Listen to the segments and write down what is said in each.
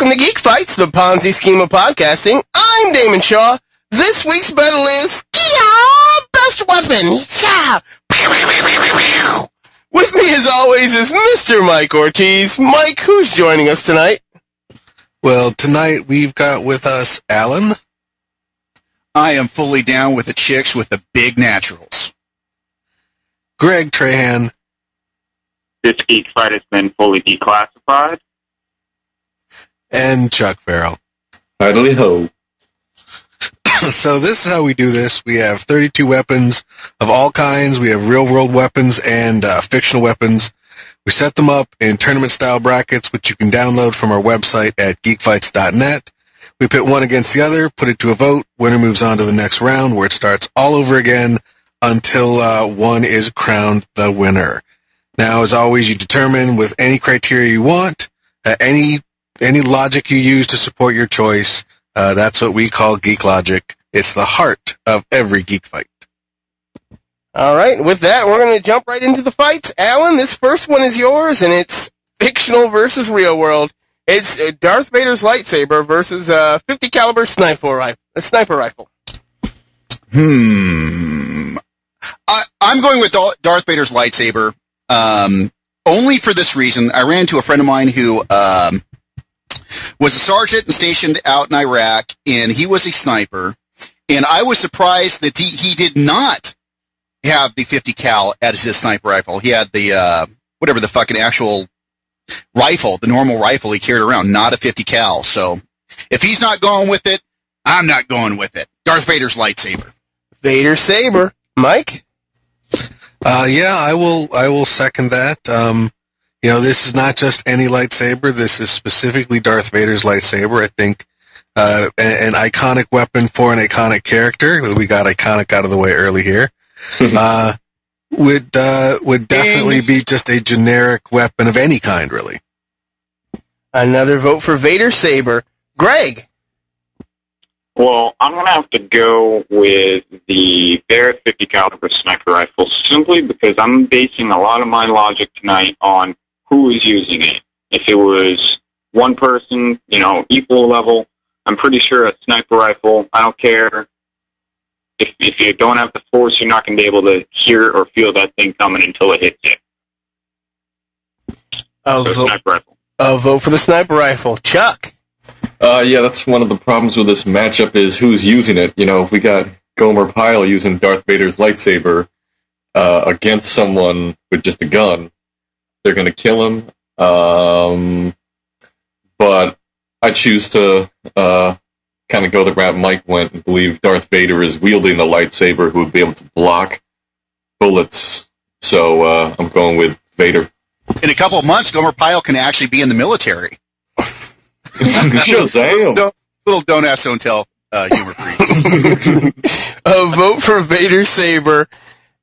Welcome to Geek Fights, the Ponzi scheme of podcasting. I'm Damon Shaw. This week's battle is yeah, best weapon. Yeah. With me as always is Mr. Mike Ortiz. Mike, who's joining us tonight? Well, tonight we've got with us Alan. I am fully down with the chicks with the big naturals. Greg Trahan. This geek fight has been fully declassified. And Chuck Farrell. Idly ho. so this is how we do this. We have 32 weapons of all kinds. We have real world weapons and uh, fictional weapons. We set them up in tournament style brackets, which you can download from our website at geekfights.net. We pit one against the other, put it to a vote. Winner moves on to the next round where it starts all over again until uh, one is crowned the winner. Now, as always, you determine with any criteria you want, uh, any any logic you use to support your choice. Uh, that's what we call geek logic. It's the heart of every geek fight. All right, with that, we're going to jump right into the fights. Alan, this first one is yours, and it's fictional versus real world. It's uh, Darth Vader's lightsaber versus a uh, 50 caliber sniper rifle. A sniper rifle. Hmm. I, am going with Darth Vader's lightsaber. Um, only for this reason. I ran into a friend of mine who um, was a sergeant and stationed out in Iraq, and he was a sniper. And I was surprised that he, he did not have the 50 cal as his sniper rifle. He had the uh, whatever the fucking actual rifle, the normal rifle he carried around, not a 50 cal. So if he's not going with it, I'm not going with it. Darth Vader's lightsaber. Vader saber. Mike? Uh, yeah, I will. I will second that. Um, you know, this is not just any lightsaber. This is specifically Darth Vader's lightsaber. I think uh, an, an, iconic weapon for an iconic character. We got iconic out of the way early here. uh, would uh, would definitely be just a generic weapon of any kind, really. Another vote for Vader saber. Greg. Well, I'm going to have to go with the Barrett 50 caliber sniper rifle simply because I'm basing a lot of my logic tonight on who is using it. If it was one person, you know, equal level, I'm pretty sure a sniper rifle, I don't care. If, if you don't have the force, you're not going to be able to hear or feel that thing coming until it hits you. I'll, so vote, rifle. I'll vote for the sniper rifle. Chuck. Uh, yeah, that's one of the problems with this matchup is who's using it. You know, if we got Gomer Pyle using Darth Vader's lightsaber uh, against someone with just a gun, they're going to kill him. Um, but I choose to uh, kind of go the route Mike went and believe Darth Vader is wielding the lightsaber who would be able to block bullets. So uh, I'm going with Vader. In a couple of months, Gomer Pyle can actually be in the military. Shazam! Little, little don't ask, don't tell uh, humor free. a vote for Vader Saber.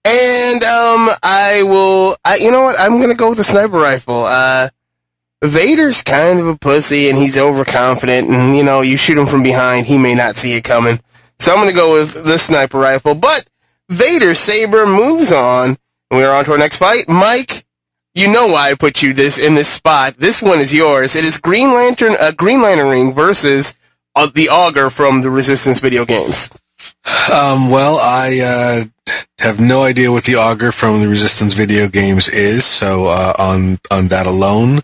And um, I will. I, you know what? I'm gonna go with the sniper rifle. Uh, Vader's kind of a pussy, and he's overconfident. And you know, you shoot him from behind, he may not see it coming. So I'm gonna go with the sniper rifle. But Vader saber moves on, and we're on to our next fight. Mike, you know why I put you this in this spot. This one is yours. It is Green Lantern, a uh, Green Lantern ring versus uh, the Auger from the Resistance video games. Um, well, I uh, have no idea what the auger from the Resistance video games is, so uh, on on that alone,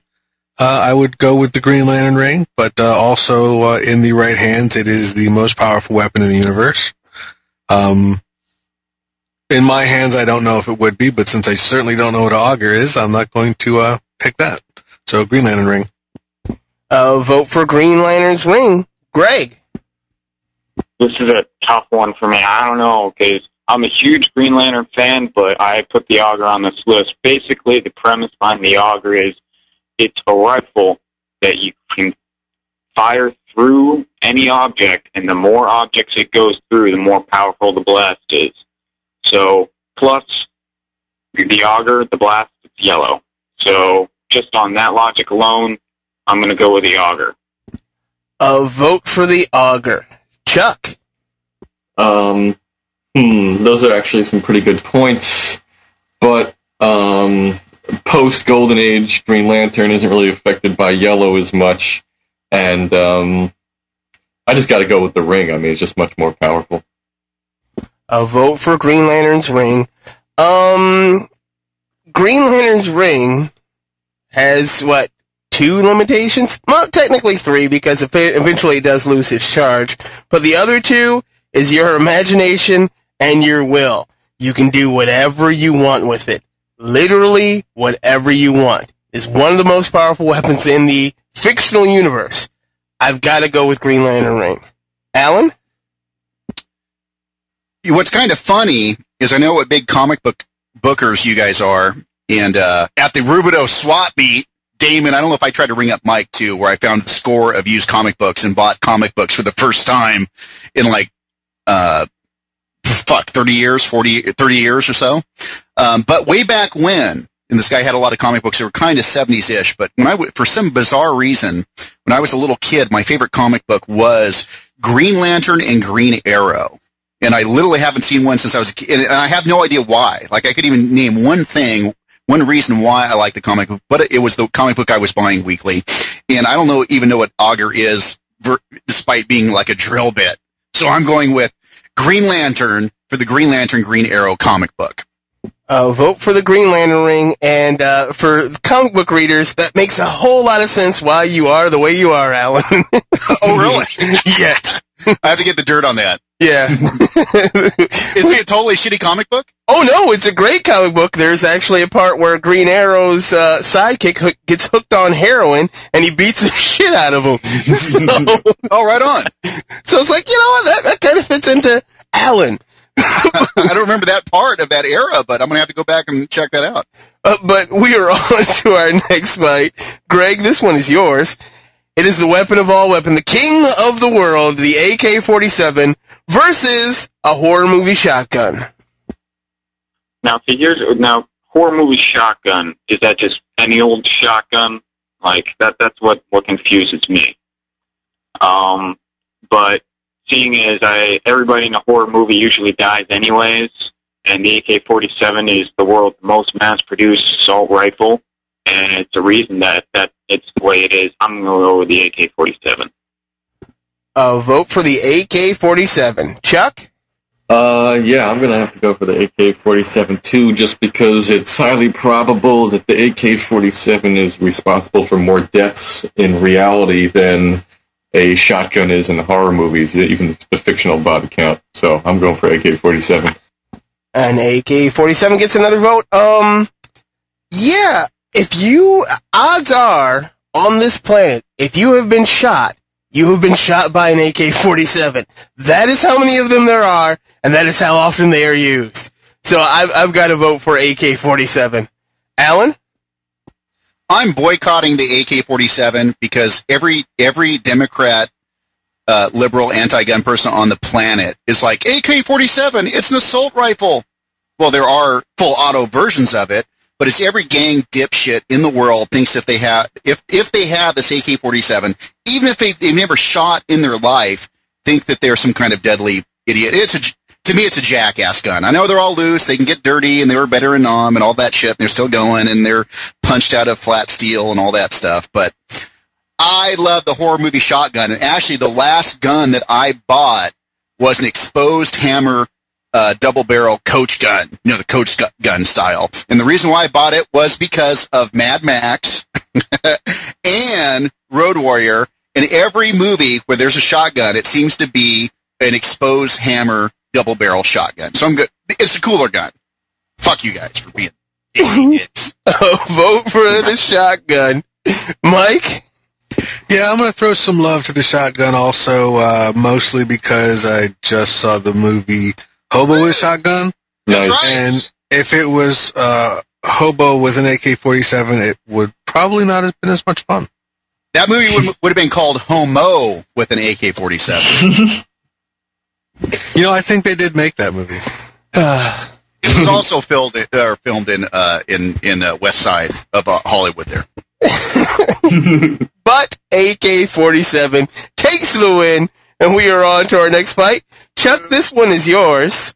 uh, I would go with the Green Lantern ring. But uh, also uh, in the right hands, it is the most powerful weapon in the universe. Um, in my hands, I don't know if it would be, but since I certainly don't know what an auger is, I'm not going to uh, pick that. So Green Lantern ring. vote for Green Lantern's ring, Greg. This is a tough one for me. I don't know because I'm a huge Green Lantern fan, but I put the auger on this list. Basically, the premise behind the auger is it's a rifle that you can fire through any object, and the more objects it goes through, the more powerful the blast is. So, plus the auger, the blast, it's yellow. So, just on that logic alone, I'm going to go with the auger. A uh, vote for the auger. Chuck. Um, Hmm, those are actually some pretty good points. But um, post Golden Age, Green Lantern isn't really affected by yellow as much, and um, I just got to go with the ring. I mean, it's just much more powerful. A vote for Green Lantern's ring. Um, Green Lantern's ring has what two limitations? Well, technically three because eventually it does lose its charge. But the other two is your imagination and your will. You can do whatever you want with it. Literally whatever you want. Is one of the most powerful weapons in the fictional universe. I've got to go with Green Lantern ring. Alan? What's kind of funny is I know what big comic book bookers you guys are, and uh, at the Rubidoux swap meet, Damon, I don't know if I tried to ring up Mike too, where I found a score of used comic books and bought comic books for the first time in like, uh, fuck, 30 years, 40, 30 years or so. Um, but way back when, and this guy had a lot of comic books that were kind of 70s-ish, but when I, for some bizarre reason, when I was a little kid, my favorite comic book was Green Lantern and Green Arrow. And I literally haven't seen one since I was a kid, and I have no idea why. Like, I could even name one thing one reason why I like the comic book, but it was the comic book I was buying weekly. And I don't know even know what auger is, ver- despite being like a drill bit. So I'm going with Green Lantern for the Green Lantern Green Arrow comic book. Uh, vote for the Green Lantern ring, and uh, for comic book readers, that makes a whole lot of sense why you are the way you are, Alan. oh, really? yes. I have to get the dirt on that. Yeah. Is it a totally shitty comic book? Oh no, it's a great comic book. There's actually a part where Green Arrow's uh, sidekick hook, gets hooked on heroin and he beats the shit out of him. So, oh, right on. So it's like you know what that that kind of fits into Alan. I don't remember that part of that era, but I'm gonna have to go back and check that out. Uh, but we are on to our next fight. Greg, this one is yours. It is the weapon of all weapons, the king of the world, the AK-47 versus a horror movie shotgun. Now, see, here's now horror movie shotgun. Is that just any old shotgun? Like that? That's what what confuses me. Um, but seeing as I everybody in a horror movie usually dies anyways, and the AK-47 is the world's most mass-produced assault rifle, and it's a reason that that it's the way it is. I'm going to go with the AK-47. A vote for the AK-47. Chuck? Uh, yeah, I'm gonna have to go for the AK-47 too, just because it's highly probable that the AK-47 is responsible for more deaths in reality than a shotgun is in horror movies, even the fictional body count. So I'm going for AK-47. An AK-47 gets another vote. Um, yeah, if you, odds are, on this planet, if you have been shot, you have been shot by an AK-47. That is how many of them there are, and that is how often they are used. So I've, I've got to vote for AK-47. Alan? I'm boycotting the AK-47 because every every Democrat, uh, liberal, anti-gun person on the planet is like AK-47. It's an assault rifle. Well, there are full auto versions of it, but it's every gang dipshit in the world thinks if they have if if they have this AK-47, even if they, they've never shot in their life, think that they're some kind of deadly idiot. It's a to me, it's a jackass gun. I know they're all loose; they can get dirty, and they were better in Nam and all that shit. And they're still going, and they're punched out of flat steel and all that stuff. But I love the horror movie shotgun, and actually, the last gun that I bought was an exposed hammer uh, double barrel coach gun, you know, the coach gun style. And the reason why I bought it was because of Mad Max and Road Warrior. In every movie where there's a shotgun, it seems to be an exposed hammer double barrel shotgun. So I'm good. It's a cooler gun. Fuck you guys for being idiots. vote for the shotgun. Mike? Yeah, I'm going to throw some love to the shotgun also, uh, mostly because I just saw the movie Hobo with Shotgun. Nice. right. And if it was uh, Hobo with an AK-47, it would probably not have been as much fun. That movie would, would have been called Homo with an AK-47. You know, I think they did make that movie. Uh, It was also filmed uh, filmed in uh, in in uh, West Side of uh, Hollywood. There. but AK-47 takes the win, and we are on to our next fight. Chuck, this one is yours.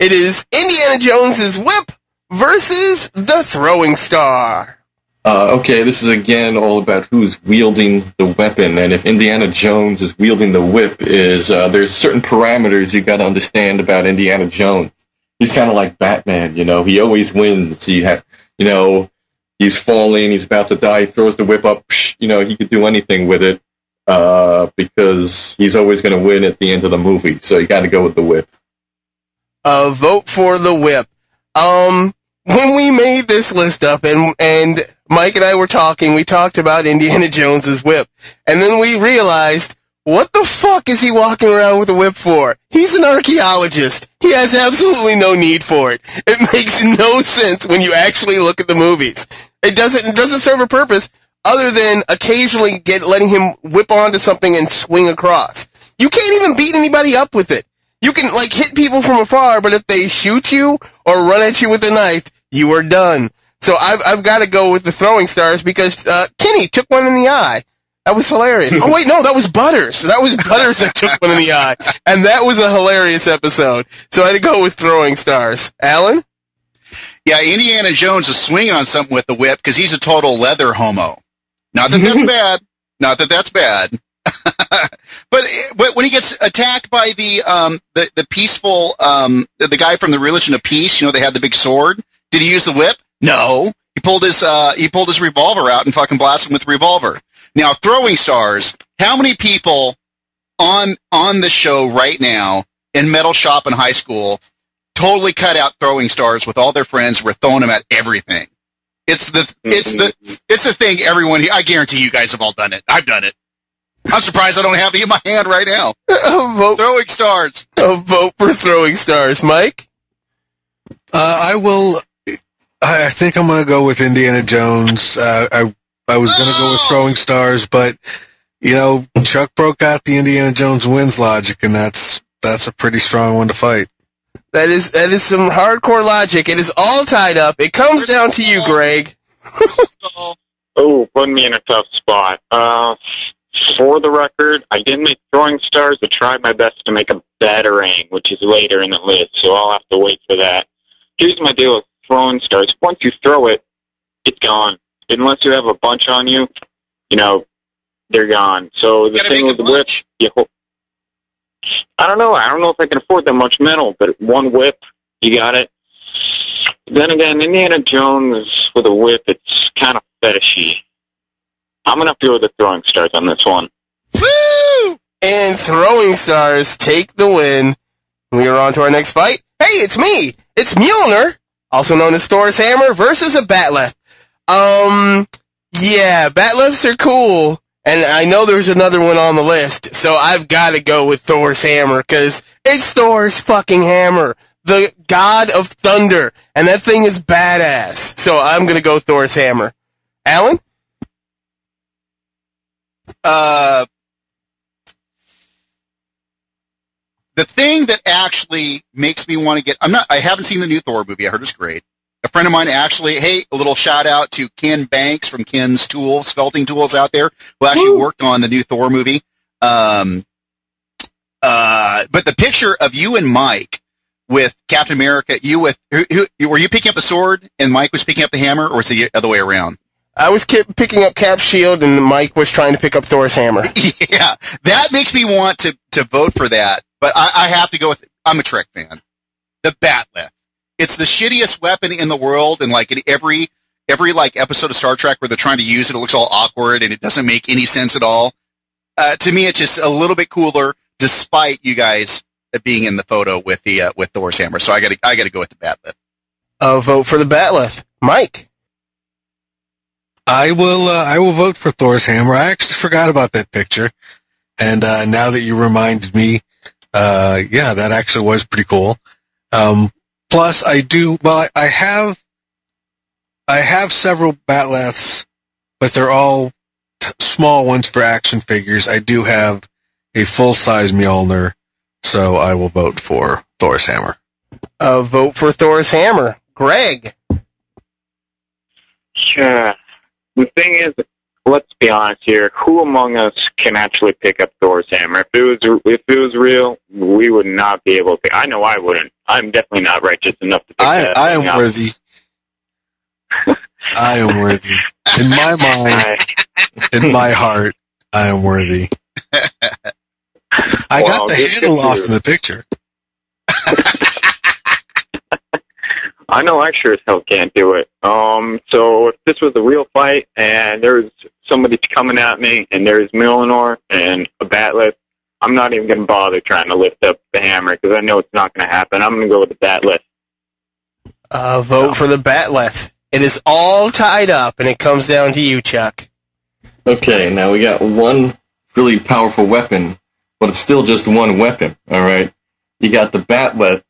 It is Indiana Jones's whip versus the throwing star. Uh, okay, this is again all about who's wielding the weapon, and if Indiana Jones is wielding the whip, is uh, there's certain parameters you got to understand about Indiana Jones. He's kind of like Batman, you know. He always wins. He have, you know, he's falling, he's about to die, he throws the whip up. Psh, you know, he could do anything with it uh, because he's always going to win at the end of the movie. So you got to go with the whip. Uh, vote for the whip. Um, when we made this list up and and Mike and I were talking, we talked about Indiana Jones's whip, and then we realized what the fuck is he walking around with a whip for? He's an archaeologist. He has absolutely no need for it. It makes no sense when you actually look at the movies. It doesn't it doesn't serve a purpose other than occasionally get letting him whip onto something and swing across. You can't even beat anybody up with it. You can like hit people from afar, but if they shoot you or run at you with a knife, you are done. So I've I've got to go with the throwing stars because uh, Kenny took one in the eye. That was hilarious. oh wait, no, that was Butters. That was Butters that took one in the eye, and that was a hilarious episode. So I had to go with throwing stars. Alan. Yeah, Indiana Jones is swinging on something with the whip because he's a total leather homo. Not that that's bad. Not that that's bad. but but when he gets attacked by the um the the peaceful um the, the guy from the religion of peace, you know, they had the big sword. Did he use the whip? No. He pulled his uh he pulled his revolver out and fucking blasted him with the revolver. Now, throwing stars. How many people on on the show right now in metal shop in high school totally cut out throwing stars with all their friends? Were throwing them at everything. It's the it's the it's the thing everyone. I guarantee you guys have all done it. I've done it. I'm surprised I don't have it in my hand right now. A vote, Throwing stars. a vote for throwing stars, Mike. Uh, I will. I I think I'm going to go with Indiana Jones. Uh, I I was going to go with Oh! Throwing Stars, but you know, Chuck broke out the Indiana Jones wins logic, and that's that's a pretty strong one to fight. That is that is some hardcore logic. It is all tied up. It comes down to you, Greg. Oh, putting me in a tough spot. Uh, for the record, I didn't make throwing stars. I tried my best to make a battering, which is later in the list, so I'll have to wait for that. Here's my deal with throwing stars. Once you throw it, it's gone. Unless you have a bunch on you, you know, they're gone. So the thing with the whip, you ho- I don't know. I don't know if I can afford that much metal, but one whip, you got it. Then again, Indiana Jones with a whip, it's kind of fetishy. I'm gonna have to go with the throwing stars on this one. Woo! And throwing stars take the win. We are on to our next fight. Hey, it's me. It's Mjolnir, also known as Thor's hammer, versus a Batleth. Um, yeah, Batleths are cool, and I know there's another one on the list, so I've got to go with Thor's hammer because it's Thor's fucking hammer, the god of thunder, and that thing is badass. So I'm gonna go Thor's hammer. Alan? uh, the thing that actually makes me want to get I'm not I haven't seen the new Thor movie. I heard it's great. A friend of mine actually, hey, a little shout out to Ken Banks from Ken's Tools, Felting Tools out there, who actually Woo. worked on the new Thor movie. Um, uh, but the picture of you and Mike with Captain America, you with who, who, were you picking up the sword and Mike was picking up the hammer, or was it the other way around? I was ki- picking up Cap's shield, and Mike was trying to pick up Thor's hammer. yeah, that makes me want to to vote for that. But I, I have to go with. I'm a Trek fan. The Batleth. It's the shittiest weapon in the world, and like in every every like episode of Star Trek where they're trying to use it, it looks all awkward and it doesn't make any sense at all. Uh, to me, it's just a little bit cooler, despite you guys being in the photo with the uh, with Thor's hammer. So I got to I got to go with the Batleth. A vote for the Batleth. Mike. I will. Uh, I will vote for Thor's hammer. I actually forgot about that picture, and uh, now that you reminded me, uh, yeah, that actually was pretty cool. Um, plus, I do. Well, I, I have. I have several Batleths, but they're all t- small ones for action figures. I do have a full size Mjolnir, so I will vote for Thor's hammer. A vote for Thor's hammer. Greg. Yeah. The thing is, let's be honest here. Who among us can actually pick up Thor's hammer? If it was if it was real, we would not be able to. I know I wouldn't. I'm definitely not righteous enough to pick I that I am up. worthy. I am worthy. In my mind, in my heart, I am worthy. I Well, got the handle off in the picture. I know I sure as hell can't do it. Um, so if this was a real fight and there's somebody coming at me and there's Mjolnir and a batleth, I'm not even going to bother trying to lift up the hammer because I know it's not going to happen. I'm going to go with the batleth. Uh, vote for the Batleth. It is all tied up, and it comes down to you, Chuck. Okay, now we got one really powerful weapon, but it's still just one weapon, alright? You got the Batleth,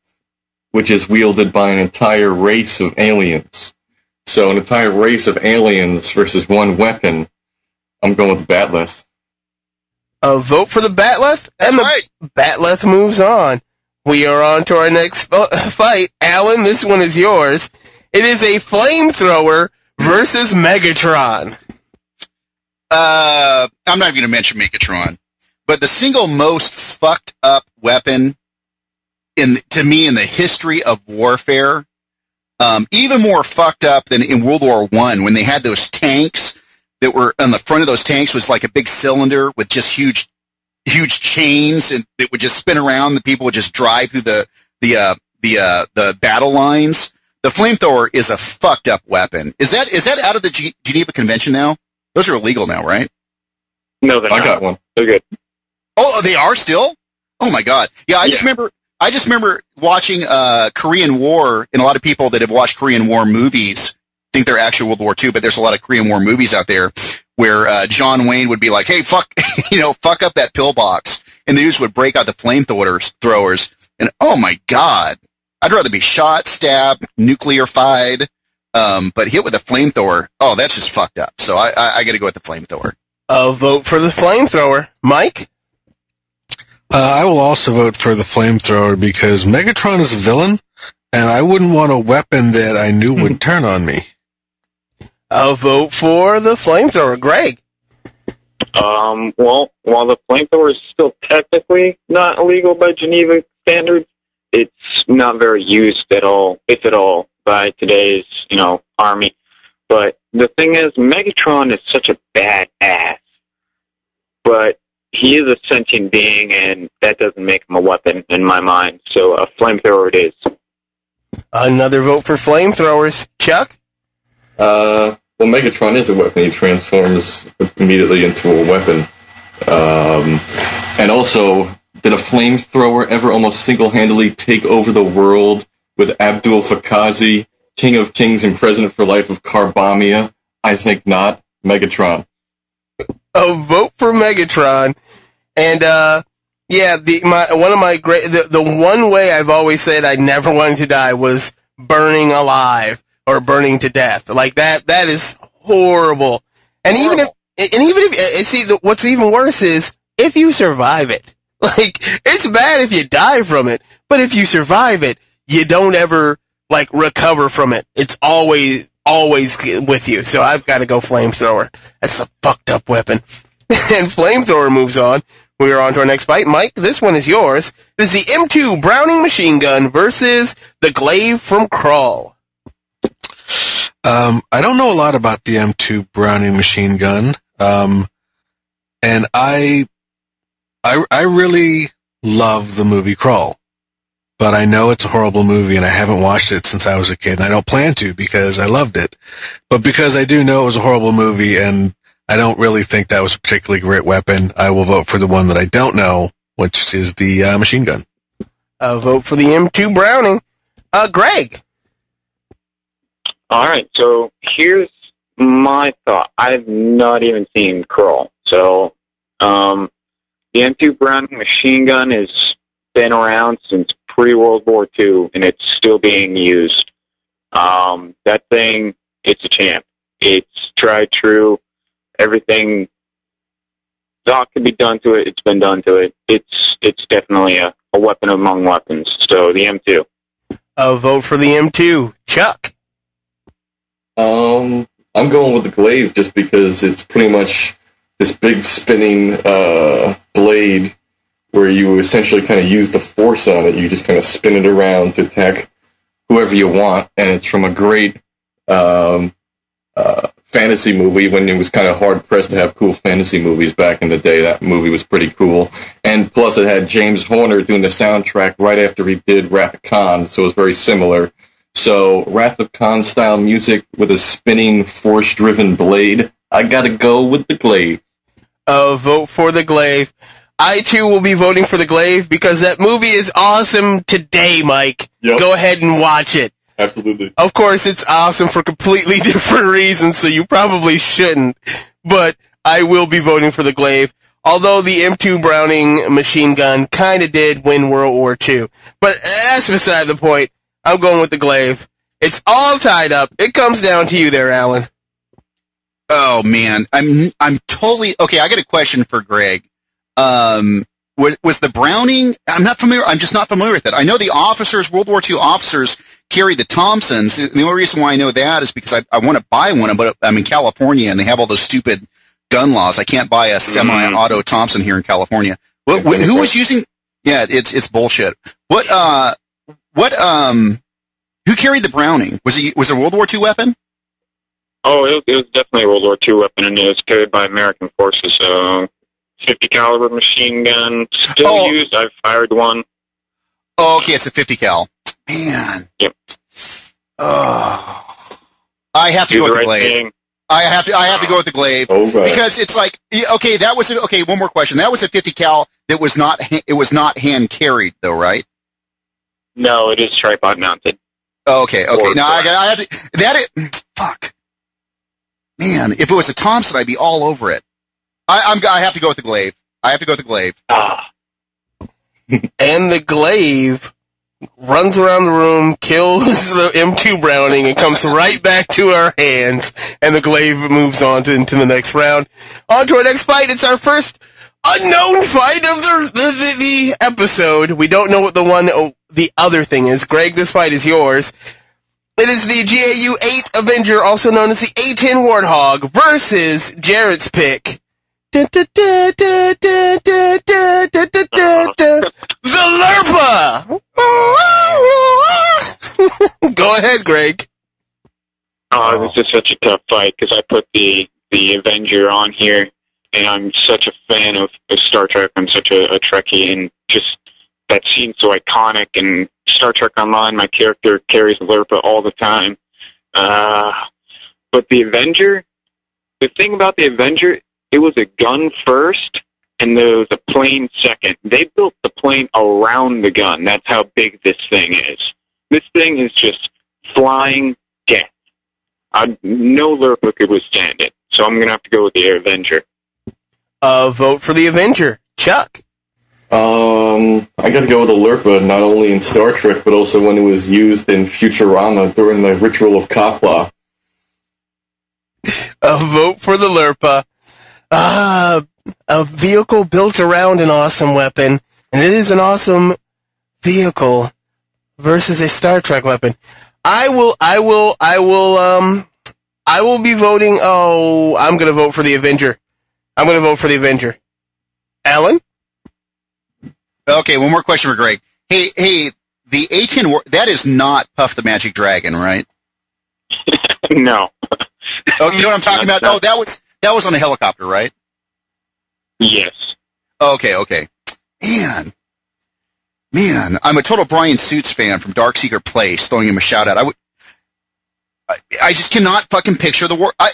which is wielded by an entire race of aliens. So an entire race of aliens versus one weapon, I'm going with the Batleth. A vote for the Batleth, and the right. Batleth moves on. We are on to our next fight. Alan, this one is yours. It is a flamethrower versus Megatron. Uh, I'm not going to mention Megatron, but the single most fucked up weapon in to me in the history of warfare, um, even more fucked up than in World War One when they had those tanks that were on the front of those tanks was like a big cylinder with just huge, huge chains and that would just spin around. The people would just drive through the the uh, the uh, the battle lines. The flamethrower is a fucked up weapon. Is that is that out of the G- Geneva Convention now? Those are illegal now, right? No, they're I not. got one. They're good. Oh, they are still. Oh my god! Yeah, I just remember. I just remember watching uh, Korean War, and a lot of people that have watched Korean War movies think they're actually World War II, but there's a lot of Korean War movies out there where uh, John Wayne would be like, "Hey, fuck, you know, fuck up that pillbox," and the dudes would break out the flamethrowers, throwers, and oh my god, I'd rather be shot, stabbed, nuclear-fied, um, but hit with a flamethrower. Oh, that's just fucked up. So I, I, I got to go with the flamethrower. A vote for the flamethrower. Mike? Uh, I will also vote for the flamethrower because Megatron is a villain, and I wouldn't want a weapon that I knew would turn on me. I'll vote for the flamethrower. Greg? Um, well, while the flamethrower is still technically not illegal by Geneva standards, it's not very used at all, if at all, by today's, you know, army. But the thing is, Megatron is such a badass. But he is a sentient being, and that doesn't make him a weapon in my mind. So a flamethrower it is. Another vote for flamethrowers. Chuck? Uh, well, Megatron is a weapon. He transforms immediately into a weapon. Um, and also, did a flamethrower ever almost single-handedly take over the world with Abdul Fakkadi, King of Kings and President for Life of Carbombya? I think not. Megatron. A vote for Megatron, and uh, yeah, the my one of my great the, the one way I've always said I never wanted to die was burning alive or burning to death. Like that that is horrible. And even if and even if and see the, what's even worse is if you survive it. Like it's bad if you die from it, but if you survive it, you don't ever like recover from it. It's always always with you. So I've got to go flamethrower. That's a fucked up weapon. and flamethrower moves on. We are on to our next fight. Mike, this one is yours. This is the M2 Browning machine gun versus the Glaive from Krull. Um, I don't know a lot about the M2 Browning machine gun, um, and I, I, I really love the movie Krull, but I know it's a horrible movie, and I haven't watched it since I was a kid, and I don't plan to because I loved it, but because I do know it was a horrible movie, and I don't really think that was a particularly great weapon, I will vote for the one that I don't know, which is the uh, machine gun. A vote for the M2 Browning. Uh, Greg. All right, so here's my thought. I've not even seen Krull. So um, the M2 Browning machine gun has been around since pre-World War II, and it's still being used. Um, that thing, it's a champ. It's tried true. Everything thought could be done to it, it's been done to it. It's it's definitely a, a weapon among weapons. So the M2. A vote for the M2. Chuck. Um, I'm going with the glaive just because it's pretty much this big spinning uh, blade where you essentially kind of use the force on it. You just kind of spin it around to attack whoever you want, and it's from a great um, uh, fantasy movie when it was kind of hard pressed to have cool fantasy movies back in the day. That movie was pretty cool, and plus it had James Horner doing the soundtrack right after he did Wrath of Khan, so it was very similar. So Wrath of Khan style music with a spinning force-driven blade. I gotta go with the glaive. Uh, vote for the glaive. I too will be voting for the glaive because that movie is awesome today, Mike. Yep. Go ahead and watch it. Absolutely. Of course, it's awesome for completely different reasons, so you probably shouldn't. But I will be voting for the glaive. Although the M2 Browning machine gun kind of did win World War II. But that's beside the point. I'm going with the glaive. It's all tied up. It comes down to you there, Alan. Oh man, I'm I'm totally okay. I got a question for Greg. Um, was, was the Browning? I'm not familiar. I'm just not familiar with it. I know the officers, World War II officers, carried the Thompsons. The only reason why I know that is because I, I want to buy one, but I'm in California and they have all those stupid gun laws. I can't buy a semi-auto Thompson here in California. What, what, who was using? Yeah, it's it's bullshit. What uh, what um, who carried the Browning? Was it was it a World War II weapon? Oh, it was, it was definitely a World War II weapon, and it was carried by American forces. So, 50 caliber machine gun, still Oh. used. I've fired one. Oh, okay, it's a 50 cal. Man. Yep. Oh. I have to Do go the with the right glaive. thing. I have to. I have to go with the glaive Oh, right. because it's like okay. That was a, okay. One more question. That was a 50 cal that was not. It was not hand carried though, right? No, it is tripod mounted. Oh, okay. Okay. Or Now I got. I have to. That it. Fuck. Man, if it was a Thompson, I'd be all over it. I, I'm. I have to go with the glaive. I have to go with the glaive. Ah, And the glaive runs around the room, kills the M2 Browning, and comes right back to our hands. And the glaive moves on to, into the next round. On to our next fight. It's our first unknown fight of the the, the, the episode. We don't know what the one oh, the other thing is. Greg, this fight is yours. It is the GAU 8 Avenger, also known as the A10 Warthog, versus Jared's pick. Zalerpa! Go ahead, Greg. Oh, this is such a tough fight because I put the the Avenger on here, and I'm such a fan of, of Star Trek. I'm such a, a Trekkie, and just that scene's so iconic. And Star Trek Online, my character carries Lirpa all the time. Uh, but the Avenger, the thing about the Avenger it was a gun first, and there was a plane second. They built the plane around the gun. That's how big this thing is. This thing is just flying death. I, no Lirpa could withstand it. So I'm going to have to go with the Avenger. Uh, vote for the Avenger. Chuck. Um, I gotta go with the Lirpa, not only in Star Trek, but also when it was used in Futurama during the ritual of Kapla. A vote for the Lirpa. Ah, a vehicle built around an awesome weapon, and it is an awesome vehicle versus a Star Trek weapon. I will, I will, I will, um, I will be voting. Oh, I'm gonna vote for the Avenger. I'm gonna vote for the Avenger. Alan? Okay. One more question for Greg. Hey, hey. The A10. That is not Puff the Magic Dragon, right? no. Oh, you know what I'm talking about? That's- Oh, that was that was on a helicopter, right? Yes. Okay, okay. Man, man, I'm a total Brian Suits fan from Dark Secret Place. Throwing him a shout out. I would. I, I just cannot fucking picture the war. I.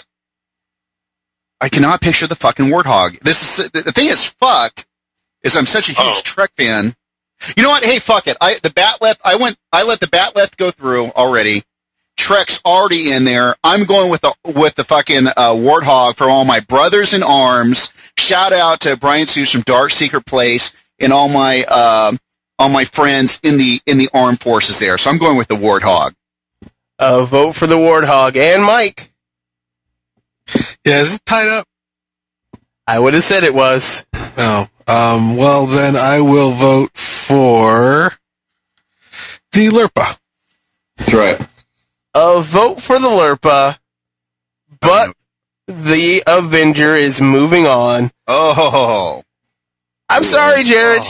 I cannot picture the fucking warthog. This is the, thing is fucked. Is I'm such a huge Oh. Trek fan. You know what? Hey, fuck it. I the batleth. I went. I let the batleth go through already. Trek's already in there. I'm going with the with the fucking uh, warthog for all my brothers in arms. Shout out to Brian Suits from Dark Secret Place and all my um all my friends in the in the armed forces there. So I'm going with the warthog. Uh, vote for the Warthog. And Mike. Yeah, is it tied up? I would have said it was. No. Um, well, then I will vote for the Lirpa. That's right. A vote for the Lirpa, but the Avenger is moving on. Oh, I'm sorry, Jared.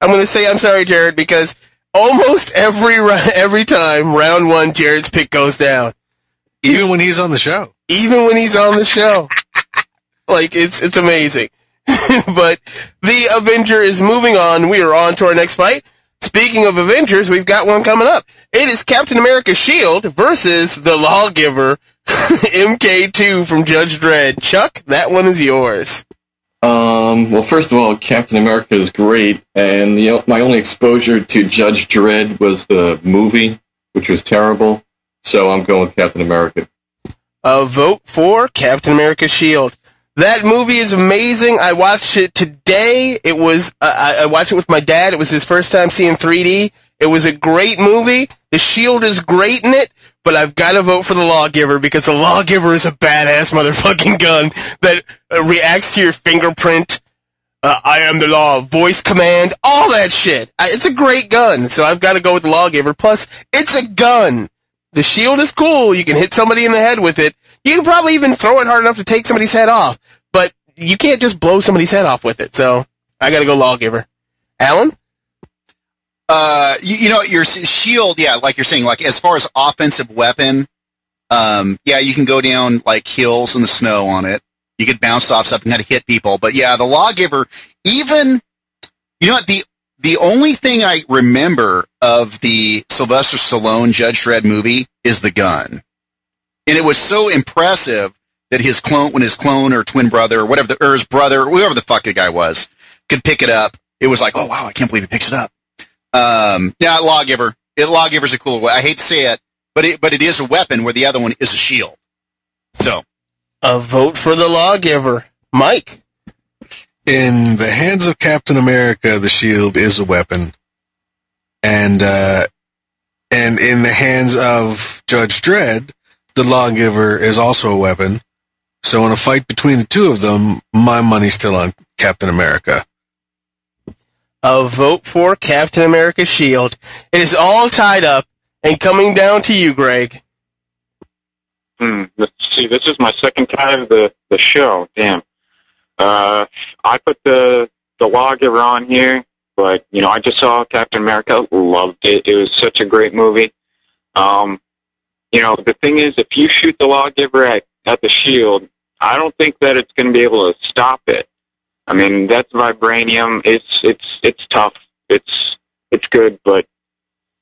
I'm going to say I'm sorry, Jared, because almost every every time round one, Jared's pick goes down. Even when he's on the show. even when he's on the show. like it's it's amazing. but the Avenger is moving on. We are on to our next fight. Speaking of Avengers, we've got one coming up. It is Captain America Shield versus the Lawgiver MK2 from Judge Dredd. Chuck, that one is yours. Um, well, first of all, Captain America is great, and know, my only exposure to Judge Dredd was the movie, which was terrible. So I'm going with Captain America. A vote for Captain America Shield. That movie is amazing. I watched it today. It was uh, I, I watched it with my dad. It was his first time seeing 3D. It was a great movie. The Shield is great in it, but I've got to vote for the Lawgiver because the Lawgiver is a badass motherfucking gun that uh, reacts to your fingerprint. Uh, I am the law, voice command, all that shit. It's a great gun, so I've got to go with the Lawgiver. Plus, it's a gun. The shield is cool. You can hit somebody in the head with it. You can probably even throw it hard enough to take somebody's head off, but you can't just blow somebody's head off with it. So I got to go Lawgiver. Alan? Uh, you, you know, your shield, yeah, like you're saying, like as far as offensive weapon, um, yeah, you can go down like hills in the snow on it. You could bounce off stuff and kind of hit people. But yeah, the lawgiver, even, you know what, the, the only thing I remember of the Sylvester Stallone Judge Dredd movie is the gun. And it was so impressive that his clone, when his clone or twin brother or whatever, the, or his brother, whoever the fuck the guy was, could pick it up. It was like, oh wow, I can't believe he picks it up. Um, yeah, lawgiver. It, lawgiver's a cool way. I hate to say it, but it, but it is a weapon where the other one is a shield. So A vote for the Lawgiver. Mike? in the hands of Captain America, the shield is a weapon, and uh, and in the hands of Judge Dredd, the lawgiver is also a weapon. So in a fight between the two of them, my money's still on Captain America. A vote for Captain America Shield. It is all tied up and coming down to you, Greg. Hmm. Let's see. This is my second time of the the show. Damn. Uh, I put the the lawgiver on here, but you know, I just saw Captain America. Loved it. It was such a great movie. Um, you know, the thing is, if you shoot the lawgiver at at the shield, I don't think that it's going to be able to stop it. I mean, that's vibranium. It's it's it's tough. It's it's good, but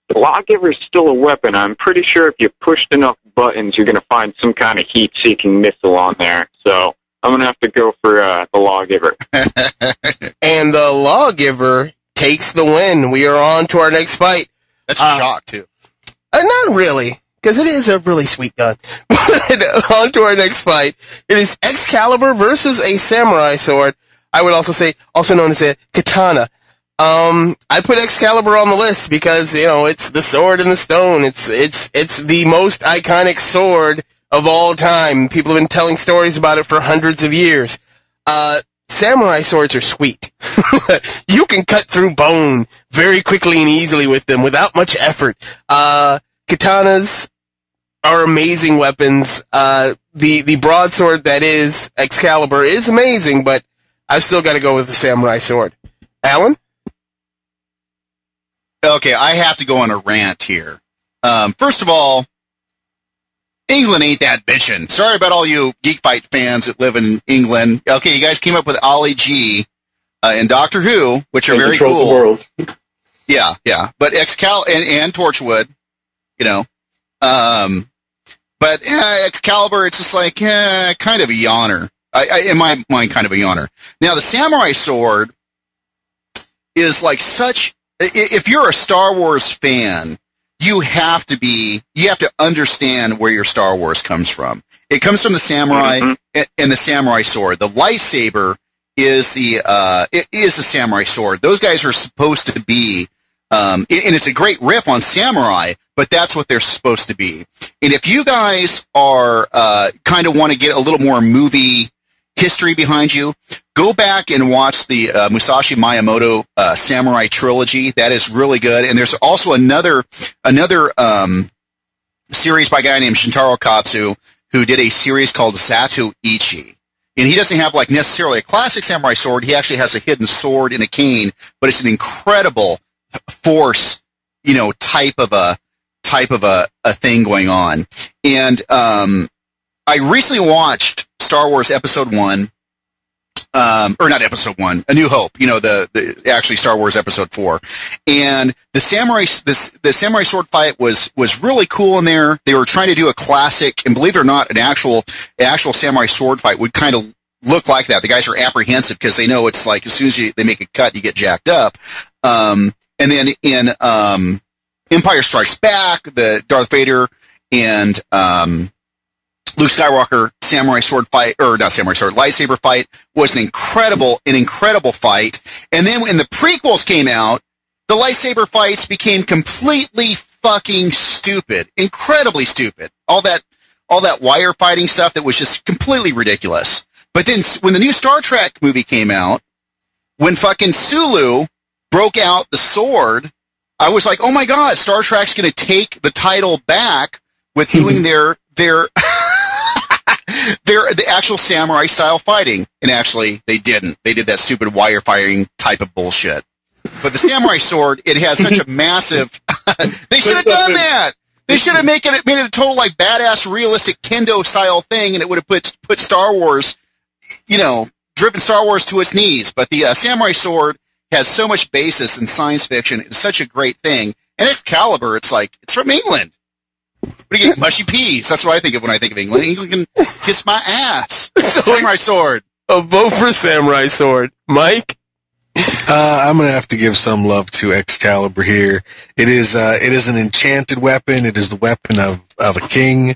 the lawgiver is still a weapon. I'm pretty sure if you pushed enough buttons, you're going to find some kind of heat-seeking missile on there. So I'm going to have to go for uh, the lawgiver. And the Lawgiver takes the win. We are on to our next fight. that's Uh, a shock too. Uh, not really, because it is a really sweet gun. But on to our next fight. It is Excalibur versus a samurai sword. I would also say, also known as a katana. Um, I put Excalibur on the list because you know it's the sword in the stone. It's it's it's the most iconic sword of all time. People have been telling stories about it for hundreds of years. Uh, samurai swords are sweet. you can cut through bone very quickly and easily with them without much effort. Uh, katanas are amazing weapons. Uh, the the broadsword that is Excalibur is amazing, but I've still got to go with the samurai sword. Alan, Okay, I have to go on a rant here. Um, first of all, England ain't that bitchin'. Sorry about all you Geek Fight fans that live in England. Okay, you guys came up with Ali G uh, and Doctor Who, which are And very control cool. the world. Yeah, yeah. But Excal and, and Torchwood, you know. Um, but eh, Excalibur, it's just like eh, kind of a yawner. I, I, in my mind, kind of a yawner. Now, the samurai sword is like such. If you're a Star Wars fan, you have to be. You have to understand where your Star Wars comes from. It comes from the samurai Mhm. and, the samurai sword. The lightsaber is the uh, it is the samurai sword. Those guys are supposed to be, um, and and it's a great riff on samurai, but that's what they're supposed to be. And if you guys are uh, kind of want to get a little more movie history behind you, go back and watch the uh, Musashi Miyamoto uh, Samurai trilogy. That is really good. And there's also another another um, series by a guy named Shintaro Katsu who did a series called Zatu Ichi. And he doesn't have like necessarily a classic samurai sword. He actually has a hidden sword and a cane, but it's an incredible force, you know, type of a type of a, a thing going on. And um, I recently watched Star Wars Episode One, um, or not Episode One, A New Hope. You know, the, the actually Star Wars Episode Four, and the samurai this the samurai sword fight was was really cool in there. They were trying to do a classic, and believe it or not, an actual an actual samurai sword fight would kind of look like that. The guys are apprehensive because they know it's like as soon as you, they make a cut, you get jacked up. Um, and then in um, Empire Strikes Back, the Darth Vader and um, Luke Skywalker samurai sword fight, or not samurai sword, lightsaber fight was an incredible, an incredible fight. And then when the prequels came out, the lightsaber fights became completely fucking stupid, incredibly stupid. All that, all that wire fighting stuff that was just completely ridiculous. But then when the new Star Trek movie came out, when fucking Sulu broke out the sword, I was like, oh my god, Star Trek's going to take the title back with doing their their their the actual samurai style fighting. And actually, they didn't. They did that stupid wire firing type of bullshit. But the samurai sword, it has such a massive. they should have done that. They should have made it made it a total like badass, realistic kendo style thing, and it would have put put Star Wars, you know, driven Star Wars to its knees. But the uh, samurai sword has so much basis in science fiction. It's such a great thing. And Excalibur, it's like it's from England. What do you get? Mushy peas. That's what I think of when I think of England. England can kiss my ass. Samurai sword. A vote for Samurai Sword. Mike? Uh, I'm gonna have to give some love to Excalibur here. It is uh, it is an enchanted weapon. It is the weapon of, of a king.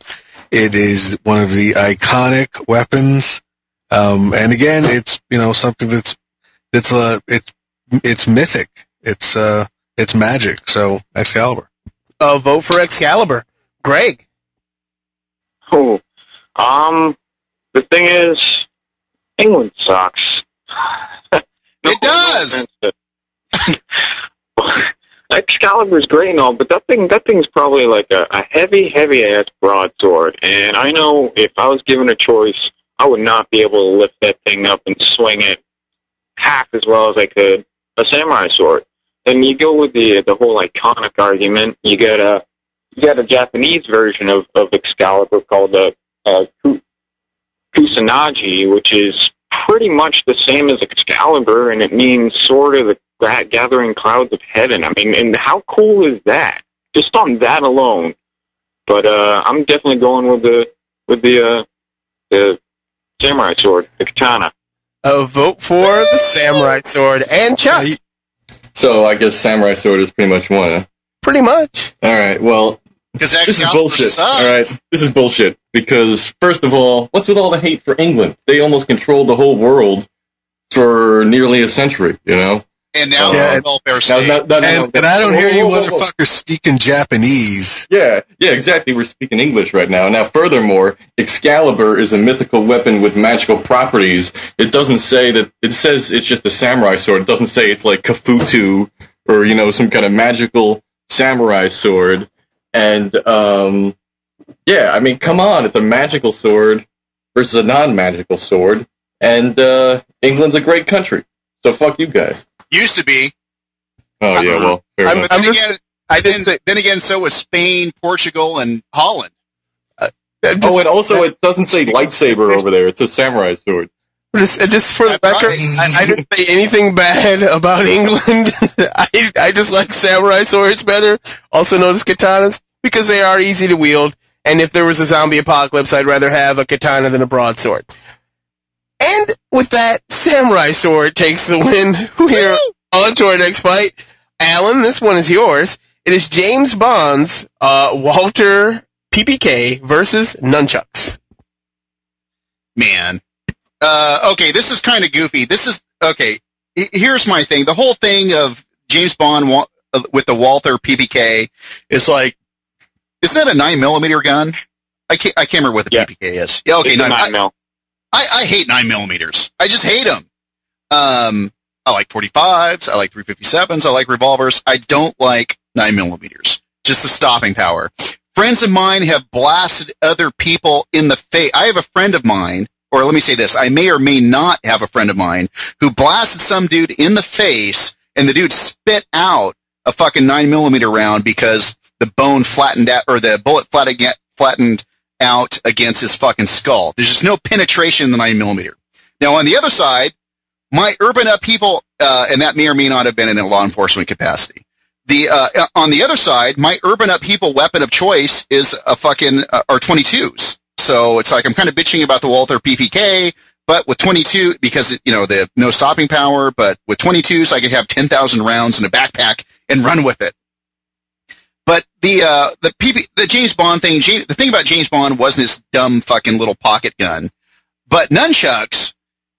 It is one of the iconic weapons. Um, and again, it's you know something that's it's uh it's it's mythic. It's uh it's magic. So Excalibur. A vote for Excalibur. Greg? Oh, um, the thing is, England sucks. It does. Excalibur's great and all, but that thing that thing's probably like a, a heavy, heavy ass broadsword. And I know if I was given a choice, I would not be able to lift that thing up and swing it half as well as I could a samurai sword. Then you go with the the whole iconic argument. You get a you got a Japanese version of, of Excalibur called the uh, Kusanagi, which is pretty much the same as Excalibur, and it means sort of the gathering clouds of heaven. I mean, and how cool is that? Just on that alone. But uh, I'm definitely going with the with the uh, the samurai sword, the katana. A vote for the samurai sword and Chuck. So I guess samurai sword is pretty much one. Huh? Pretty much. All right. Well, Because this is bullshit. sucks. All right, this is bullshit. Because first of all, what's with all the hate for England? They almost controlled the whole world for nearly a century. You know. And now Yeah, they're and- a welfare Now, state. no, no, no, no, And, and I don't whoa, hear you whoa, whoa, whoa. motherfuckers speaking Japanese. Yeah, yeah, exactly. We're speaking English right now. Now, furthermore, Excalibur is a mythical weapon with magical properties. It doesn't say that. It says it's just a samurai sword. It doesn't say it's like Kafutu or you know some kind of magical samurai sword. And um, yeah, I mean, come on, it's a magical sword versus a non-magical sword. And uh, England's a great country, so fuck you guys. Used to be. Oh yeah, well, fair I'm- enough. But then, just- again, I then, didn't think. then again, so was Spain, Portugal, and Holland. uh, Just, Oh, and also it doesn't say lightsaber over there. It says samurai sword. Just, just for the That's record, right. I, I didn't say anything bad about England. I, I just like samurai swords better, also known as katanas, because they are easy to wield. And if there was a zombie apocalypse, I'd rather have a katana than a broadsword. And with that, samurai sword takes the win. We're on to our next fight. Alan, this one is yours. It is James Bond's uh, Walter PPK versus Nunchucks. Man. Uh, okay, this is kind of goofy. This is okay. Here's my thing. The whole thing of James Bond wa- with the Walther PPK is like, isn't that a nine millimeter gun? I can't. I can't remember what the Yeah. PPK is. Yeah. Okay. It's Nine, I, nine mil. I, I hate nine millimeters. I just hate them. Um, I like 45s. I like 357s. I like revolvers. I don't like nine millimeters. Just the stopping power. Friends of mine have blasted other people in the face. I have a friend of mine, or let me say this: I may or may not have a friend of mine who blasted some dude in the face, and the dude spit out a fucking nine millimeter round because the bone flattened out, or the bullet flattened out against his fucking skull. There's just no penetration in the nine millimeter. Now on the other side, my urban upheaval, uh, and that may or may not have been in a law enforcement capacity. The uh, on the other side, my urban upheaval weapon of choice is a fucking uh, are 22s. So it's like I'm kind of bitching about the Walther PPK, but with 22 because it, you know the no stopping power. But with 22s, I could have 10,000 rounds in a backpack and run with it. But the uh, the PP, the James Bond thing, James, the thing about James Bond wasn't his dumb fucking little pocket gun, but nunchucks,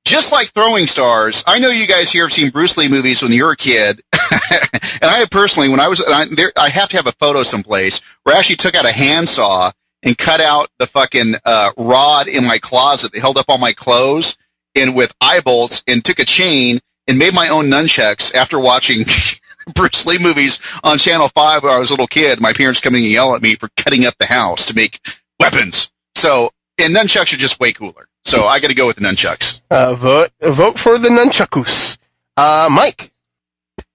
just like throwing stars. I know you guys here have seen Bruce Lee movies when you were a kid, and I personally, when I was, I, there, I have to have a photo someplace where I actually took out a handsaw and cut out the fucking uh, rod in my closet that held up all my clothes, and with eye bolts, and took a chain and made my own nunchucks after watching Bruce Lee movies on Channel 5 when I was a little kid. My parents coming and yell at me for cutting up the house to make weapons. So, and nunchucks are just way cooler. So I got to go with the nunchucks. Uh, vote vote for the nunchakus. Uh, Mike.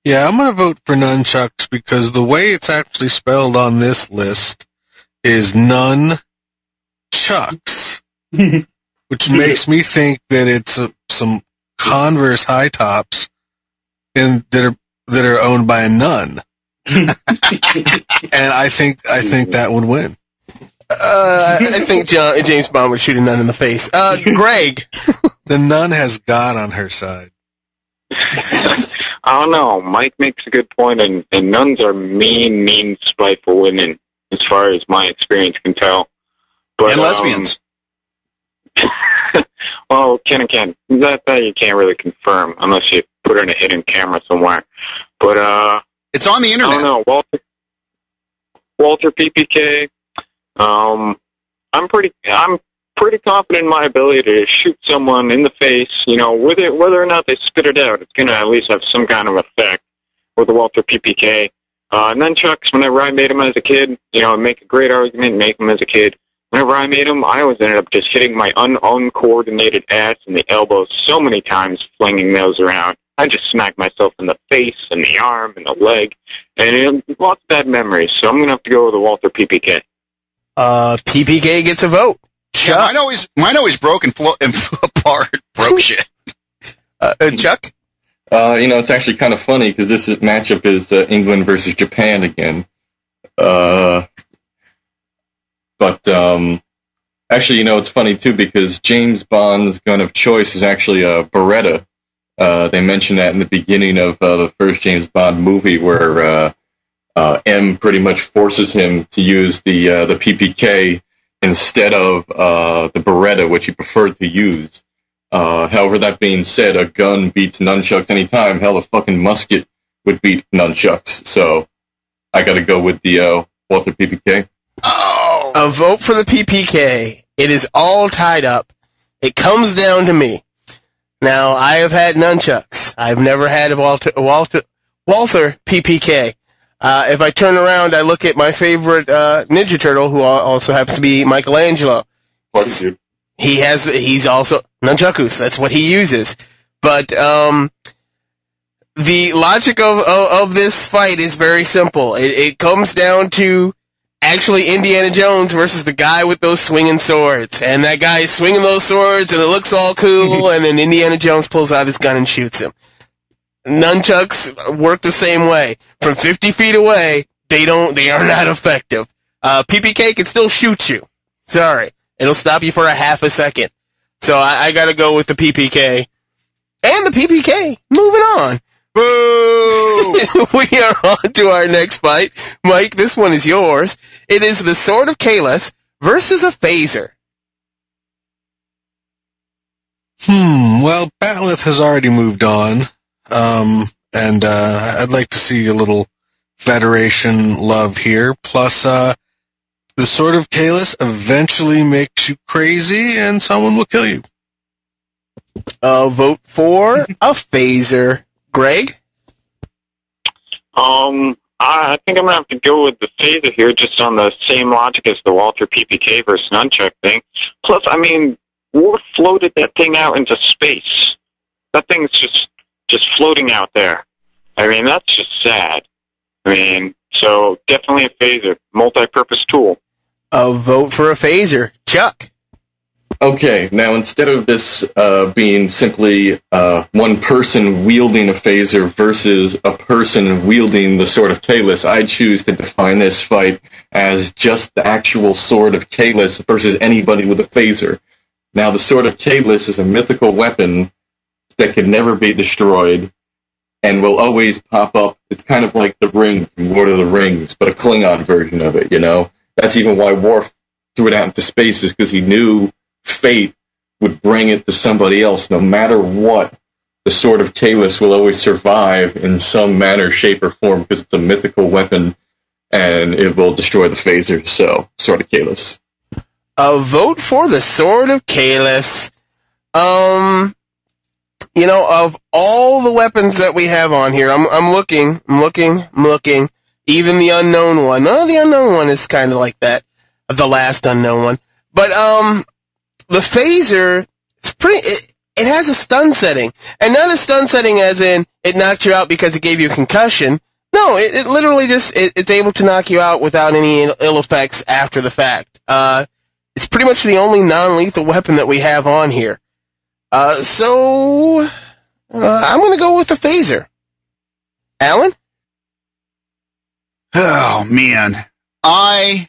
Yeah, I'm gonna vote for nunchucks because the way it's actually spelled on this list is none chucks, which makes me think that it's uh some Converse high tops and that are that are owned by a nun. and I think I think that would win. Uh, I think John, James Bond would shoot a nun in the face. Uh, Greg. The nun has God on her side. I don't know. Mike makes a good point, and, and nuns are mean, mean, spiteful women, as far as my experience can tell. But, and um, lesbians. well, can and can. That, that you can't really confirm unless you put it in a hidden camera somewhere. But, uh, it's on the I internet. don't know. Walter, Walter PPK. Um, I'm pretty. I'm pretty confident in my ability to shoot someone in the face. You know, whether whether or not they spit it out, it's gonna at least have some kind of effect with the Walter PPK. Uh, nunchucks. Whenever I made them as a kid, you know, make a great argument, make them as a kid. Whenever I made them, I always ended up just hitting my un- uncoordinated ass in the elbow so many times, flinging those around. I just smacked myself in the face and the arm and the leg, and it, lots of bad memories. So I'm gonna have to go with the Walter PPK. Uh, PPK gets a vote. Yeah, Chuck. mine always mine always broke and, flo- and flew apart. Broke shit. Uh, uh, Chuck. Uh, you know, it's actually kind of funny because this is, matchup is uh, England versus Japan again. Uh, but um, actually, you know, it's funny too because James Bond's gun of choice is actually a Beretta. Uh, they mentioned that in the beginning of uh, the first James Bond movie, where uh, uh, M pretty much forces him to use the uh, the PPK instead of uh, the Beretta, which he preferred to use. Uh, however, that being said, a gun beats nunchucks anytime. Hell, a fucking musket would beat nunchucks. So I got to go with the uh, Walther PPK. Oh, A vote for the PPK. It is all tied up. It comes down to me. Now, I have had nunchucks. I've never had a Walter, Walter, Walther PPK. Uh, if I turn around, I look at my favorite uh, Ninja Turtle, who also happens to be Michelangelo. Fuck He has, he's also nunchakus. That's what he uses. But um, the logic of, of of this fight is very simple. It, it comes down to actually Indiana Jones versus the guy with those swinging swords, and that guy is swinging those swords, and it looks all cool, and then Indiana Jones pulls out his gun and shoots him. Nunchucks work the same way. From 50 feet away, they don't, they are not effective. Uh, PPK can still shoot you. Sorry. It'll stop you for a half a second. So I, I gotta go with the PPK. And the PPK. Moving on. Boo! we are on to our next fight. Mike, this one is yours. It is the Sword of Kahless versus a phaser. Hmm. Well, Batleth has already moved on, um, and uh, I'd like to see a little Federation love here. Plus, uh, the Sword of Kahless eventually makes you crazy, and someone will kill you. Uh, vote for a phaser. Greg? Um, I I think I'm gonna have to go with the phaser here, just on the same logic as the Walter PPK versus nunchuck thing. Plus, I mean, Worf floated that thing out into space. That thing's just just floating out there. I mean, that's just sad. I mean, so definitely a phaser, multi-purpose tool. A vote for a phaser. Chuck. Okay, now instead of this uh, being simply uh, one person wielding a phaser versus a person wielding the sword of Kahless, I choose to define this fight as just the actual sword of Kahless versus anybody with a phaser. Now, the sword of Kahless is a mythical weapon that can never be destroyed and will always pop up. It's kind of like the ring from Lord of the Rings, but a Klingon version of it, you know? That's even why Worf threw it out into space, is because he knew fate would bring it to somebody else, no matter what. The sword of Kahless will always survive in some manner, shape, or form because it's a mythical weapon and it will destroy the phaser. So, sword of Kahless. A vote for the sword of Kahless. Um, you know, of all the weapons that we have on here, I'm, I'm looking, I'm looking, I'm looking. Even the unknown one. No, the unknown one is kind of like that. The last unknown one. But, um, the phaser, it's pretty, it, it has a stun setting. And not a stun setting as in it knocked you out because it gave you a concussion. No, it, it literally just, it, it's able to knock you out without any ill, Ill effects after the fact. Uh, it's pretty much the only non-lethal weapon that we have on here. Uh, so, uh, I'm gonna go with the phaser. Alan? Oh man, I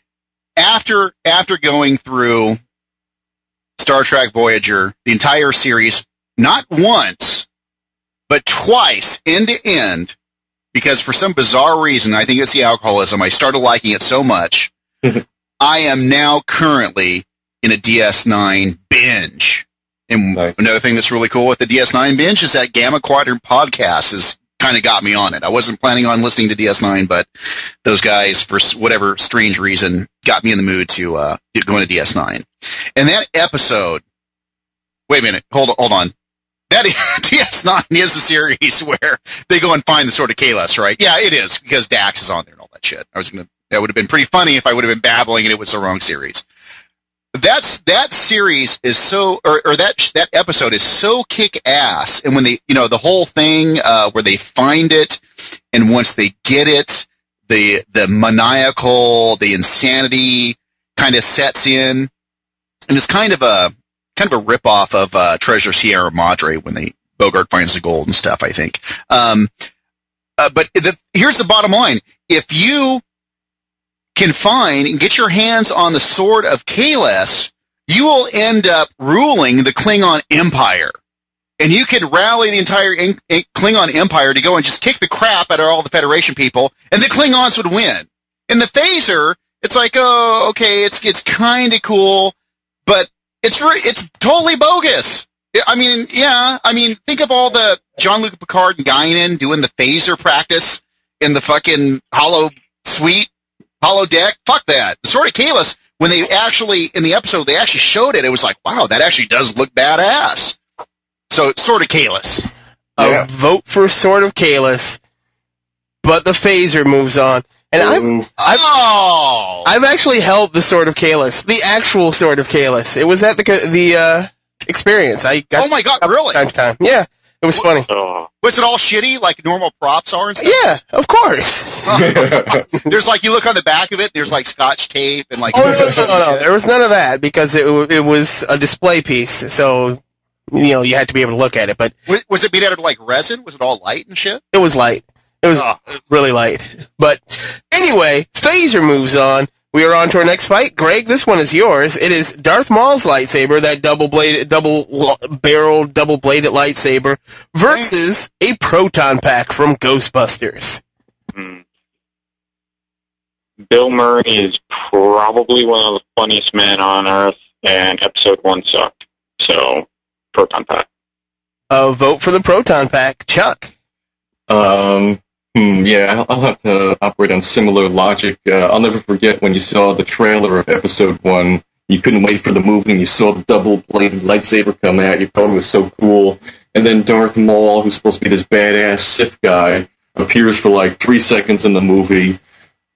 after after going through Star Trek Voyager, the entire series, not once, but twice, end to end, because for some bizarre reason, I think it's the alcoholism. I started liking it so much. I am now currently in a DS9 binge. And Nice. another thing that's really cool with the DS9 binge is that Gamma Quadrant podcast has kind of got me on it. I wasn't planning on listening to DS9, but those guys, for whatever strange reason, got me in the mood to uh, going to DS9. And that episode, wait a minute, hold on, hold on. That DS9 is a series where they go and find the sword of Kahless, right? Yeah, it is because Dax is on there and all that shit. I was gonna, that would have been pretty funny if I would have been babbling and it was the wrong series. That's that series is so, or, or that that episode is so kick ass, and when they, you know, the whole thing uh, where they find it, and once they get it, the the maniacal, the insanity kind of sets in, and it's kind of a kind of a rip off of uh, Treasure Sierra Madre when they Bogart finds the gold and stuff. I think. Um, uh, but the, here's the bottom line: if you can find and get your hands on the sword of Kahless, you will end up ruling the Klingon Empire. And you could rally the entire in- in- Klingon Empire to go and just kick the crap out of all the Federation people, and the Klingons would win. In the phaser, it's like, oh, okay, it's it's kind of cool, but it's re- it's totally bogus. I mean, yeah, I mean, think of all the Jean-Luc Picard and Guinan doing the phaser practice in the fucking Hollow Suite, Holodeck. Fuck that. The Sword of Kahless, when they actually in the episode they actually showed it, it was like, wow, that actually does look badass. So, Sword of Kahless. A vote for Sword of Kahless, but the phaser moves on. And I've, I've, oh, I've actually held the Sword of Kahless, the actual Sword of Kahless. It was at the the uh, experience. I got oh my god, really? time time. Yeah, it was funny. Oh, Was it all shitty like normal props are and stuff? Yeah, of course. There's like you look on the back of it. There's like Scotch tape and like. Oh, no, no, no, no, There was none of that because it it was a display piece, so you know you had to be able to look at it. But Was, was it made out of like resin? Was it all light and shit? it was light. It was Oh. really light. But anyway, Phaser moves on. We are on to our next fight. Greg, this one is yours. It is Darth Maul's lightsaber, that double bladed, double barrel, double bladed lightsaber, versus a proton pack from Ghostbusters. hmm. Bill Murray is probably one of the funniest men on earth, and episode one sucked. So, Proton Pack. A vote for the proton pack. Chuck. Um, hmm, yeah, I'll- have to operate on similar logic. Uh, I'll never forget when you saw the trailer of episode one. You couldn't wait for the movie, and you saw the double-bladed lightsaber come out. You thought it was so cool. And then Darth Maul, who's supposed to be this badass Sith guy, appears for like three seconds in the movie,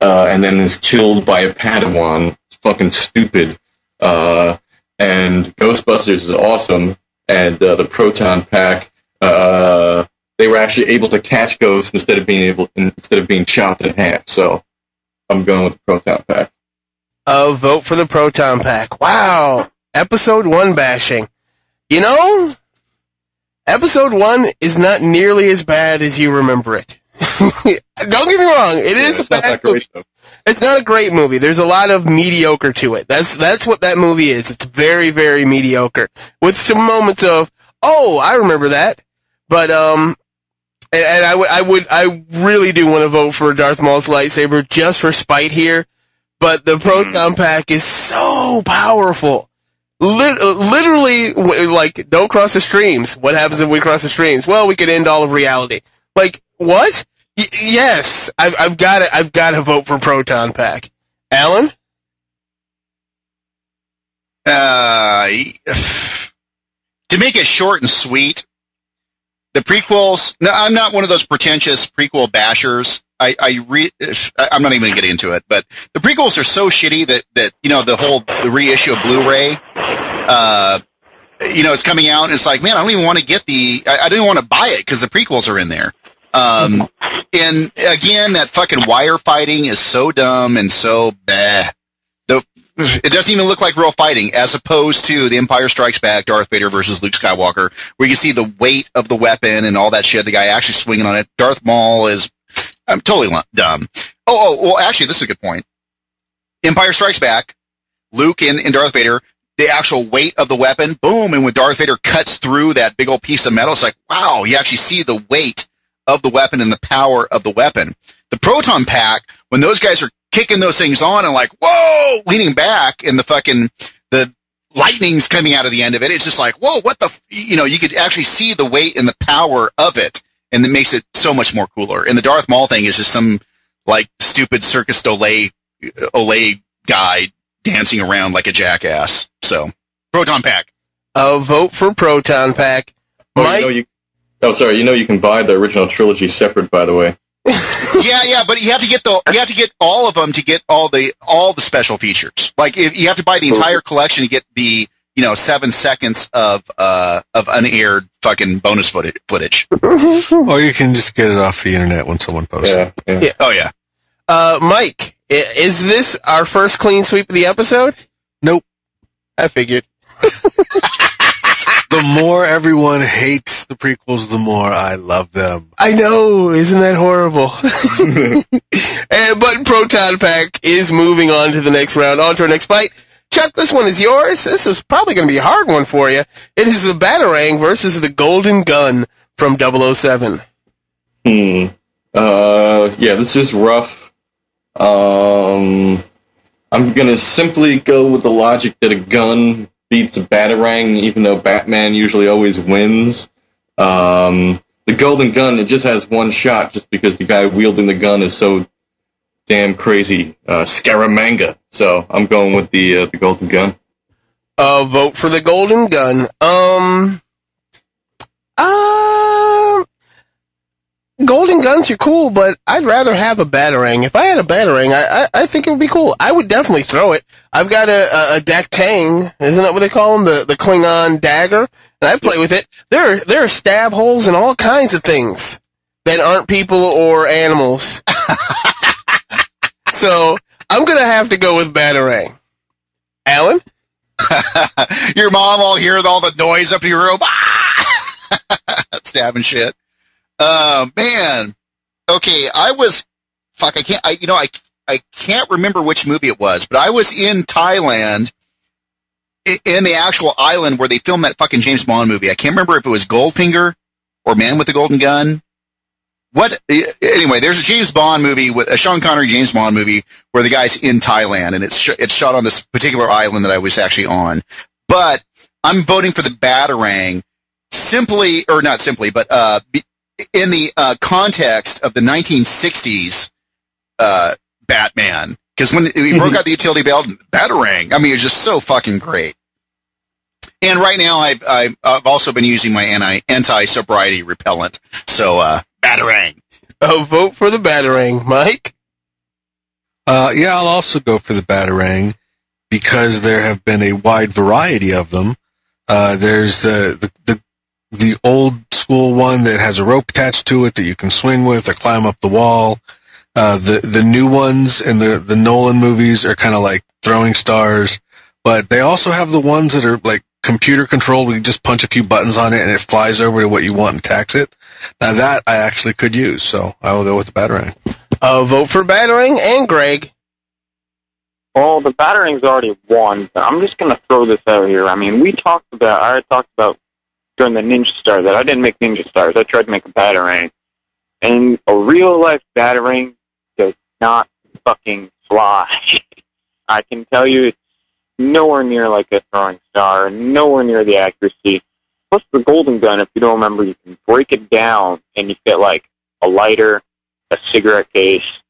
uh, and then is killed by a Padawan. It's fucking stupid. Uh, and Ghostbusters is awesome, and uh, the Proton Pack. They were actually able to catch ghosts instead of being able instead of being chopped in half. So I'm going with the proton pack. A vote for the proton pack. Wow. Episode one bashing. You know, episode one is not nearly as bad as you remember it. Don't get me wrong. It Yeah, is a bad movie. though. It's not a great movie. There's a lot of mediocre to it. That's that's what that movie is. It's very very mediocre with some moments of oh I remember that, but um, and, and I would I would I really do want to vote for Darth Maul's lightsaber just for spite here, but the proton pack is so powerful. Lit- literally, w- like, don't cross the streams. What happens if we cross the streams? Well, we could end all of reality. Like, what? Y- yes, I've, I've got to, I've got to vote for Proton Pack. Alan? Uh, to make it short and sweet, the prequels. No, I'm not one of those pretentious prequel bashers. I, I re, I'm not even going to get into it, but the prequels are so shitty that that you know the whole the reissue of Blu-ray. Uh, you know, it's coming out, and it's like, man, I don't even want to get the. I, I didn't want to buy it because the prequels are in there. Um, and again, that fucking wire fighting is so dumb and so bleh. It doesn't even look like real fighting, as opposed to The Empire Strikes Back, Darth Vader versus Luke Skywalker, where you see the weight of the weapon and all that shit. The guy actually swinging on it. Darth Maul is, I'm totally dumb. Oh, oh, well, actually, this is a good point. Empire Strikes Back, Luke and, and Darth Vader, the actual weight of the weapon, boom, and when Darth Vader cuts through that big old piece of metal, it's like, wow, you actually see the weight of the weapon and the power of the weapon. The proton pack, when those guys are kicking those things on and like, whoa, leaning back and the fucking, the lightning's coming out of the end of it. It's just like, whoa, what the, f-? you know, you could actually see the weight and the power of it. And it makes it so much more cooler. And the Darth Maul thing is just some like stupid circus Olay, uh, Olay guy dancing around like a jackass. So proton pack. A vote for Proton Pack. Oh, Mike? you know you, oh, sorry. You know you can buy the original trilogy separate, by the way. Yeah, yeah, but you have to get the you have to get all of them to get all the all the special features. Like if you have to buy the entire collection to get the you know seven seconds of uh of unaired fucking bonus footage. footage. Or you can just get it off the internet when someone posts it. Yeah, yeah. Yeah. Oh yeah, Uh, Mike, is this our first clean sweep of the episode? Nope. I figured. The more everyone hates the prequels, the more I love them. I know, isn't that horrible? and, but Proton Pack is moving on to the next round, on to our next fight. Chuck, this one is yours. This is probably going to be a hard one for you. It is the Batarang versus the Golden Gun from 007. Hmm. Uh, yeah, this is rough. Um, I'm gonna simply go with the logic that a gun beats batarang, even though Batman usually always wins. Um, the golden gun, it just has one shot, just because the guy wielding the gun is so damn crazy. Uh, Scaramanga. So I'm going with the uh, the golden gun. Uh, vote for the Golden Gun. Um, Golden Guns are cool, but I'd rather have a Batarang. If I had a Batarang, I, I, I think it would be cool. I would definitely throw it. I've got a, a, a d'k tahg, isn't that what they call them? The, the Klingon dagger. And I play with it. There are, there are stab holes and all kinds of things that aren't people or animals. so I'm gonna have to go with Batarang. Alan? your mom will hear all the noise up in your room, ah! stabbing shit. Oh man. Okay, I was fuck. I can't. I you know I I can't remember which movie it was, but I was in Thailand in the actual island where they filmed that fucking James Bond movie. I can't remember if it was Goldfinger or Man with the Golden Gun. What? Anyway, there's a James Bond movie with a Sean Connery James Bond movie where the guy's in Thailand and it's sh- it's shot on this particular island that I was actually on. But I'm voting for the Batarang simply, or not simply, but uh, in the uh, context of the 1960s uh, Batman. Because when he broke out the utility belt, Batarang, I mean, it's just so fucking great. And right now, I've, I've, I've also been using my anti anti sobriety repellent. So, uh, Batarang. A vote for the Batarang. Mike? Uh, yeah, I'll also go for the Batarang because there have been a wide variety of them. Uh, there's the, the, the, the old school one that has a rope attached to it that you can swing with or climb up the wall. Uh, the the new ones and the the Nolan movies are kind of like throwing stars, but they also have the ones that are like computer controlled. We just punch a few buttons on it and it flies over to what you want and attacks it. Now that I actually could use, so I will go with the Batarang. Uh, vote for Batarang and Greg. Well, the Batarang's already won, but I'm just going to throw this out here. I mean, we talked about, I already talked about during the Ninja Star that I didn't make Ninja Stars. I tried to make a Batarang. And a real life Batarang does not fucking fly. I can tell you it's nowhere near like a throwing star, nowhere near the accuracy. Plus the golden gun, if you don't remember, you can break it down and you get like a lighter, a cigarette case,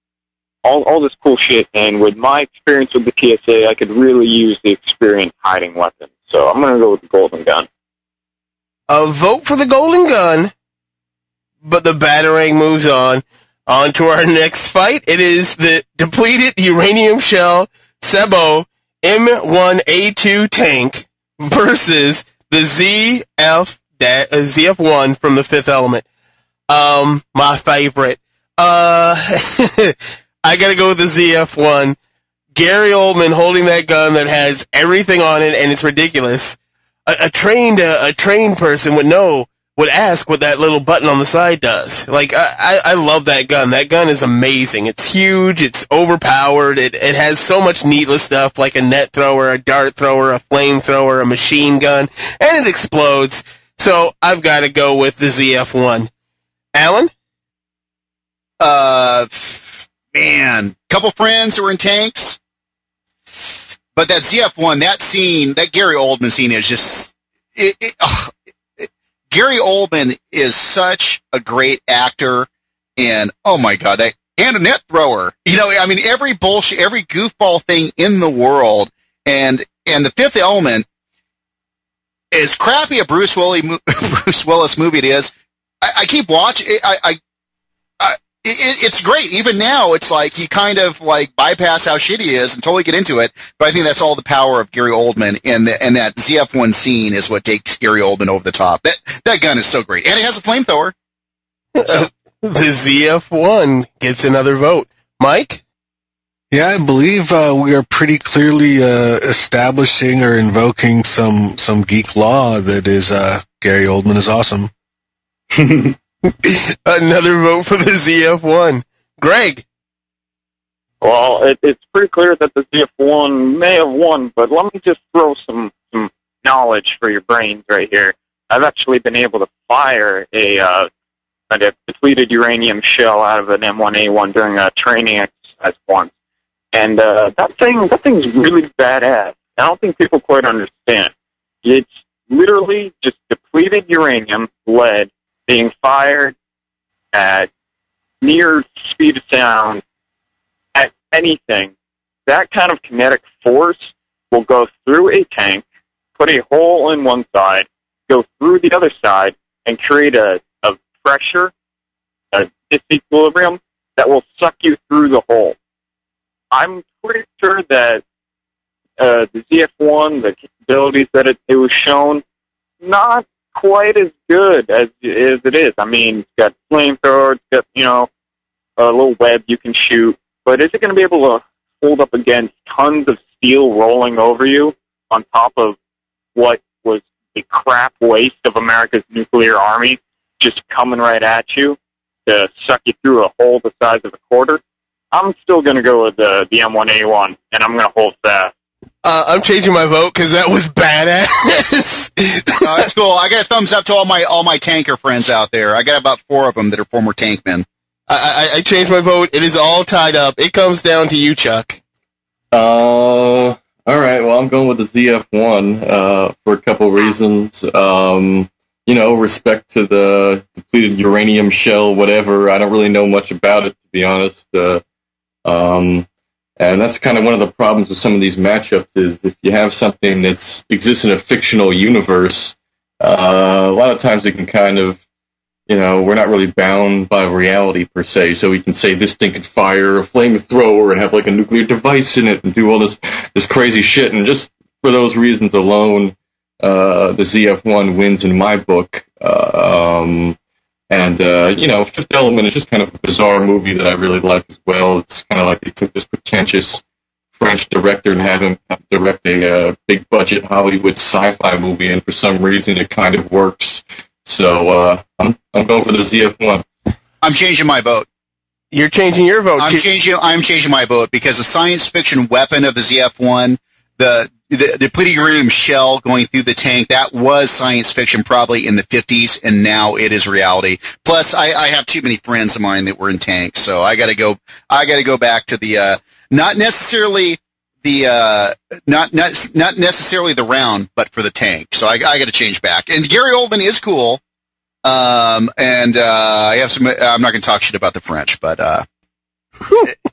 all, all this cool shit. And with my experience with the PSA, I could really use the experience hiding weapons. So I'm to go with the golden gun. A vote for the golden gun, but the Batarang moves on. On to our next fight. It is the depleted uranium shell sabot M1A2 tank versus the ZF uh, ZF1 from the Fifth Element. Um, my favorite. Uh, I gotta go with the ZF1. Gary Oldman holding that gun that has everything on it and it's ridiculous. A, a trained uh, a trained person would know would ask what that little button on the side does. Like I, I, I love that gun. That gun is amazing. It's huge. It's overpowered. It it has so much needless stuff like a net thrower, a dart thrower, a flamethrower, a machine gun, and it explodes. So I've got to go with the ZF1. Alan, Uh, man, couple friends who were in tanks. But that ZF1, that scene, that Gary Oldman scene is just, it, it, ugh, it- Gary Oldman is such a great actor and oh my god, that, and a net thrower. You know, I mean, every bullshit, every goofball thing in the world and, and the fifth element, as crappy a Bruce Willis, Bruce Willis movie it is, I, I keep watching, I, I, it, it, it's great. Even now, it's like he kind of like bypass how shitty he is and totally get into it. But I think that's all the power of Gary Oldman, and the, and that ZF1 scene is what takes Gary Oldman over the top. That that gun is so great, and it has a flamethrower. So, the ZF1 gets another vote. Mike, Yeah, I believe uh, we are pretty clearly uh, establishing or invoking some some geek law that is uh, Gary Oldman is awesome. another vote for the ZF1. Greg, Well, it, it's pretty clear that the ZF1 may have won, but let me just throw some, some knowledge for your brains right here. I've actually been able to fire a, uh, a depleted uranium shell out of an M1A1 during a training exercise once. And uh, that thing, that thing's really badass. I don't think people quite understand. It's literally just depleted uranium, lead, being fired at near speed of sound at anything, that kind of kinetic force will go through a tank, put a hole in one side, go through the other side, and create a, a pressure, a disequilibrium that will suck you through the hole. I'm pretty sure that uh, the ZF-1, the capabilities that it, it was shown, not quite as good as, as it is. I mean, it's got flamethrower, it's got, you know, a little web you can shoot, but is it going to be able to hold up against tons of steel rolling over you on top of what was a crap waste of America's nuclear army just coming right at you to suck you through a hole the size of a quarter? I'm still going to go with the, the M1A1, and I'm going to hold fast. Uh, I'm changing my vote because that was badass. uh, it's cool. I got a thumbs up to all my all my tanker friends out there. I got about four of them that are former tankmen. I, I, I changed my vote. It is all tied up. It comes down to you, Chuck. Uh, all right. Well, I'm going with the ZF1 uh, for a couple reasons. Um, you know, respect to the depleted uranium shell, whatever. I don't really know much about it, to be honest. Uh, um, and that's kind of one of the problems with some of these matchups is if you have something that exists in a fictional universe, uh, a lot of times it can kind of you know, we're not really bound by reality per se, so we can say this thing can fire a flamethrower and have like a nuclear device in it and do all this this crazy shit. And just for those reasons alone, uh, the ZF1 wins in my book. Uh, um, And uh, you know, Fifth Element is just kind of a bizarre movie that I really like as well. It's kind of like they took this pretentious French director and had him direct a uh, big budget Hollywood sci-fi movie, and for some reason it kind of works. So uh, I'm I'm going for the ZF1. I'm changing my vote. You're changing your vote. I'm too. changing. I'm changing my vote because the science fiction weapon of the ZF-1, the the depleted uranium shell going through the tank, that was science fiction probably in the 50s, and now it is reality. Plus, I, I have too many friends of mine that were in tanks, so I got to go. I got to go back to the uh, not necessarily the uh, not not not necessarily the round, but for the tank. So I, I got to change back. And Gary Oldman is cool. Um, and uh, I have some. I'm not going to talk shit about the French, but uh,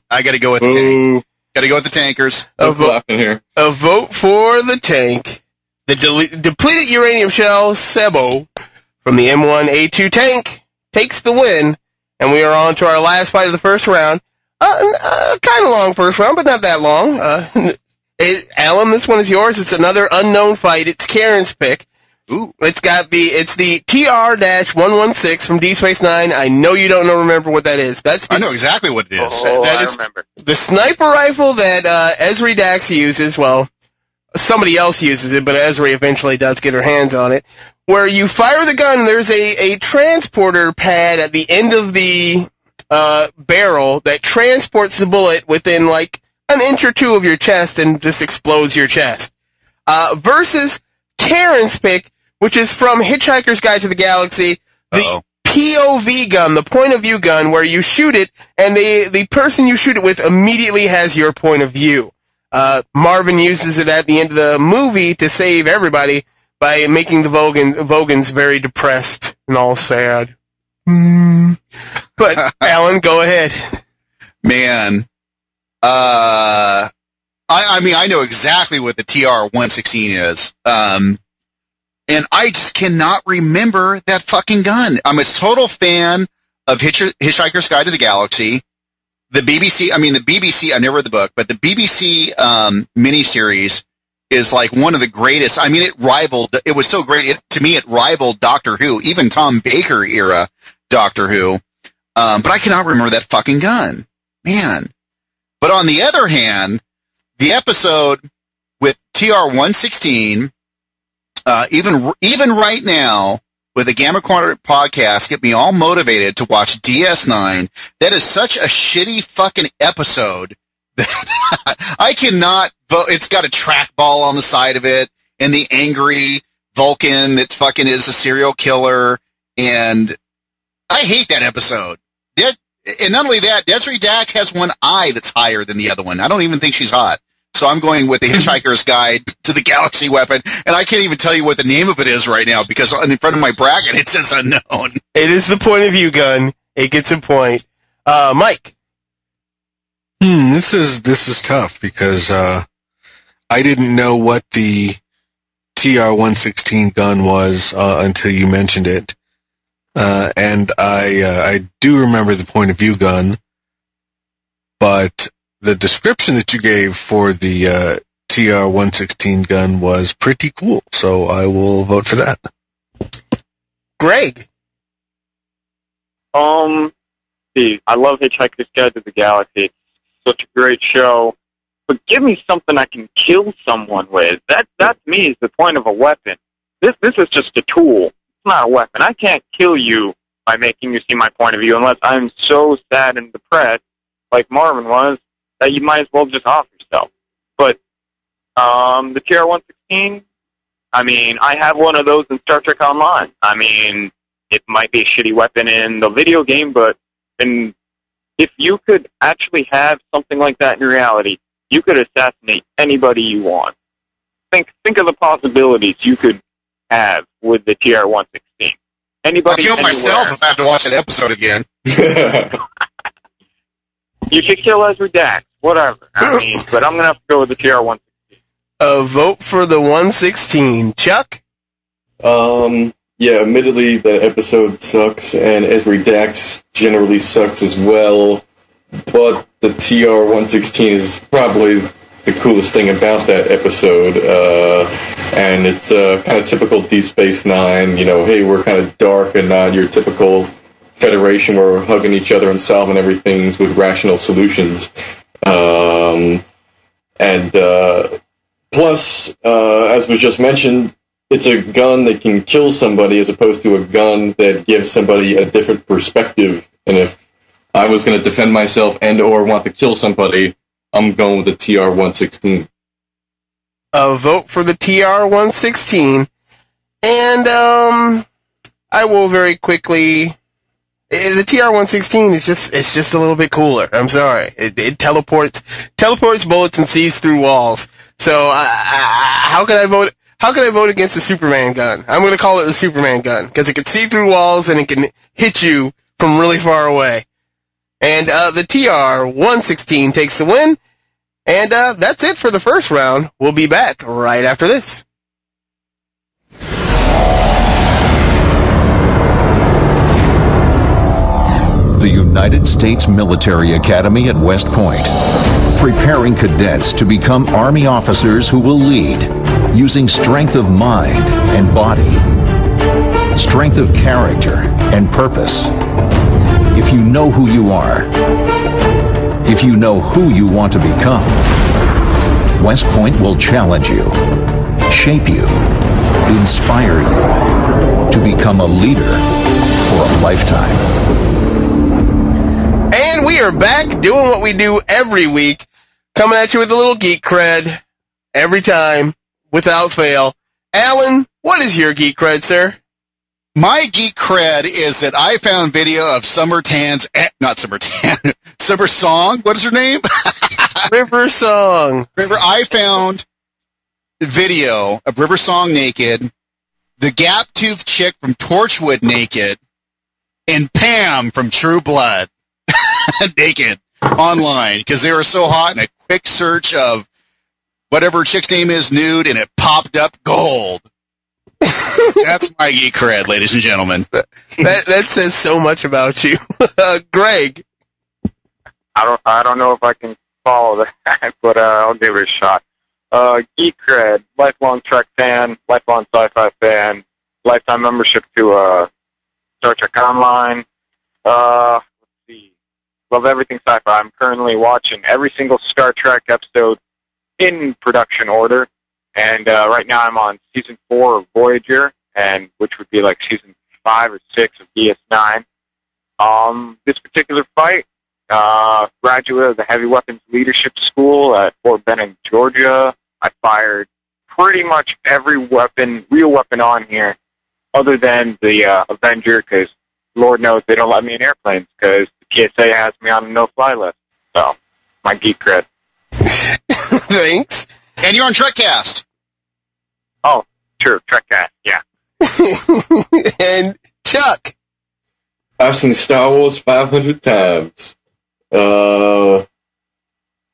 I got to go with the tank. Got to go with the tankers. A vote, here. a vote for the tank. The dele- depleted uranium shell sabot from the M1A2 tank takes the win, and we are on to our last fight of the first round. Uh, uh, kind of long first round, but not that long. Uh, it, Alan, this one is yours. It's another unknown fight. It's Karen's pick. Ooh. It's got the it's the TR-116 from Deep Space Nine. I know you don't know remember what that is. That's I know exactly what it is. Oh, that I is- remember. the sniper rifle that uh, Ezri Dax uses. Well, somebody else uses it, but Ezri eventually does get her hands on it. Where you fire the gun, there's a, a transporter pad at the end of the uh, barrel that transports the bullet within like an inch or two of your chest and just explodes your chest. Uh, versus Karen's pick, which is from Hitchhiker's Guide to the Galaxy, the Uh-oh. POV gun, the point of view gun, where you shoot it and the the person you shoot it with immediately has your point of view. Uh, Marvin uses it at the end of the movie to save everybody by making the Vogon, Vogons very depressed and all sad. Hmm. But Alan, go ahead. Man, uh, I, I mean, I know exactly what the TR-116 is. Um, and I just cannot remember that fucking gun. I'm a total fan of Hitch- Hitchhiker's Guide to the Galaxy. The BBC, I mean, the BBC, I never read the book, but the BBC, um, miniseries is like one of the greatest. I mean, it rivaled, it was so great. It, to me, it rivaled Doctor Who, even Tom Baker era Doctor Who. Um, but I cannot remember that fucking gun. Man. But on the other hand, the episode with TR116, uh, even, even right now, with the Gamma Quadrant podcast, get me all motivated to watch DS9. That is such a shitty fucking episode that I cannot vote. It's got a trackball on the side of it and the angry Vulcan that fucking is a serial killer. And I hate that episode. And not only that, Desiree Dax has one eye that's higher than the other one. I don't even think she's hot. So I'm going with the Hitchhiker's Guide to the Galaxy Weapon, and I can't even tell you what the name of it is right now because in front of my bracket it says unknown. It is the point of view gun. It gets a point. Uh, Mike. Hmm, this is this is tough because uh, I didn't know what the TR-116 gun was uh, until you mentioned it, uh, and I uh, I do remember the point of view gun, but the description that you gave for the uh, TR-116 gun was pretty cool, so I will vote for that. Greg. Um, see, I love Hitchhiker's Guide to the Galaxy. Such a great show. But give me something I can kill someone with. That that to me is the point of a weapon. This this is just a tool. It's not a weapon. I can't kill you by making you see my point of view unless I'm so sad and depressed, like Marvin was, that you might as well just off yourself. But um, the TR-116, I mean, I have one of those in Star Trek Online. I mean, it might be a shitty weapon in the video game, but and if you could actually have something like that in reality, you could assassinate anybody you want. Think think of the possibilities you could have with the TR-116. I'll Anybody, kill anywhere. myself if I have to watch an episode again. You could kill Ezri Dax, whatever. I mean, but I'm gonna have to go with the TR-116. A vote for the 116. Chuck. Um, yeah, admittedly, the episode sucks, and Ezri Dax generally sucks as well. But the TR-116 is probably the coolest thing about that episode, uh, and it's uh, kind of typical Deep Space Nine. You know, hey, we're kind of dark and not your typical Federation where we're hugging each other and solving everything with rational solutions. Um, and uh, plus, uh, as was just mentioned, it's a gun that can kill somebody as opposed to a gun that gives somebody a different perspective. And if I was going to defend myself and or want to kill somebody, I'm going with the TR-116. A vote for the TR-116. And um, I will very quickly. The TR-116 is just it's just a little bit cooler. I'm sorry. It, it teleports teleports bullets and sees through walls. So how can I vote? How can I vote against the Superman gun? I'm going to call it the Superman gun because it can see through walls and it can hit you from really far away. And uh, the TR-116 takes the win. And uh, that's it for the first round. We'll be back right after this. United States Military Academy at West Point, preparing cadets to become Army officers who will lead using strength of mind and body, strength of character and purpose. If you know who you are, if you know who you want to become, West Point will challenge you, shape you, inspire you to become a leader for a lifetime. We are back doing what we do every week, coming at you with a little geek cred every time, without fail. Alan, what is your geek cred, sir? My geek cred is that I found video of Summer Tan's, eh, not Summer Tan, Summer Song. What is her name? River Song. River. I found video of River Song naked, the Gap Tooth chick from Torchwood naked, and Pam from True Blood naked online because they were so hot. And a quick search of whatever chick's name is nude, and it popped up gold. That's my geek cred, ladies and gentlemen. That that says so much about you, uh, Greg. I don't I don't know if I can follow that, but uh, I'll give it a shot. Uh, Geek Cred, lifelong Trek fan, lifelong sci-fi fan, lifetime membership to uh, Star Trek Online. Uh, let's see, love everything sci-fi. I'm currently watching every single Star Trek episode in production order, and uh, right now I'm on season four of Voyager, and which would be like season five or six of DS9. Um, this particular fight uh, graduate of the Heavy Weapons Leadership School at Fort Benning, Georgia. I fired pretty much every weapon, real weapon on here, other than the uh, Avenger, because Lord knows they don't let me in airplanes because TSA has me on a no-fly list. So, my geek cred. Thanks. And you're on Trekcast. Oh, sure, Trekcast, yeah. and Chuck. I've seen Star Wars 500 times. Uh,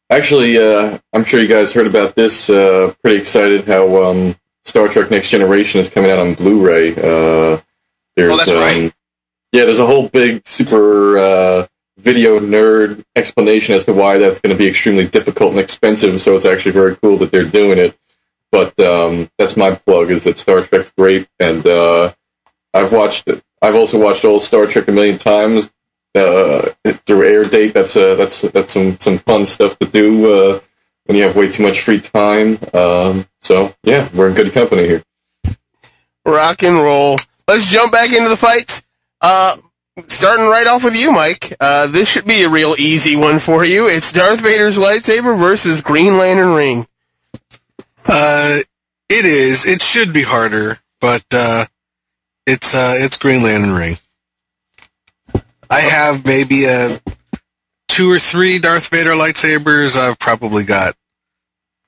actually, uh, I'm sure you guys heard about this. Uh, pretty excited how um, Star Trek Next Generation is coming out on Blu-ray. Uh, there's, Oh, that's right. um, Yeah, there's a whole big super uh, video nerd explanation as to why that's going to be extremely difficult and expensive. So it's actually very cool that they're doing it. But um, that's my plug: is that Star Trek's great, and uh, I've watched it. I've also watched all Star Trek a million times uh, through air date. That's uh, that's that's some some fun stuff to do uh, when you have way too much free time. Um, so yeah, we're in good company here. Rock and roll. Let's jump back into the fights. Uh, starting right off with you, Mike. Uh, this should be a real easy one for you. It's Darth Vader's lightsaber versus Green Lantern ring. Uh, it is. It should be harder, but uh, it's uh, it's Green Lantern ring. I have maybe a two or three Darth Vader lightsabers. I've probably got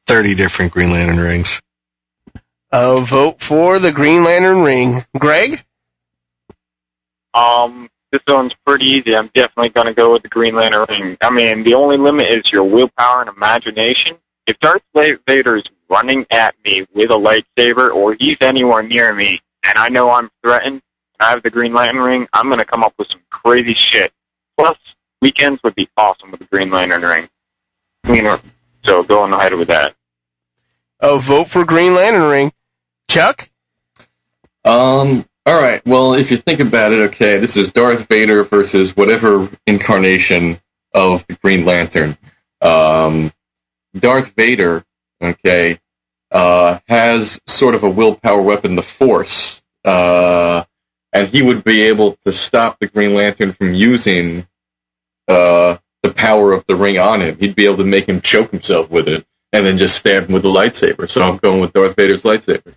thirty different Green Lantern rings. Uh, vote for the Green Lantern ring. Greg? Um, this one's pretty easy. I'm definitely going to go with the Green Lantern ring. I mean, the only limit is your willpower and imagination. If Darth Vader is running at me with a lightsaber or he's anywhere near me and I know I'm threatened and I have the Green Lantern ring, I'm going to come up with some crazy shit. Plus, weekends would be awesome with the Green Lantern ring. You know, so go on ahead with that. A vote for Green Lantern ring. Chuck? Um, All right. Well, if you think about it, okay, this is Darth Vader versus whatever incarnation of the Green Lantern. Um, Darth Vader, okay, uh, has sort of a willpower weapon, the Force, uh, and he would be able to stop the Green Lantern from using uh, the power of the ring on him. He'd be able to make him choke himself with it, and then just stab him with the lightsaber. So I'm going with Darth Vader's lightsaber.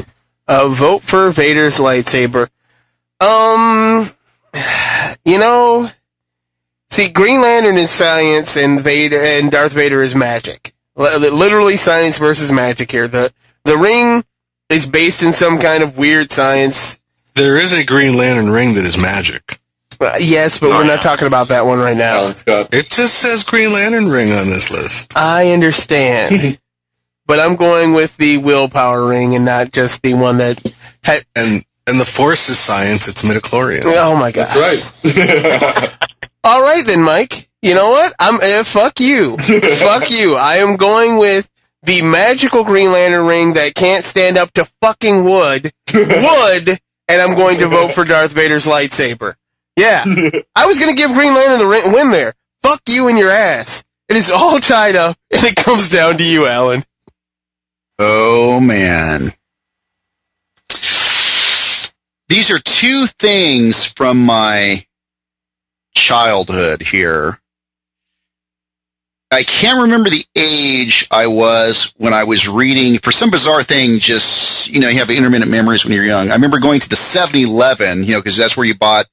Uh, vote for Vader's lightsaber. Um, you know, see, Green Lantern is science, and Vader and Darth Vader is magic. Li- Literally, science versus magic here. The the ring is based in some kind of weird science. There is a Green Lantern ring that is magic. Uh, yes, but Oh, we're yeah. not talking about that one right now. Alan Scott. It just says Green Lantern ring on this list. I understand, but I'm going with the willpower ring and not just the one that. Had, And and the Force is science. It's midichlorian. oh my god! That's right. All right then, Mike. You know what? I'm uh, fuck you. fuck you. I am going with the magical Green Lantern ring that can't stand up to fucking wood. Wood, and I'm going to vote for Darth Vader's lightsaber. Yeah, I was going to give Green Lantern the ring, win there. Fuck you and your ass. It is all tied up, and it comes down to you, Alan. Oh man. These are two things from my childhood here. I can't remember the age I was when I was reading. For some bizarre thing, just, you know, you have intermittent memories when you're young. I remember going to the 7-Eleven, you know, because that's where you bought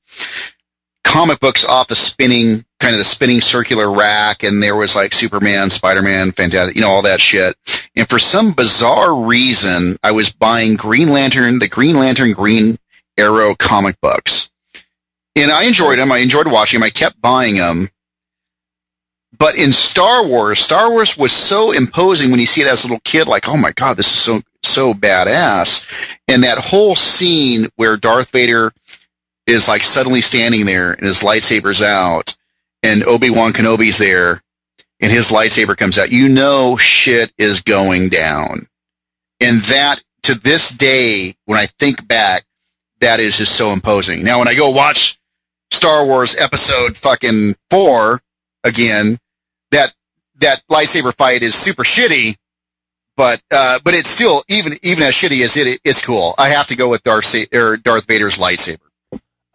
comic books off the spinning, kind of the spinning circular rack, and there was like Superman, Spider-Man, Fantastic, you know, all that shit. And for some bizarre reason, I was buying Green Lantern, the Green Lantern Green Arrow comic books. And I enjoyed them. I enjoyed watching them. I kept buying them. But in Star Wars, Star Wars was so imposing when you see it as a little kid, like, oh my God, this is so, so badass. And that whole scene where Darth Vader is like suddenly standing there and his lightsaber's out and Obi-Wan Kenobi's there and his lightsaber comes out, you know shit is going down. And that, to this day, when I think back, that is just so imposing. Now, when I go watch Star Wars episode fucking four again, that, that lightsaber fight is super shitty, but, uh, but it's still, even, even as shitty as it, it's cool. I have to go with Darth, or Darth Vader's lightsaber.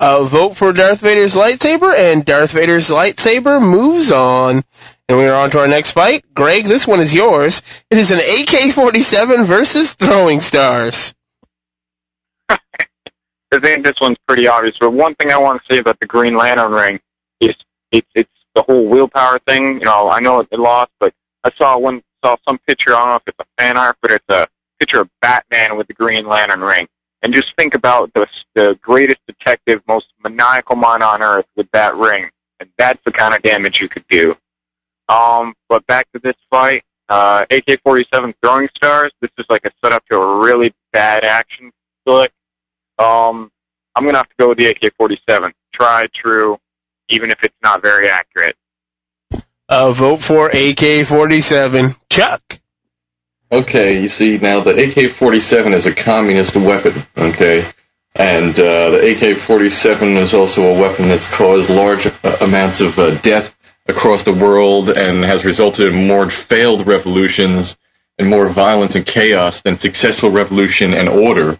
Uh, vote for Darth Vader's lightsaber, and Darth Vader's lightsaber moves on. And we are on to our next fight. Greg, this one is yours. It is an AK-47 versus throwing stars. I think this one's pretty obvious. But one thing I want to say about the Green Lantern ring is it's it's the whole willpower thing. You know, I know it lost, but I saw one saw some picture. I don't know if it's a fan art, but it's a picture of Batman with the Green Lantern ring. And just think about the the greatest detective, most maniacal mind on earth with that ring, and that's the kind of damage you could do. Um, but back to this fight, uh, AK-47 throwing stars. This is like a setup to a really bad action flick. Um, I'm gonna have to go with the AK-47. Tried, true, even if it's not very accurate. Uh, vote for AK-47. Chuck. Okay, you see, now the AK-47 is a communist weapon, okay? And uh, the AK-47 is also a weapon that's caused large uh, amounts of uh, death across the world and has resulted in more failed revolutions and more violence and chaos than successful revolution and order.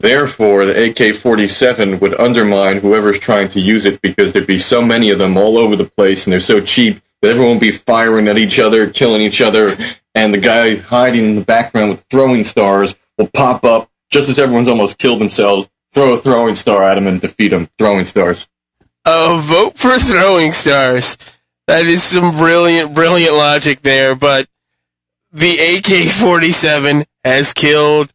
Therefore, the AK-47 would undermine whoever's trying to use it because there'd be so many of them all over the place and they're so cheap that everyone would be firing at each other, killing each other, and the guy hiding in the background with throwing stars will pop up just as everyone's almost killed themselves, throw a throwing star at him and defeat him. Throwing stars. Vote for throwing stars. That is some brilliant, brilliant logic there, but the AK-47 has killed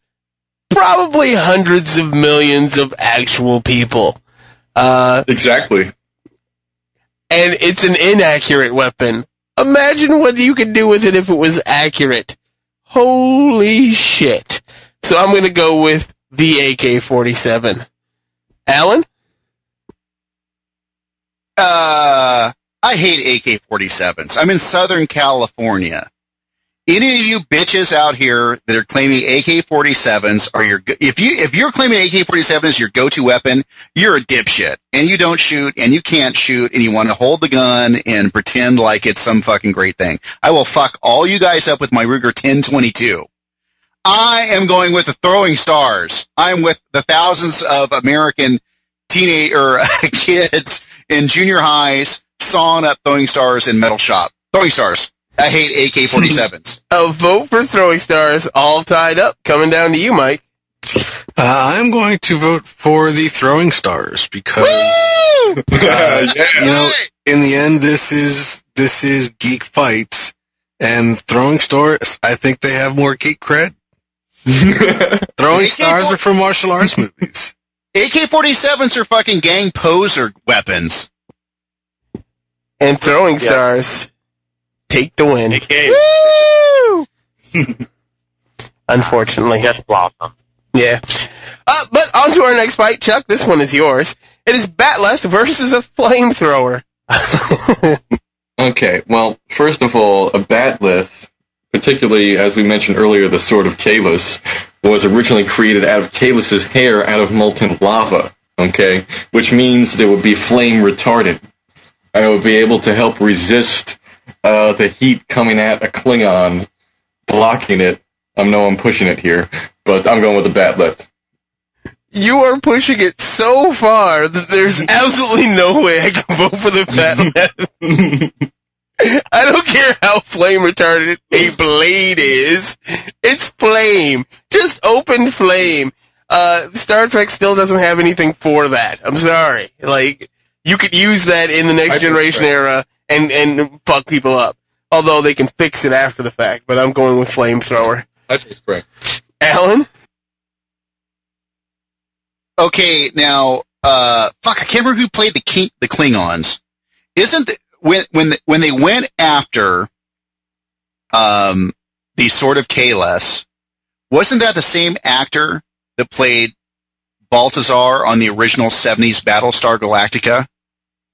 probably hundreds of millions of actual people. Uh, Exactly. and it's an inaccurate weapon. Imagine what you could do with it if it was accurate. Holy shit. So I'm gonna go with the AK-47. Alan? Uh, I hate AK-47s. I'm in Southern California. Any of you bitches out here that are claiming AK-47s are your if you if you're claiming AK-47 as your go-to weapon, you're a dipshit and you don't shoot and you can't shoot and you want to hold the gun and pretend like it's some fucking great thing. I will fuck all you guys up with my Ruger 1022. I am going with the throwing stars. I'm with the thousands of American teenage or kids in junior highs sawing up throwing stars in metal shop. Throwing stars. I hate AK-47s. A vote for throwing stars, all tied up. Coming down to you, Mike. Uh, I'm going to vote for the throwing stars because uh, yeah. you know in the end this is this is geek fights and throwing stars. I think they have more geek cred. Throwing AK-40 stars are from martial arts movies. AK-47s are fucking gang poser weapons. And throwing Yeah. stars take the win. AK, Woo! Unfortunately. yes, Blossom. Yeah. Uh, but on to our next fight, Chuck. This one is yours. It is Batleth versus a flamethrower. Okay, well, first of all, a batleth, particularly as we mentioned earlier, the sword of Kahless, was originally created out of Kahless's hair out of molten lava. Okay, which means that it would be flame retardant, and it would be able to help resist uh, the heat coming at a Klingon, blocking it. I know I'm pushing it here, but I'm going with the batleth. you are pushing it so far that there's absolutely no way I can vote for the Batleth. I don't care how flame retardant a blade is. It's flame. Just open flame. Uh, Star Trek still doesn't have anything for that. I'm sorry. Like, you could use that in the next I generation respect. era and, and fuck people up. Although they can fix it after the fact, but I'm going with flamethrower. I was correct. Alan? Okay, now, uh, fuck, I can't remember who played the King, the Klingons. Isn't the, when when the, when they went after um the Sword of Kahless, wasn't that the same actor that played Baltazar on the original '70s Battlestar Galactica?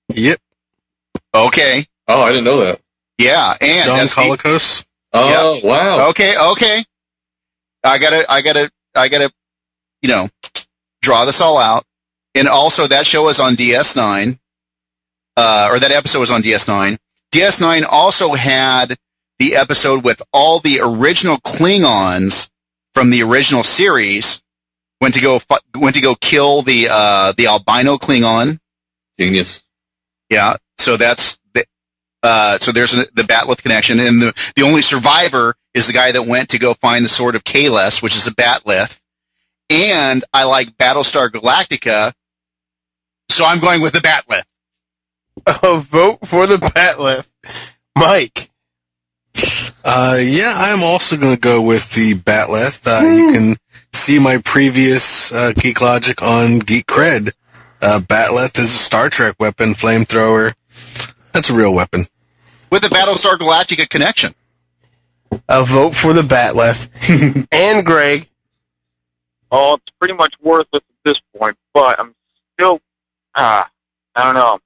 Yep, Okay, Oh, I didn't know that. yeah, and John that's Colicos. Oh, wow. Okay, okay. I gotta, I gotta, I gotta, you know, draw this all out. And also, that show was on DS9, uh, or that episode was on DS9. DS9 also had the episode with all the original Klingons from the original series went to go fu- went to go kill the uh, the albino Klingon. Genius. Yeah, so that's the, uh, so there's the Batleth connection, and the the only survivor is the guy that went to go find the sword of Kahless, which is a Batleth. And I like Battlestar Galactica, so I'm going with the Batleth. A vote for the Batleth. Mike. Uh, yeah, I'm also going to go with the Batleth. Uh, you can see my previous uh, Geek Logic on Geek Cred. Uh, Batleth is a Star Trek weapon, flamethrower. That's a real weapon. With the Battlestar Galactica connection. A vote for the Batleth. and Greg. Oh, it's pretty much worthless at this point, but I'm still, ah, I don't know.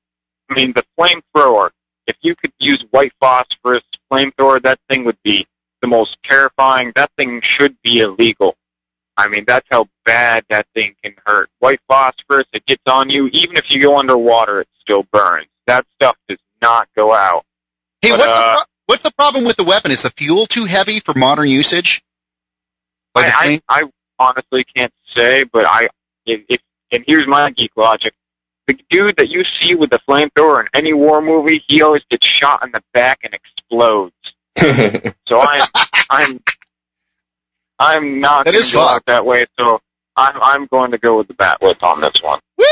I mean, the flamethrower. If you could use white phosphorus flamethrower, that thing would be the most terrifying. That thing should be illegal. I mean, that's how bad that thing can hurt. White phosphorus, it gets on you. Even if you go underwater, it still burns. That stuff does not go out. Hey, But, what's the uh, pro- what's the problem with the weapon? Is the fuel too heavy for modern usage? I, I, I honestly can't say, but I if, if and here's my geek logic. The dude that you see with the flamethrower in any war movie, he always gets shot in the back and explodes. So I'm I'm I'm not That gonna go out that way. So I'm I'm going to go with the Batleth on this one. Woo!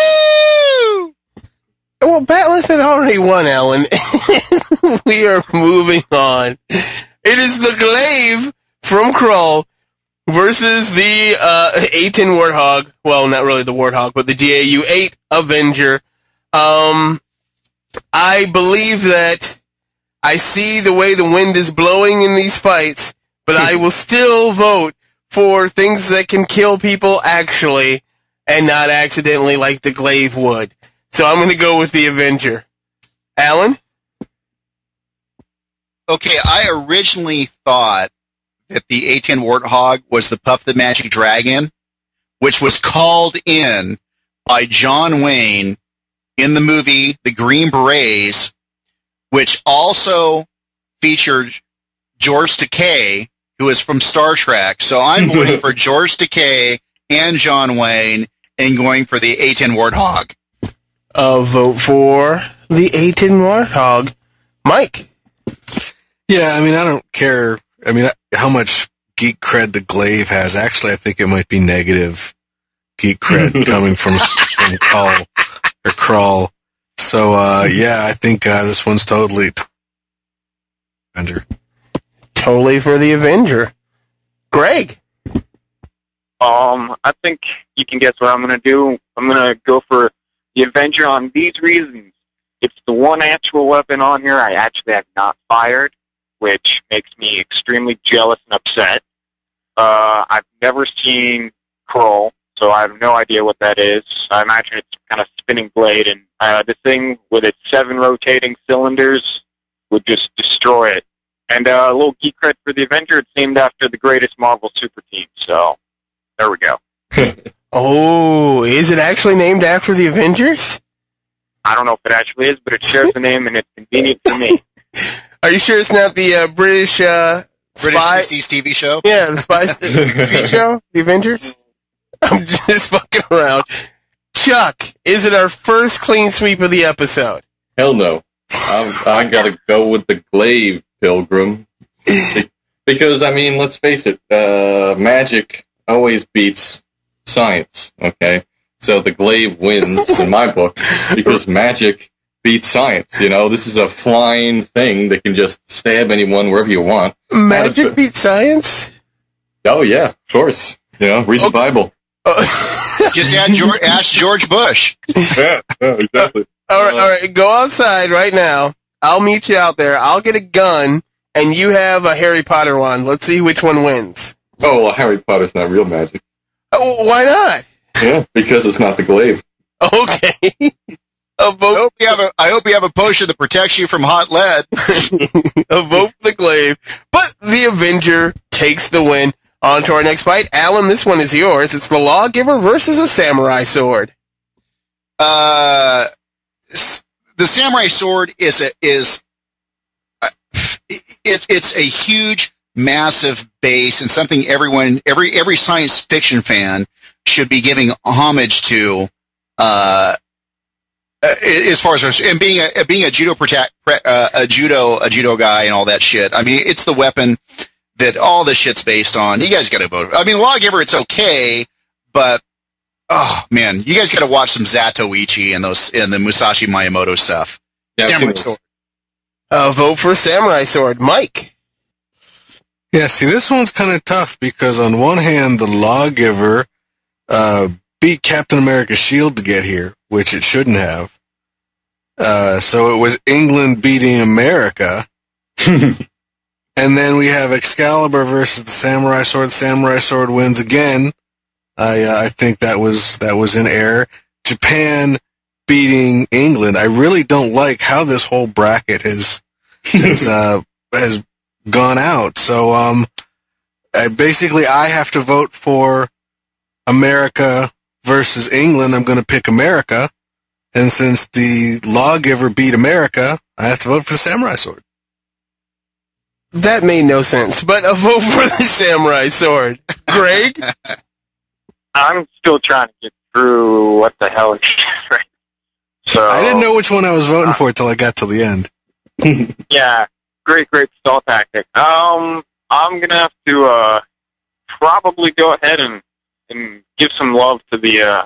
Well, Batleth had already won, Alan. we are moving on. It is the Glaive from Krull versus the uh, A10 Warthog. Well, not really the Warthog, but the GAU-8 Avenger. Um, I believe that I see the way the wind is blowing in these fights, but I will still vote for things that can kill people actually and not accidentally like the Glaive would. So I'm going to go with the Avenger. Alan? Okay, I originally thought that the A10 Warthog was the Puff the Magic Dragon, which was called in by John Wayne in the movie The Green Berets, which also featured George Takei, who is from Star Trek. So I'm voting for George Takei and John Wayne and going for the A10 Warthog. A vote for the A10 Warthog. Mike. Yeah, I mean, I don't care. I mean, how much geek cred the glaive has. Actually, I think it might be negative geek cred coming from from Call or Crawl. So, uh, yeah, I think uh, this one's totally Avenger. Totally for the Avenger. Greg. Um, I think you can guess what I'm going to do. I'm going to go for the Avenger on these reasons. It's the one actual weapon on here I actually have not fired, which makes me extremely jealous and upset. Uh, I've never seen Krull, so I have no idea what that is. I imagine it's kind of spinning blade, and uh, the thing with its seven rotating cylinders would just destroy it. And uh, a little geek cred for the Avenger. It's named after the greatest Marvel super team. So there we go. Oh, is it actually named after the Avengers? I don't know if it actually is, but it shares the name and it's convenient for me. Are you sure it's not the uh, British uh, British spy? 60s TV show. Yeah, the spy TV show, the Avengers. I'm just fucking around. Chuck, is it our first clean sweep of the episode? Hell no. I'm, I gotta go with the glaive, Pilgrim. Because, I mean, let's face it, uh, magic always beats science, okay? So the glaive wins in my book because magic beats science, you know? This is a flying thing that can just stab anyone wherever you want. Magic beats science. Oh, yeah, of course. You know, read the oh. Bible. Oh. Just add George, ask George Bush. Yeah, yeah exactly. all right, all right. Go outside right now. I'll meet you out there. I'll get a gun, and you have a Harry Potter wand. Let's see which one wins. Oh, well, Harry Potter's not real magic. Oh, why not? Yeah, because it's not the glaive. Okay. a I vote. hope you have a, I hope you have a potion that protects you from hot lead. a vote for the glaive. But the Avenger takes the win. On to our next fight. Alan, this one is yours. It's the Lawgiver versus a Samurai Sword. Uh, the samurai sword is a, is, uh, it's, it's a huge, massive base and something everyone, every, every science fiction fan should be giving homage to, uh, uh, as far as and being a being a judo protect uh, a judo a judo guy and all that shit. I mean, it's the weapon that all this shit's based on. You guys got to vote. I mean, Lawgiver, it's okay, but oh man, you guys got to watch some Zatoichi and those and the Musashi Miyamoto stuff. Yeah, Samurai sword. A vote for Samurai Sword. Mike. Yeah, see, this one's kind of tough because on one hand, the lawgiver uh, beat Captain America's shield to get here, which it shouldn't have. Uh, so it was England beating America. and then we have Excalibur versus the Samurai Sword. Samurai Sword wins again. I uh, I think that was that was in error. Japan beating England. I really don't like how this whole bracket has has uh, has gone out. So um, uh, basically, I have to vote for America versus England. I'm going to pick America, and since the lawgiver beat America, I have to vote for the samurai sword. That made no sense, but a vote for the Samurai Sword. Greg? I'm still trying to get through what the hell is right. So I didn't know which one I was voting for until I got to the end. Yeah, great, great stall tactic. Um, I'm gonna have to uh probably go ahead and and give some love to the uh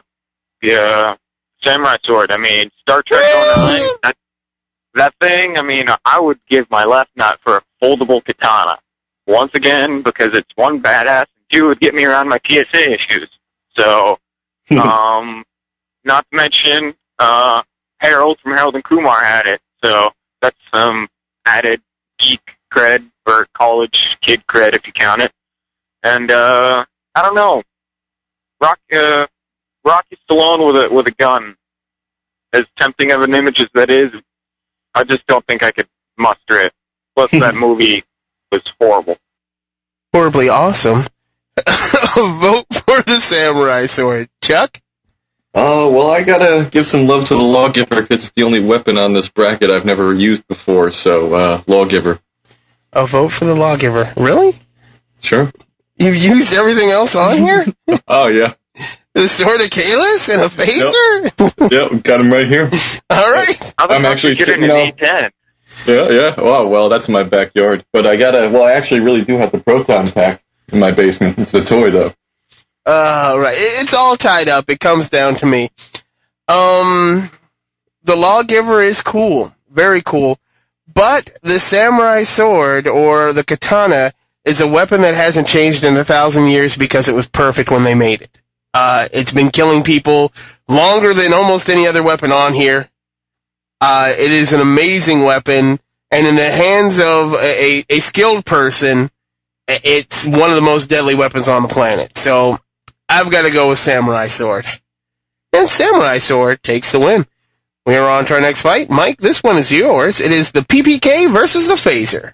the uh samurai sword. I mean, Star Trek Online. That that thing. I mean, I would give my left nut for a foldable katana. Once again, because it's one badass, and two would get me around my TSA issues. So, um, not to mention, uh, Harold from Harold and Kumar had it. So that's some added geek cred or college kid cred if you count it. And uh, I don't know, Rock, uh, Rocky Stallone with a with a gun, as tempting of an image as that is, I just don't think I could muster it. Plus, that movie was horrible. horribly awesome. Vote for the samurai sword. Chuck? Oh, well, I gotta give some love to the lawgiver because it's the only weapon on this bracket I've never used before, so, uh, lawgiver. A vote for the lawgiver. Really? Sure. You've used everything else on here? Oh, yeah. the sword of Kahless and a phaser? Yep, got him right here. All right. How the I'm actually sitting an now- A10? Yeah, yeah. Oh, well, that's my backyard. But I gotta, well, I actually really do have the proton pack in my basement. It's the toy, though. Uh, right. It- It's all tied up. It comes down to me. Um, the lawgiver is cool. Very cool. But the samurai sword or the katana is a weapon that hasn't changed in a thousand years because it was perfect when they made it. Uh, it's been killing people longer than almost any other weapon on here. Uh, it is an amazing weapon, and in the hands of a, a, a skilled person, it's one of the most deadly weapons on the planet. So I've got to go with Samurai Sword. And Samurai Sword takes the win. We are on to our next fight. Mike, this one is yours. It is the PPK versus the Phaser.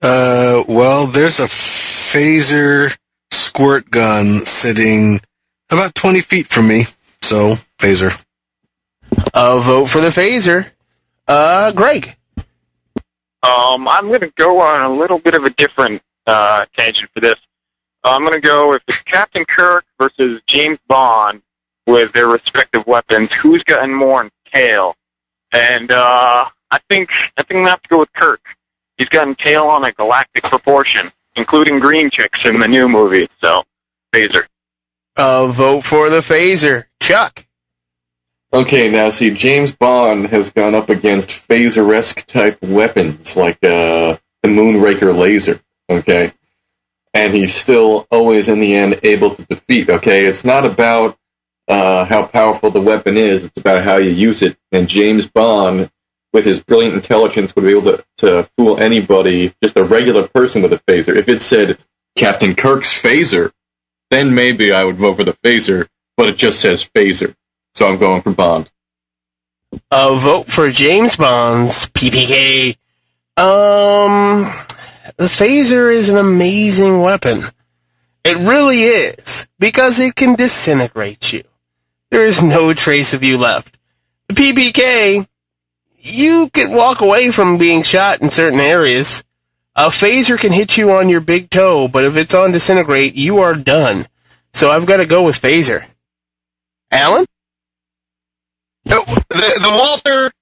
Uh, well, there's a phaser squirt gun sitting about 20 feet from me. So, phaser. A vote for the Phaser. Uh, Greg. Um, I'm going to go on a little bit of a different uh, tangent for this. I'm going to go with Captain Kirk versus James Bond with their respective weapons. Who's gotten more in tail? And uh, I think I think I'm going to have to go with Kirk. He's gotten tail on a galactic proportion, including green chicks in the new movie. So, phaser. A vote for the Phaser. Chuck. Okay, now see, James Bond has gone up against phaser-esque type weapons like uh, the Moonraker laser, okay? And he's still always, in the end, able to defeat, okay? It's not about uh, how powerful the weapon is, it's about how you use it. And James Bond, with his brilliant intelligence, would be able to, to fool anybody, just a regular person with a phaser. If it said Captain Kirk's phaser, then maybe I would vote for the phaser, but it just says phaser. So I'm going for Bond. A vote for James Bond's PPK. Um, the phaser is an amazing weapon. It really is because it can disintegrate you. There is no trace of you left. The PPK, you can walk away from being shot in certain areas. A phaser can hit you on your big toe, but if it's on disintegrate, you are done. So I've got to go with phaser. Alan? The, the, the Walther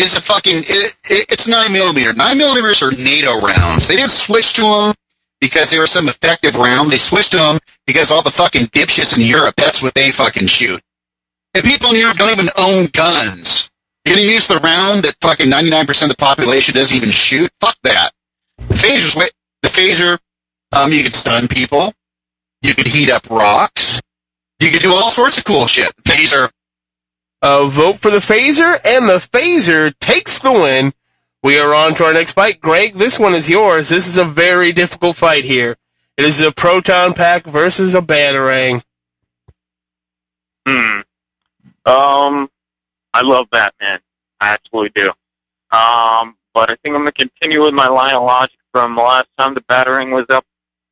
is a fucking. It, it, it's nine millimeter. Nine millimeters are NATO rounds. They didn't switch to them because they were some effective round. They switched to them because all the fucking dipshits in Europe. That's what they fucking shoot. And people in Europe don't even own guns. You're gonna use the round that fucking 99% of the population doesn't even shoot. Fuck that. The phaser's wa- the phaser. Um, you could stun people. You could heat up rocks. You could do all sorts of cool shit. Phaser A vote for the phaser, and the phaser takes the win. We are on to our next fight. Greg, this one is yours. This is a very difficult fight here. It is a proton pack versus a batarang. Hmm. Um, I love Batman. I absolutely do. Um, but I think I'm going to continue with my line of logic from the last time the batarang was up.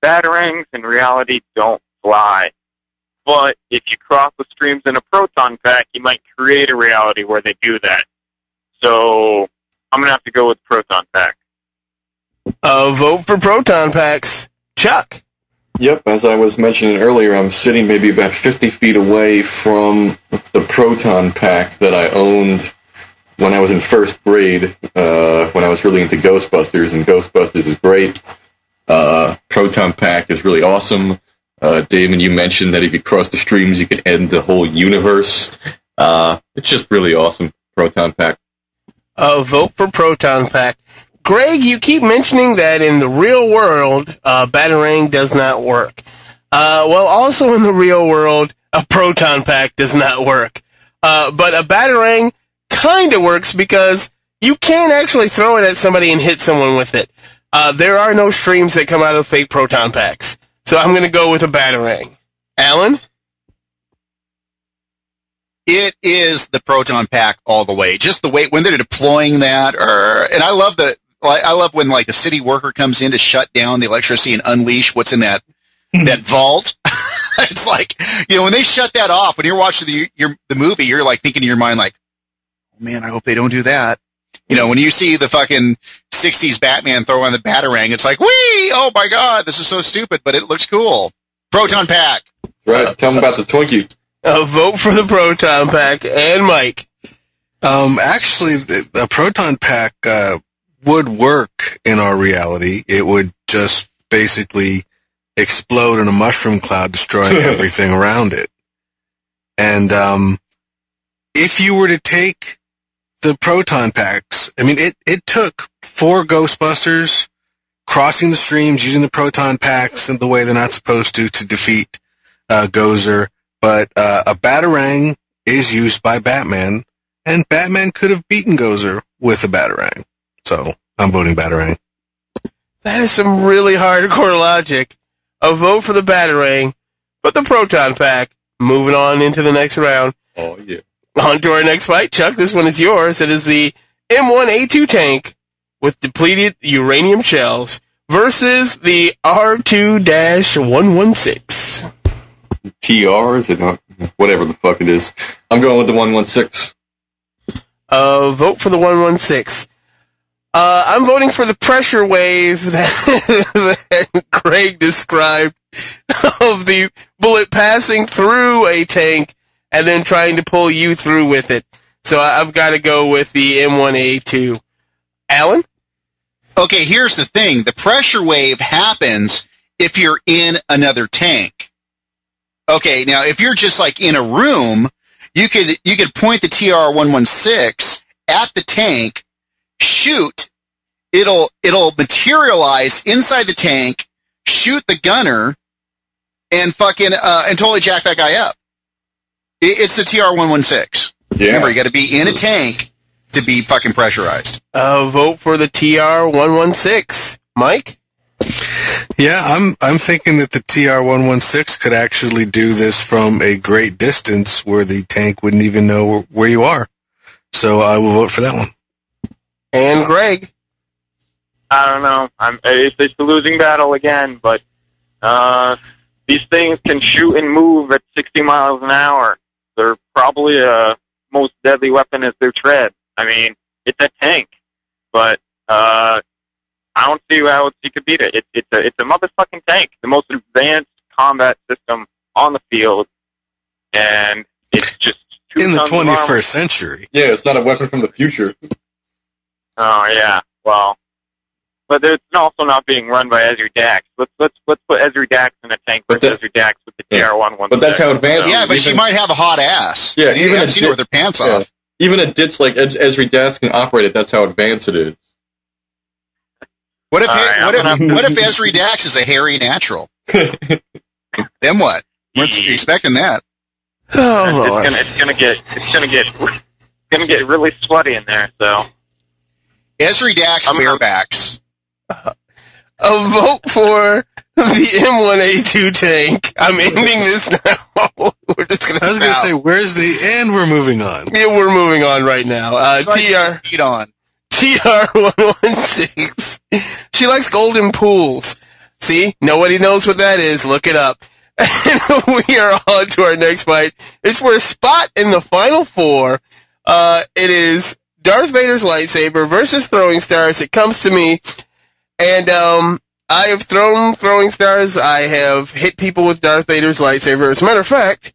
Batarangs in reality don't fly. But if you cross the streams in a proton pack, you might create a reality where they do that. So I'm going to have to go with proton pack. A vote for proton packs. Chuck. Yep, as I was mentioning earlier, I'm sitting maybe about 50 feet away from the proton pack that I owned when I was in first grade, uh, when I was really into Ghostbusters, and Ghostbusters is great. Uh, proton pack is really awesome. Uh, Damon, you mentioned that if you cross the streams, you can end the whole universe. Uh, it's just really awesome, proton pack. A vote for proton pack. Greg, you keep mentioning that in the real world, uh, batarang does not work. Uh, well, also in the real world, a proton pack does not work. Uh, but a batarang kind of works because you can actually throw it at somebody and hit someone with it. Uh, there are no streams that come out of fake proton packs. So I'm going to go with a batarang. Alan? it is the proton pack all the way. Just the way when they're deploying that, or and I love the I I love when like the city worker comes in to shut down the electricity and unleash what's in that that vault. it's like you know when they shut that off when you're watching the your, the movie, you're like thinking in your mind like, oh man, I hope they don't do that. You know, when you see the fucking '60s Batman throw on the batarang, it's like, wee! Oh my god, this is so stupid, but it looks cool. Proton pack. Right. Tell them about the Twinkie. A vote for the proton pack and Mike. Um, actually, the, the proton pack uh, would work in our reality. It would just basically explode in a mushroom cloud, destroying everything around it. And um, if you were to take the proton packs, I mean, it, it took four Ghostbusters crossing the streams using the proton packs in the way they're not supposed to to defeat uh, Gozer. But uh, a batarang is used by Batman, and Batman could have beaten Gozer with a batarang. So I'm voting batarang. That is some really hardcore logic. A vote for the Batarang, but the Proton Pack. Moving on into the next round. Oh yeah. On to our next fight, Chuck. This one is yours. It is the M1A2 tank with depleted uranium shells versus the R2-116. TR is it not? Whatever the fuck it is. I'm going with the one one six. Uh, vote for the 116. Uh, I'm voting for the pressure wave that, that Craig described of the bullet passing through a tank and then trying to pull you through with it. So I've got to go with the M1A2. Alan? Okay, here's the thing. The pressure wave happens if you're in another tank. Okay, now if you're just like in a room, you could you could point the TR116 at the tank, shoot, it'll it'll materialize inside the tank, shoot the gunner, and fucking uh, and totally jack that guy up. It, it's the TR116. Yeah. Remember, you got to be in a tank to be fucking pressurized. Uh, vote for the TR116. Mike? Yeah, I'm I'm thinking that the TR116 could actually do this from a great distance where the tank wouldn't even know where you are. So I will vote for that one. And Greg? I don't know. I'm, it's, it's a losing battle again, but uh, these things can shoot and move at 60 miles an hour. They're probably a most deadly weapon is their tread. I mean, it's a tank, but uh, I don't see how else you could beat it. it. It's a it's a motherfucking tank, the most advanced combat system on the field, and it's just two In the tons of armor. 21st century. Yeah, it's not a weapon from the future. Oh yeah, well, but it's also not being run by Ezri Dax. Let's let's let's put Ezri Dax in a tank But versus that- Ezri Dax with the Yeah. TR one one. But that's how advanced. Yeah, but she might have a hot ass. Yeah, you even haven't a seen her with her pants yeah. off. Even a ditch like Ez- Ezri Dax can operate it. That's how advanced it is. What if All right, what if I'm gonna- what if Ezri Dax is a hairy natural? then what? Weren't you expecting that? Oh, it's, Lord. gonna it's gonna get it's gonna get it's gonna get really sweaty in there. So Ezri Dax I'm- barebacks. A vote for the M1A2 tank. I'm ending this now. we're just gonna. I was going to say, where's the and we're moving on. Yeah, we're moving on right now. Uh, TR Eat on. TR116. She likes golden pools. See, nobody knows what that is. Look it up. we are on to our next fight. It's for a spot in the final four. Uh, it is Darth Vader's lightsaber versus throwing stars. It comes to me, and um, I have thrown throwing stars. I have hit people with Darth Vader's lightsaber. As a matter of fact,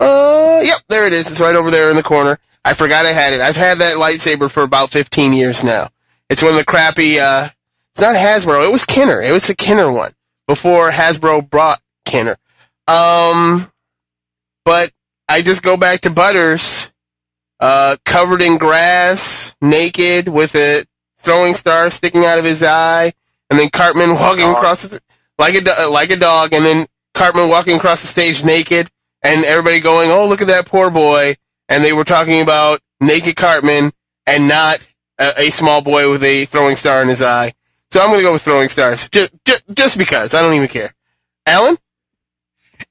uh, yep, there it is. It's right over there in the corner. I forgot I had it. I've had that lightsaber for about 15 years now. It's one of the crappy, uh, it's not Hasbro. It was Kenner. It was a Kenner one before Hasbro brought Kenner. Um, but I just go back to Butters, uh, covered in grass, naked with a throwing star sticking out of his eye, and then Cartman walking Dog. across the, like a do- like a dog, and then Cartman walking across the stage naked, and everybody going, "Oh, look at that poor boy!" And they were talking about naked Cartman and not a, a small boy with a throwing star in his eye. So I'm going to go with throwing stars, just, just just because I don't even care. Alan,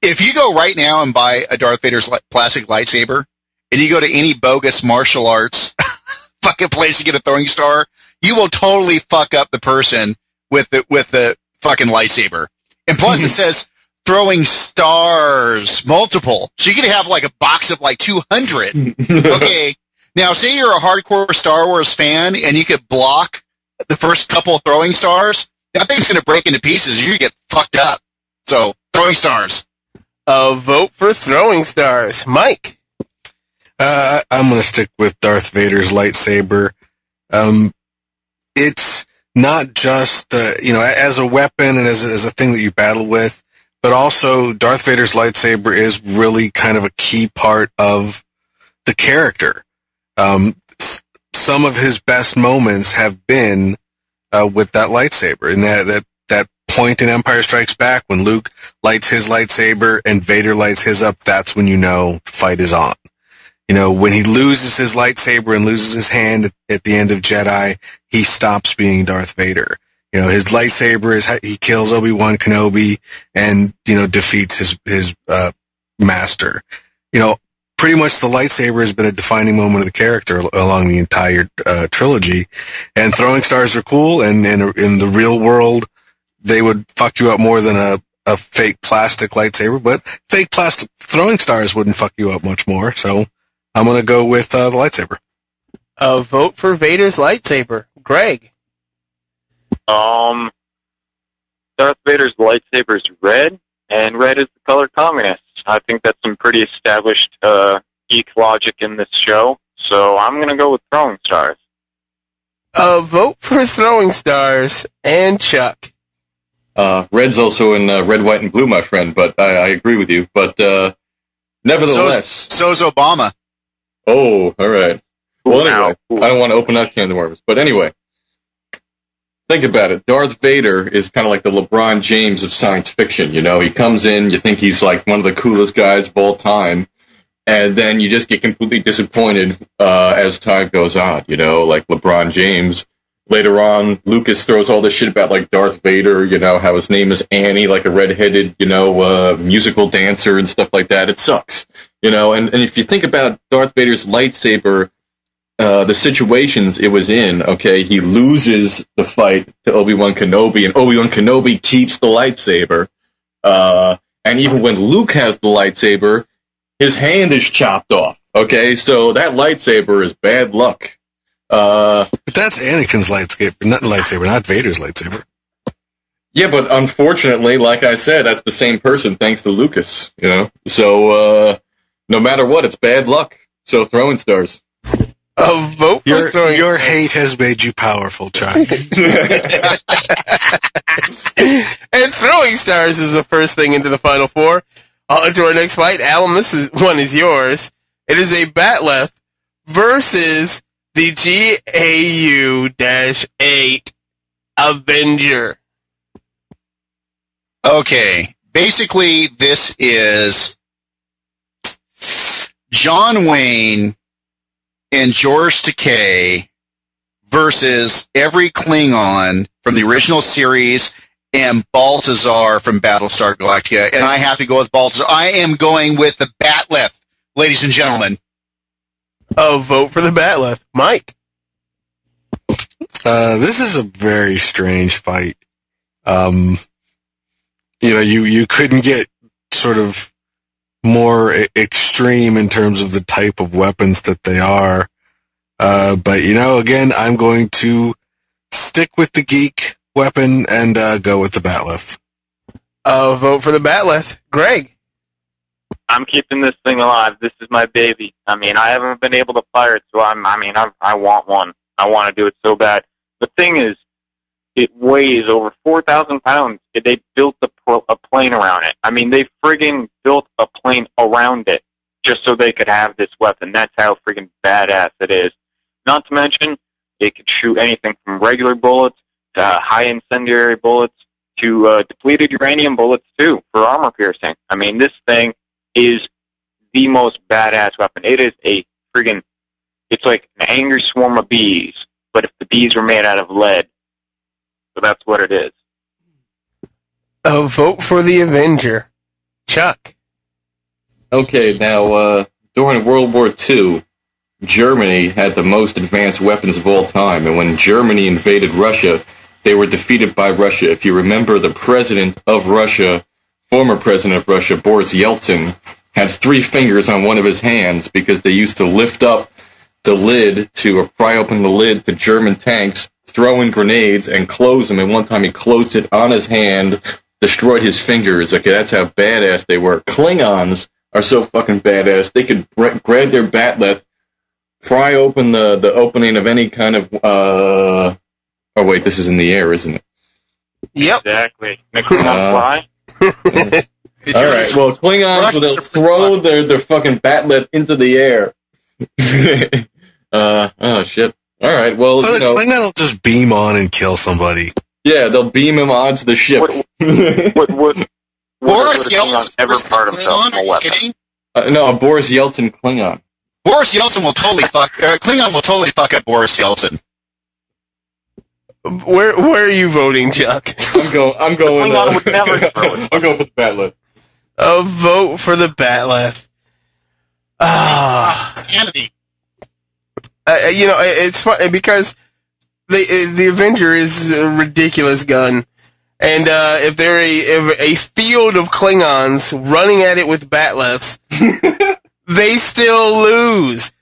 If you go right now and buy a Darth Vader's li- plastic lightsaber, and you go to any bogus martial arts fucking place to get a throwing star, you will totally fuck up the person with the with the fucking lightsaber. And plus, it says throwing stars, multiple. So you could have like a box of like two hundred. okay, now say you're a hardcore Star Wars fan and you could block the first couple throwing stars. That thing's going to break into pieces. You're going to get fucked up. So throwing stars. A vote for throwing stars. Mike. Uh, I'm going to stick with Darth Vader's lightsaber. Um, it's not just the, you know, as a weapon and as a, as a thing that you battle with, but also Darth Vader's lightsaber is really kind of a key part of the character. Um, some of his best moments have been uh, with that lightsaber, and that that that point in Empire Strikes Back when Luke lights his lightsaber and Vader lights his up. That's when you know the fight is on. You know, when he loses his lightsaber and loses his hand at, the end of Jedi, he stops being Darth Vader. You know, his lightsaber is he kills Obi Wan Kenobi and you know defeats his his uh, master. You know, pretty much the lightsaber has been a defining moment of the character along the entire uh, trilogy. And throwing stars are cool, and in in the real world, they would fuck you up more than a a fake plastic lightsaber. But fake plastic throwing stars wouldn't fuck you up much more. So I'm gonna go with uh, the lightsaber. A vote for Vader's lightsaber. Greg. Um, Darth Vader's lightsaber is red, and red is the color communist. I think that's some pretty established uh, geek logic in this show. So I'm gonna go with throwing stars. A vote for throwing stars. And Chuck. Uh, red's also in uh, red, white, and blue, my friend. But I, I agree with you. But uh, nevertheless, So's Obama. Oh, all right. Well, Now, anyway, I don't want to open up can of worms. But anyway, think about it. Darth Vader is kind of like the LeBron James of science fiction. You know, he comes in, you think he's like one of the coolest guys of all time, and then you just get completely disappointed uh, as time goes on. You know, like LeBron James. Later on, Lucas throws all this shit about like Darth Vader. You know how his name is Annie, like a redheaded, you know, uh, musical dancer and stuff like that. It sucks. You know, and, and if you think about Darth Vader's lightsaber uh, the situations it was in. Okay, he loses the fight to Obi Wan Kenobi, and Obi Wan Kenobi keeps the lightsaber. Uh, and even when Luke has the lightsaber, his hand is chopped off. Okay, so that lightsaber is bad luck. Uh, But that's Anakin's lightsaber, not lightsaber, not Vader's lightsaber. yeah, but unfortunately, like I said, that's the same person thanks to Lucas. You know, so uh, no matter what, it's bad luck. So throwing stars. A vote for Your throwing your stars. hate has made you powerful, Chuck. and throwing stars is the first thing into the final four. On to our next fight. Alan, this is, one is yours. It is a Batleth versus the GAU-8 Avenger. Okay. Basically, this is John Wayne and George Takei versus every Klingon from the original series and Baltazar from Battlestar Galactica. And I have to go with Baltazar. I am going with the Batleth, ladies and gentlemen. A vote for the Batleth. Mike. Uh, this is a very strange fight. Um, you know, you, you couldn't get sort of more extreme in terms of the type of weapons that they are. Uh, but you know, again, I'm going to stick with the geek weapon and uh, go with the Batleth. A vote for the Batleth. Greg. I'm keeping this thing alive. This is my baby. I mean, I haven't been able to fire it, so I'm. I mean, I I want one. I want to do it so bad. The thing is, it weighs over four thousand pounds. They built a, a plane around it. I mean, they friggin' built a plane around it just so they could have this weapon. That's how friggin' badass it is. Not to mention, it could shoot anything from regular bullets to high incendiary bullets to uh, depleted uranium bullets too for armor piercing. I mean, this thing is the most badass weapon. It is a friggin' it's like an angry swarm of bees, but if the bees were made out of lead. So that's what it is. A vote for the Avenger. Chuck. Okay, now uh, during World War II, Germany had the most advanced weapons of all time, and when Germany invaded Russia, they were defeated by Russia. If you remember, the president of Russia, former president of Russia, Boris Yeltsin, had three fingers on one of his hands because they used to lift up the lid to or pry open the lid to German tanks, throw in grenades, and close them. And one time he closed it on his hand, destroyed his fingers. Okay, that's how badass they were. Klingons are so fucking badass. They could br- grab their bat'leth, pry open the, the opening of any kind of. Uh, oh wait, this is in the air, isn't it? Yep. Exactly. Make them Uh, fly. All right. Well, Klingons Russians they'll throw their their fucking bat'leth into the air. uh oh shit. All right. Well, So you know, Klingon will just beam on and kill somebody. yeah, they'll beam him onto the ship. What- Would would would, Boris would a Klingon Yeltsin ever versus part himself Klingon? Are a you weapon? kidding? uh, no, a Boris Yeltsin Klingon. Boris Yeltsin will totally fuck. Uh, Klingon will totally fuck up Boris Yeltsin. Where where are you voting, Chuck? I'm going. I'm going. Klingon Uh, would never throw it. I'm going for the bat'leth. A vote for the Batleth. Ah, Insanity. uh, you know it- it's fun because the uh, the Avenger is a ridiculous gun, and uh, if they're a if a field of Klingons running at it with Batleths, they still lose.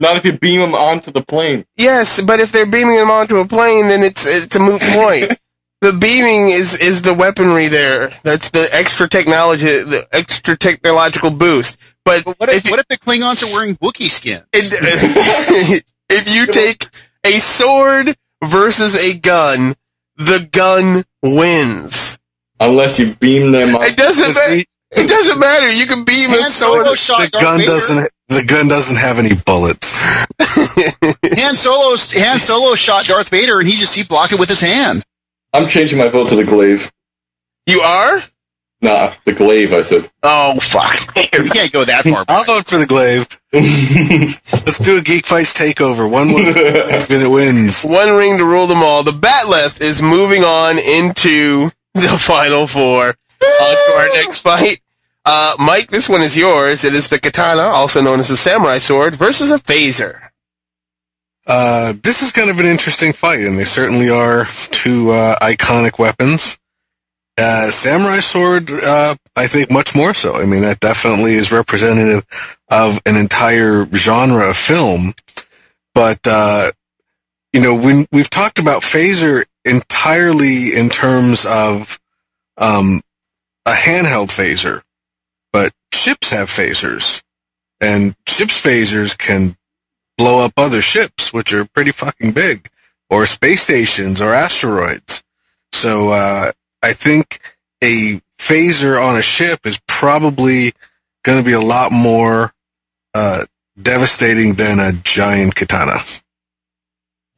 Not if you beam them onto the plane. Yes, but if they're beaming them onto a plane, then it's it's a moot point. the beaming is is the weaponry there. That's the extra technology, the extra technological boost. But, But what if, if, what if the Klingons are wearing Wookiee skin? it- if you take a sword versus a gun, the gun wins. Unless you beam them. On- It doesn't But matter. See, It doesn't matter. You can beam a Han sword. Solo shot the Darth gun Vader. doesn't. The gun doesn't have any bullets. Han Solo. Han Solo shot Darth Vader, and he just he blocked it with his hand. I'm changing my vote to the glaive. You are? Nah, the glaive. I said. Oh fuck! You can't go that far. I'll vote for the glaive. Let's do a Geek Fights takeover. One more minute wins. One ring to rule them all. The Batleth is moving on into the final four. On to our next fight. Uh, Mike, this one is yours. It is the katana, also known as the samurai sword, versus a phaser. Uh, this is kind of an interesting fight, and they certainly are two uh, iconic weapons. Uh, samurai sword, uh, I think much more so. I mean, that definitely is representative of an entire genre of film. But uh, you know, when we've talked about phaser entirely in terms of um, a handheld phaser, but ships have phasers, and ships phasers can blow up other ships, which are pretty fucking big, or space stations or asteroids. So uh, I think a phaser on a ship is probably going to be a lot more uh, devastating than a giant katana.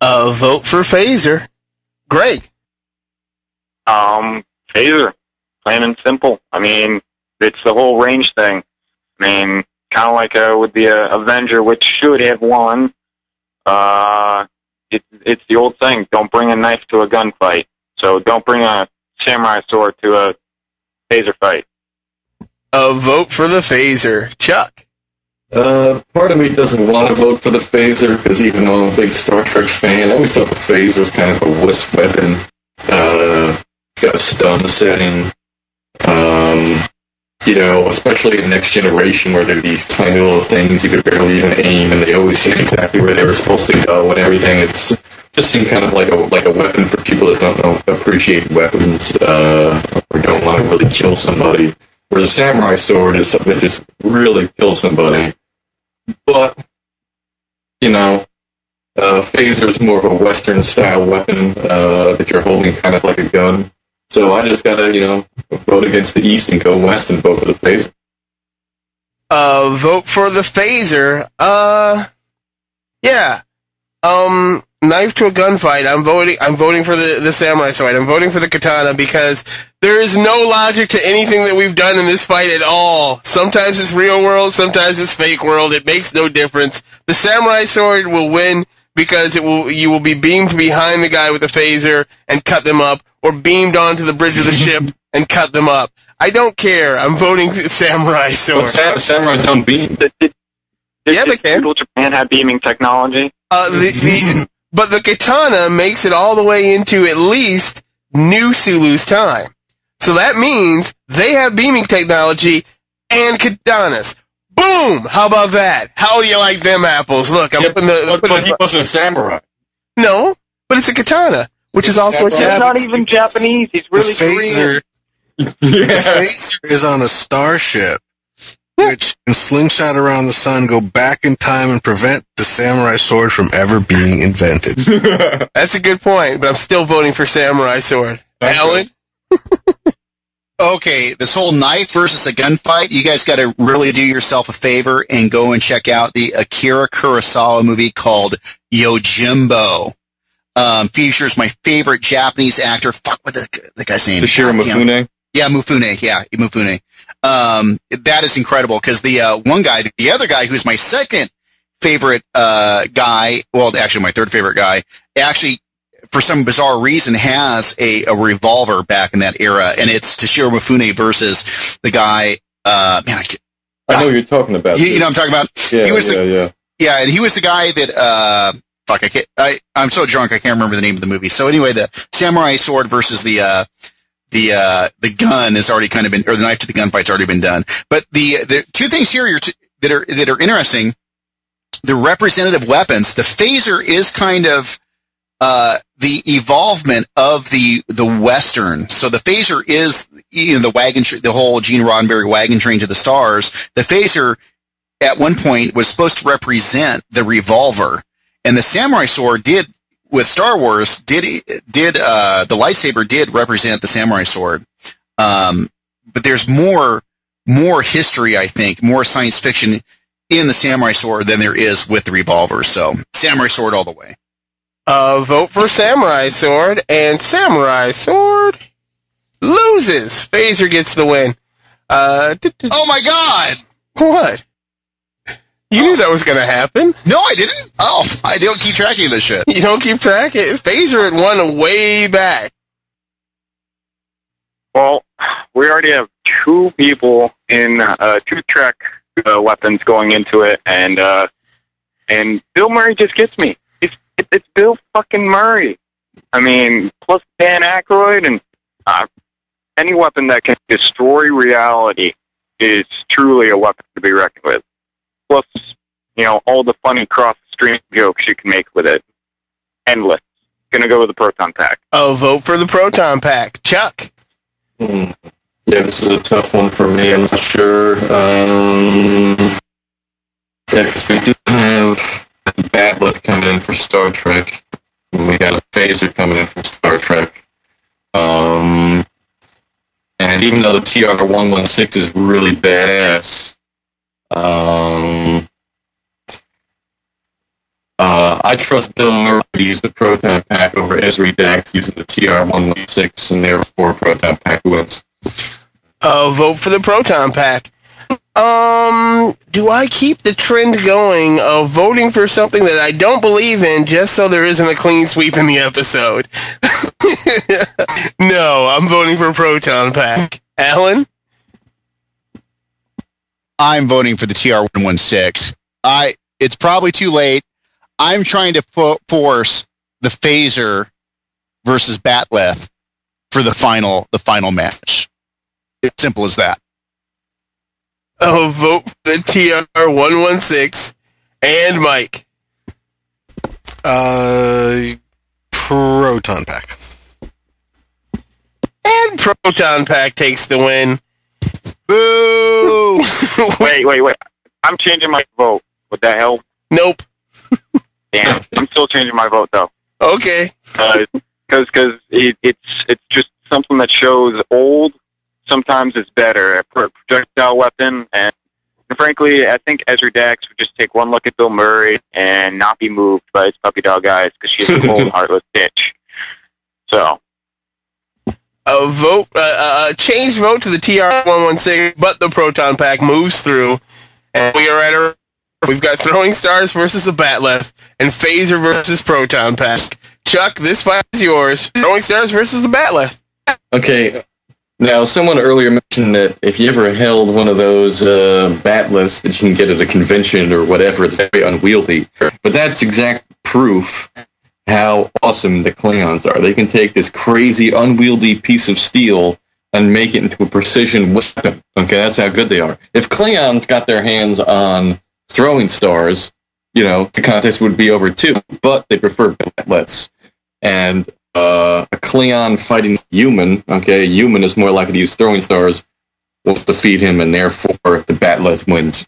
Uh, vote for phaser. Greg. Um, phaser, plain and simple. I mean, it's the whole range thing. I mean, kind of like uh, with the uh, Avenger, which should have won. Uh, it's it's the old thing: don't bring a knife to a gunfight. So don't bring a samurai sword to a phaser fight. A vote for the phaser. Chuck. Uh, part of me doesn't want to vote for the phaser because even though I'm a big Star Trek fan, I always thought the phaser was kind of a wuss weapon. Uh, it's got a stun setting. Um, you know, especially in Next Generation where they're these tiny little things you could barely even aim and they always seem exactly where they were supposed to go and everything. It's just seemed kind of like a like a weapon for people that don't know appreciate weapons uh, or don't want to really kill somebody. Whereas a samurai sword is something that just really kills somebody. But, you know, uh, phaser is more of a Western style weapon uh, that you're holding kind of like a gun. So I just gotta, you know, vote against the East and go West and vote for the phaser. Uh, vote for the phaser. Uh, yeah. Um, knife to a gunfight. I'm voting. I'm voting for the the samurai sword. I'm voting for the katana because there is no logic to anything that we've done in this fight at all. Sometimes it's real world. Sometimes it's fake world. It makes no difference. The samurai sword will win because it will. You will be beamed behind the guy with the phaser and cut them up, or beamed onto the bridge of the ship and cut them up. I don't care. I'm voting for the samurai sword. But sa- samurais don't beam. Did, did, Yeah, they can. feudal Japan have beaming technology? Uh, the, the, but the katana makes it all the way into at least New Sulu's time. So that means they have beaming technology and katanas. Boom! How about that? How do you like them apples? Look, I'm Yeah, putting the, But, putting but he the wasn't a samurai. no, but it's a katana, which is also a Yeah, He's not even Japanese. He's The really Korean. phaser, the phaser is on a starship, which can slingshot around the sun, go back in time, and prevent the samurai sword from ever being invented. That's a good point, but I'm still voting for samurai sword. That's Alan, Okay, this whole knife versus a gunfight, you guys got to really do yourself a favor and go and check out the Akira Kurosawa movie called Yojimbo. Um, features my favorite Japanese actor. Fuck, with the, the guy's name? Toshiro. Mifune. Yeah, Mifune. Yeah, Mifune. Um, that is incredible because the uh, one guy, the other guy, who's my second favorite uh, guy, well, actually my third favorite guy, actually for some bizarre reason has a, a revolver back in that era, and it's Toshiro Mifune versus the guy. Uh, man, I, I know you're talking about. you, you know, what I'm talking about. yeah, he was yeah, the- yeah. Yeah, and he was the guy that uh fuck I can't I I'm so drunk I can't remember the name of the movie. So anyway, the samurai sword versus the uh the uh the gun has already kind of been or the knife to the gunfight's already been done. But the the two things here t- that are that are interesting. The representative weapons, the phaser is kind of uh, the evolvement of the the western. So the phaser is you know the wagon, the whole Gene Roddenberry wagon train to the stars. The phaser at one point was supposed to represent the revolver, and the samurai sword did with Star Wars did did uh, the lightsaber did represent the samurai sword. Um, but there's more more history, I think, more science fiction in the samurai sword than there is with the revolver. So samurai sword all the way. Uh, vote for Samurai Sword, and Samurai Sword loses. Phaser gets the win. Uh, d- d- Oh my god! what? You knew that was going to happen. No, I didn't. Oh, I don't keep tracking this shit. You don't keep track. It Phaser had won way back. Well, we already have two people in uh, two track uh, weapons going into it, and uh, and Bill Murray just gets me. It's, it, it's Bill fucking Murray. I mean, plus Dan Aykroyd, and uh, any weapon that can destroy reality is truly a weapon to be reckoned with. Plus, you know, all the funny cross the stream jokes you can make with it. Endless. Gonna go with the proton pack. Oh, vote for the Proton Pack. Chuck. Hmm. Yeah, this is a tough one for me. I'm not sure. Um, yeah, 'cause we do have Batleth coming in for Star Trek. We got a Phaser coming in from Star Trek. Um, and even though the TR-116 is really badass, um, uh, I trust Bill Murray to use the Proton Pack over Ezri Dax using the TR-116, and therefore Proton Pack wins. Uh, vote for the Proton Pack. Um, do I keep the trend going of voting for something that I don't believe in just so there isn't a clean sweep in the episode? no, I'm voting for Proton Pack. Alan? I'm voting for the TR-116. I it's probably too late. I'm trying to fo- force the phaser versus Batleth for the final the final match. It's simple as that. Oh, vote for the TR116 and Mike. Uh, proton pack. And Proton Pack takes the win. Boo! Wait, wait, wait. I'm changing my vote. Would that help? Nope. Damn. I'm still changing my vote though. Okay. because because it, it's it's just something that shows old sometimes is better a projectile weapon and frankly I think Ezri Dax would just take one look at Bill Murray and not be moved by his puppy dog eyes because she's a cold heartless bitch so a vote, uh, a change vote to the TR116, but the Proton Pack moves through, and we are at a. We've got Throwing Stars versus a Batleth, and Phaser versus Proton Pack. Chuck, this fight is yours. Throwing Stars versus the Batleth. Okay, Now, someone earlier mentioned that if you ever held one of those uh, that you can get at a convention or whatever, it's very unwieldy. But that's exact proof how awesome the Klingons are. They can take this crazy, unwieldy piece of steel and make it into a precision weapon. Okay, that's how good they are. If Klingons got their hands on throwing stars, you know, the contest would be over too. But they prefer batleths. And uh, a Klingon fighting human, okay, a human is more likely to use throwing stars, will defeat him, and therefore the Batleth wins.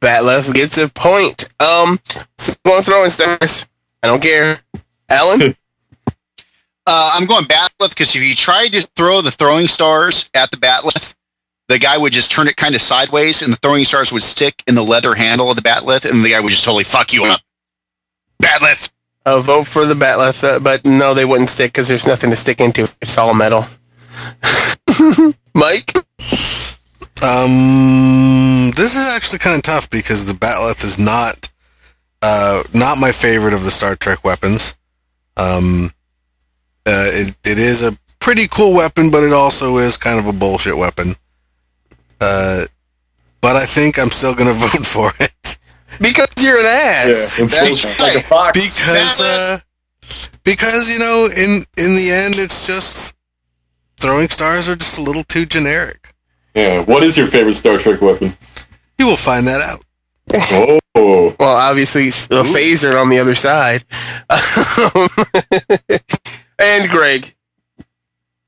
Batleth gets a point. Um, going throwing stars. I don't care. Alan? Uh, I'm going Batleth because if you tried to throw the throwing stars at the Batleth, the guy would just turn it kind of sideways, and the throwing stars would stick in the leather handle of the Batleth, and the guy would just totally fuck you up. Batleth. I'll vote for the Batleth, uh, but no, they wouldn't stick because there's nothing to stick into. It's all metal. Mike? Um, this is actually kind of tough because the Batleth is not uh, not my favorite of the Star Trek weapons. Um, uh, it it is a pretty cool weapon, but it also is kind of a bullshit weapon. Uh, but I think I'm still gonna vote for it Because you're an ass. Yeah, That's like a right. fox. because uh, because you know in in the end it's just throwing stars are just a little too generic. yeah. What is your favorite Star Trek weapon? You will find that out. Oh, Well, obviously, the phaser on the other side. and Greg.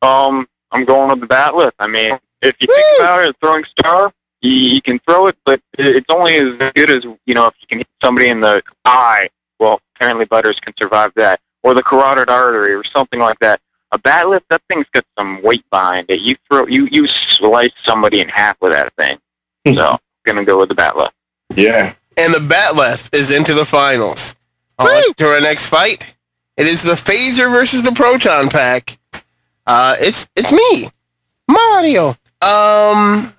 Um, I'm going with the batleth. I mean, if you think Woo! about it, throwing star, you, you can throw it, but it's only as good as you know if you can hit somebody in the eye. Well, apparently Butters can survive that, or the carotid artery, or something like that. A batleth, that thing's got some weight behind it. You throw, you you slice somebody in half with that thing. So, gonna go with the batleth. yeah. And the Batleth is into the finals. On to our next fight. It is the phaser versus the proton pack. Uh, it's it's me, Mario. Um,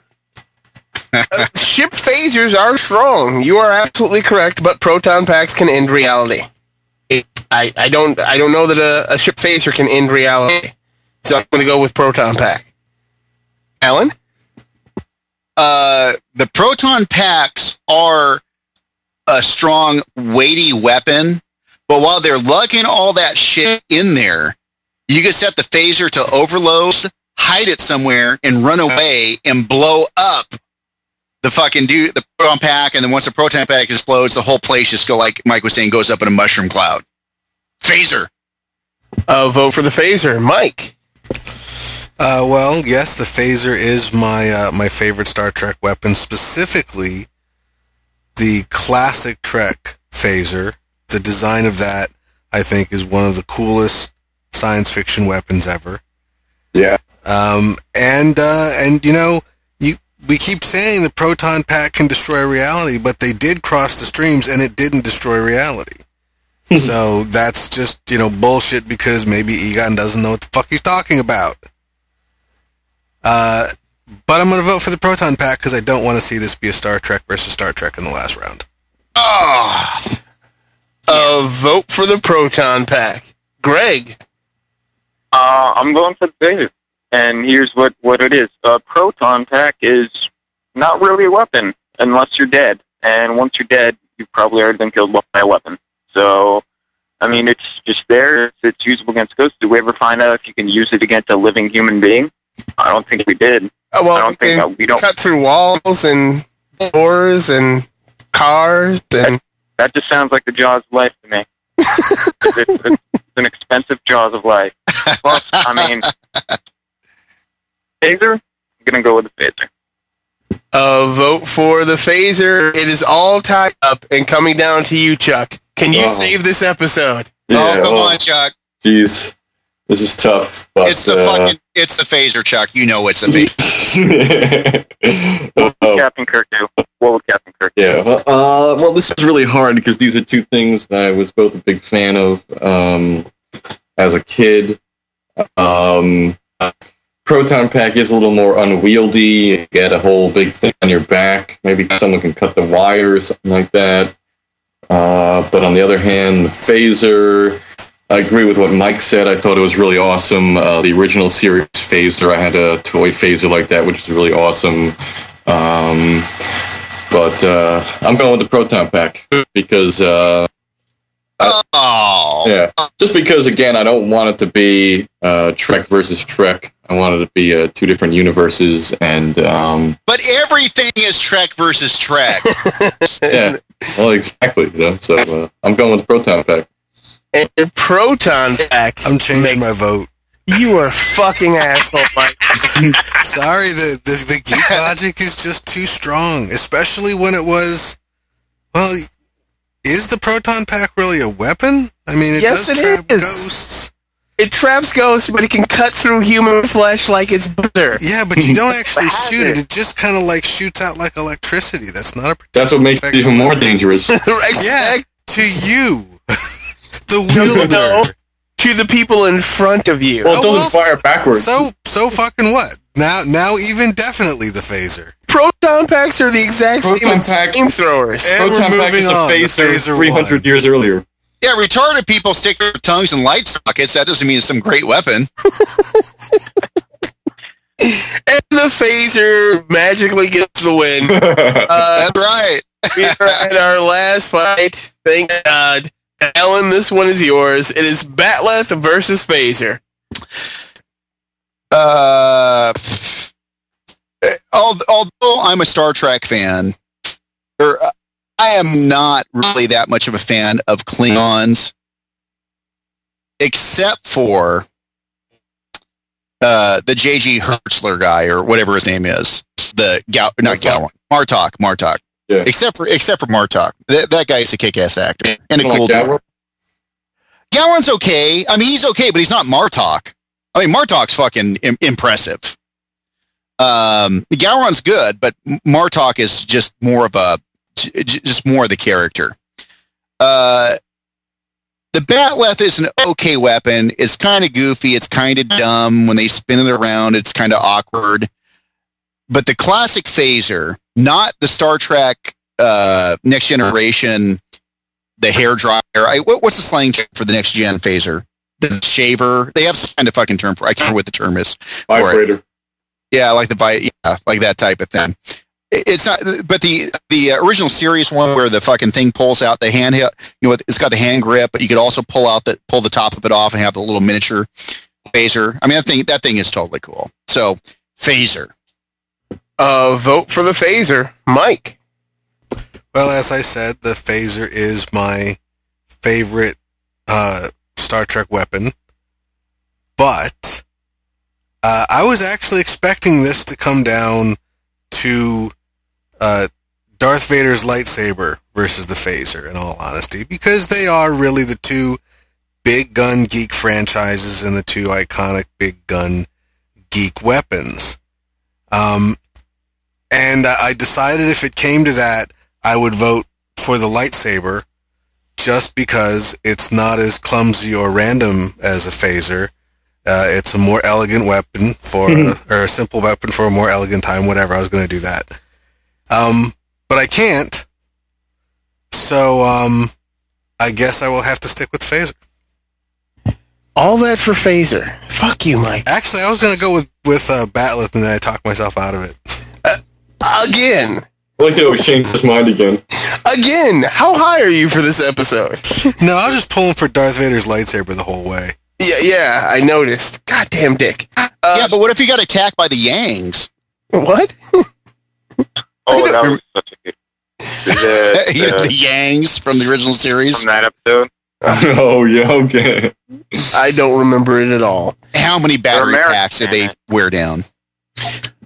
ship phasers are strong. You are absolutely correct, but proton packs can end reality. It, I, I don't I don't know that a, a ship phaser can end reality, so I'm going to go with proton pack. Alan, Uh, the proton packs are a strong, weighty weapon, but while they're lugging all that shit in there, you can set the phaser to overload, hide it somewhere, and run away and blow up the fucking dude, the proton pack, and then once the proton pack explodes, the whole place just go like Mike was saying, goes up in a mushroom cloud. Phaser. uh, vote for the phaser. Mike, Uh, well, yes, the phaser is my uh, my favorite Star Trek weapon. Specifically, the classic Trek phaser. The design of that, I think, is one of the coolest science fiction weapons ever. Yeah. Um, and uh, and you know, you we keep saying the proton pack can destroy reality, but they did cross the streams, and it didn't destroy reality. so that's just you know bullshit because maybe Egon doesn't know what the fuck he's talking about. Uh, but I'm going to vote for the proton pack because I don't want to see this be a Star Trek versus Star Trek in the last round. Oh, uh, vote for the proton pack. Greg, Uh, I'm going for the phaser. And here's what, what it is. A proton pack is not really a weapon unless you're dead. And once you're dead, you've probably already been killed by a weapon. So, I mean, it's just there. It's, it's usable against ghosts. Did we ever find out if you can use it against a living human being? I don't think we did. Oh, well, I don't think that we don't. cut through walls and doors and cars and That just sounds like the jaws of life to me. it's, it's, it's an expensive jaws of life. Plus, I mean, phaser. I'm gonna go with the phaser. uh, vote for the phaser. It is all tied up and coming down to you, Chuck. Can you Oh. save this episode? Yeah, oh come well, on, Chuck. Jeez. This is tough. But, It's the uh, fucking, it's the phaser, Chuck. You know it's the phaser. oh, Captain Kirk do? What would Captain Kirk do? yeah. Well, uh, well, this is really hard because these are two things that I was both a big fan of um, as a kid. Um, Proton Pack is a little more unwieldy. You get a whole big thing on your back. Maybe someone can cut the wire or something like that. Uh, but on the other hand, the phaser, I agree with what Mike said. I thought it was really awesome. Uh, the original series phaser, I had a toy phaser like that, which is really awesome. Um, but uh, I'm going with the proton pack because uh, Oh, yeah, just because again, I don't want it to be uh, Trek versus Trek. I wanted to be uh, two different universes, and um, but everything is Trek versus Trek. yeah, well, exactly. You know? So uh, I'm going with the proton pack. And proton pack. I'm changing makes- my vote. You are fucking asshole, Mike. Sorry, the, the the geek logic is just too strong, especially when it was. Well, is the proton pack really a weapon? I mean, it Yes, does it trap is. ghosts. It traps ghosts, but it can cut through human flesh like it's butter. Yeah, but you don't actually shoot it. it? It just kind of like shoots out like electricity. That's not a That's what makes it even more weapon. dangerous. Exact- to you, the No, wielder. to the people in front of you. Well, it Oh, doesn't fire backwards. So so fucking what? Now now even definitely the phaser. Proton packs are the exact same Proton as pack- flamethrowers. And proton we're pack is a on. Phaser, phaser 300 won. years earlier. Yeah, retarded people stick their tongues in light sockets. That doesn't mean it's some great weapon. And the phaser magically gets the win. Uh, That's right. we are at our last fight. Thank God. Ellen, this one is yours. It is Batleth versus Phaser. Uh, although I'm a Star Trek fan, or uh, I am not really that much of a fan of Klingons, except for uh, the J.G. Hertzler guy or whatever his name is. The Gal, not. Gowron, Martok, Martok. Yeah. Except for except for Martok, that, that guy is a kick-ass actor and a Like cool that dude. Gowron's okay. I mean, he's okay, but he's not Martok. I mean, Martok's fucking Im- impressive. Um, Gowron's good, but Martok is just more of a, j- just more of the character. Uh, the Batleth is an okay weapon. It's kind of goofy. It's kind of dumb. When they spin it around, it's kind of awkward. But the classic phaser, not the Star Trek uh, Next Generation, the hair dryer. I, what, what's the slang term for the next gen phaser? The shaver. They have some kind of fucking term for. I can't remember what the term is. Vibrator. Yeah, like the vi- yeah, like that type of thing. It- It's not, but the the original series one where the fucking thing pulls out the hand, you know, it's got the hand grip, but you could also pull out the pull the top of it off and have the little miniature phaser. I mean, i think that thing is totally cool. So phaser. Uh, vote for the Phaser. Mike. Well, as I said, the phaser is my favorite uh, Star Trek weapon. But uh, I was actually expecting this to come down to uh, Darth Vader's lightsaber versus the phaser, in all honesty, because they are really the two big gun geek franchises and the two iconic big gun geek weapons. Um, and I decided if it came to that, I would vote for the lightsaber just because it's not as clumsy or random as a phaser. Uh, it's a more elegant weapon for, or a simple weapon for a more elegant time, whatever. I was going to do that. Um, but I can't. So, um, I guess I will have to stick with phaser. All that for Phaser. Fuck you, Mike. Actually, I was going to go with, with, uh, Batleth and then I talked myself out of it. Again. I like to always change his mind again. Again. How high are you for this episode? no, I was just pulling for Darth Vader's lightsaber the whole way. Yeah, yeah, I noticed. Goddamn dick. Uh, yeah, but what if you got attacked by the Yangs? What? Oh, I that was such a good. The, You know, the, the Yangs from the original series. from that episode. oh, yeah, okay. I don't remember it at all. How many battery packs did they wear down?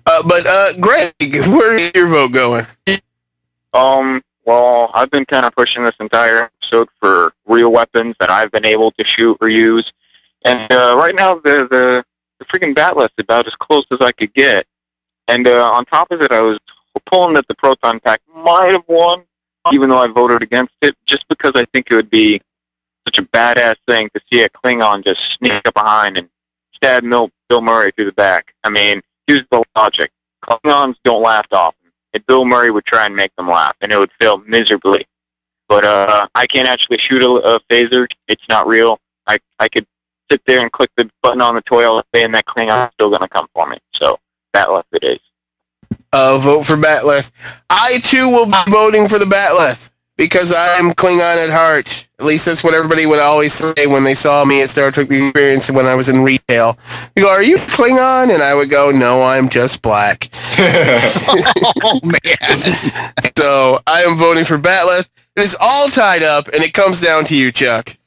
Uh, but uh, Greg, where's your vote going? Um, well, I've been kind of pushing this entire episode for real weapons that I've been able to shoot or use, and uh, right now the the the freaking Batleth is about as close as I could get. And uh, on top of it, I was pulling that the proton pack might have won, even though I voted against it, just because I think it would be such a badass thing to see a Klingon just sneak up behind and stab Mil- Bill Murray through the back. I mean, here's the logic: Klingons don't laugh often and Bill Murray would try and make them laugh, and it would fail miserably. But uh, I can't actually shoot a, a phaser; it's not real. I I could sit there and click the button on the toy all day, and that Klingon's still going to come for me. So that left it is. Uh, vote for Batleth. I too will be voting for the Batleth because I'm Klingon at heart. At least that's what everybody would always say when they saw me at Star Trek The Experience when I was in retail. You go, "Are you Klingon?" And I would go, "No, I'm just black." oh man. so I am voting for Batleth. It is all tied up, and it comes down to you, Chuck.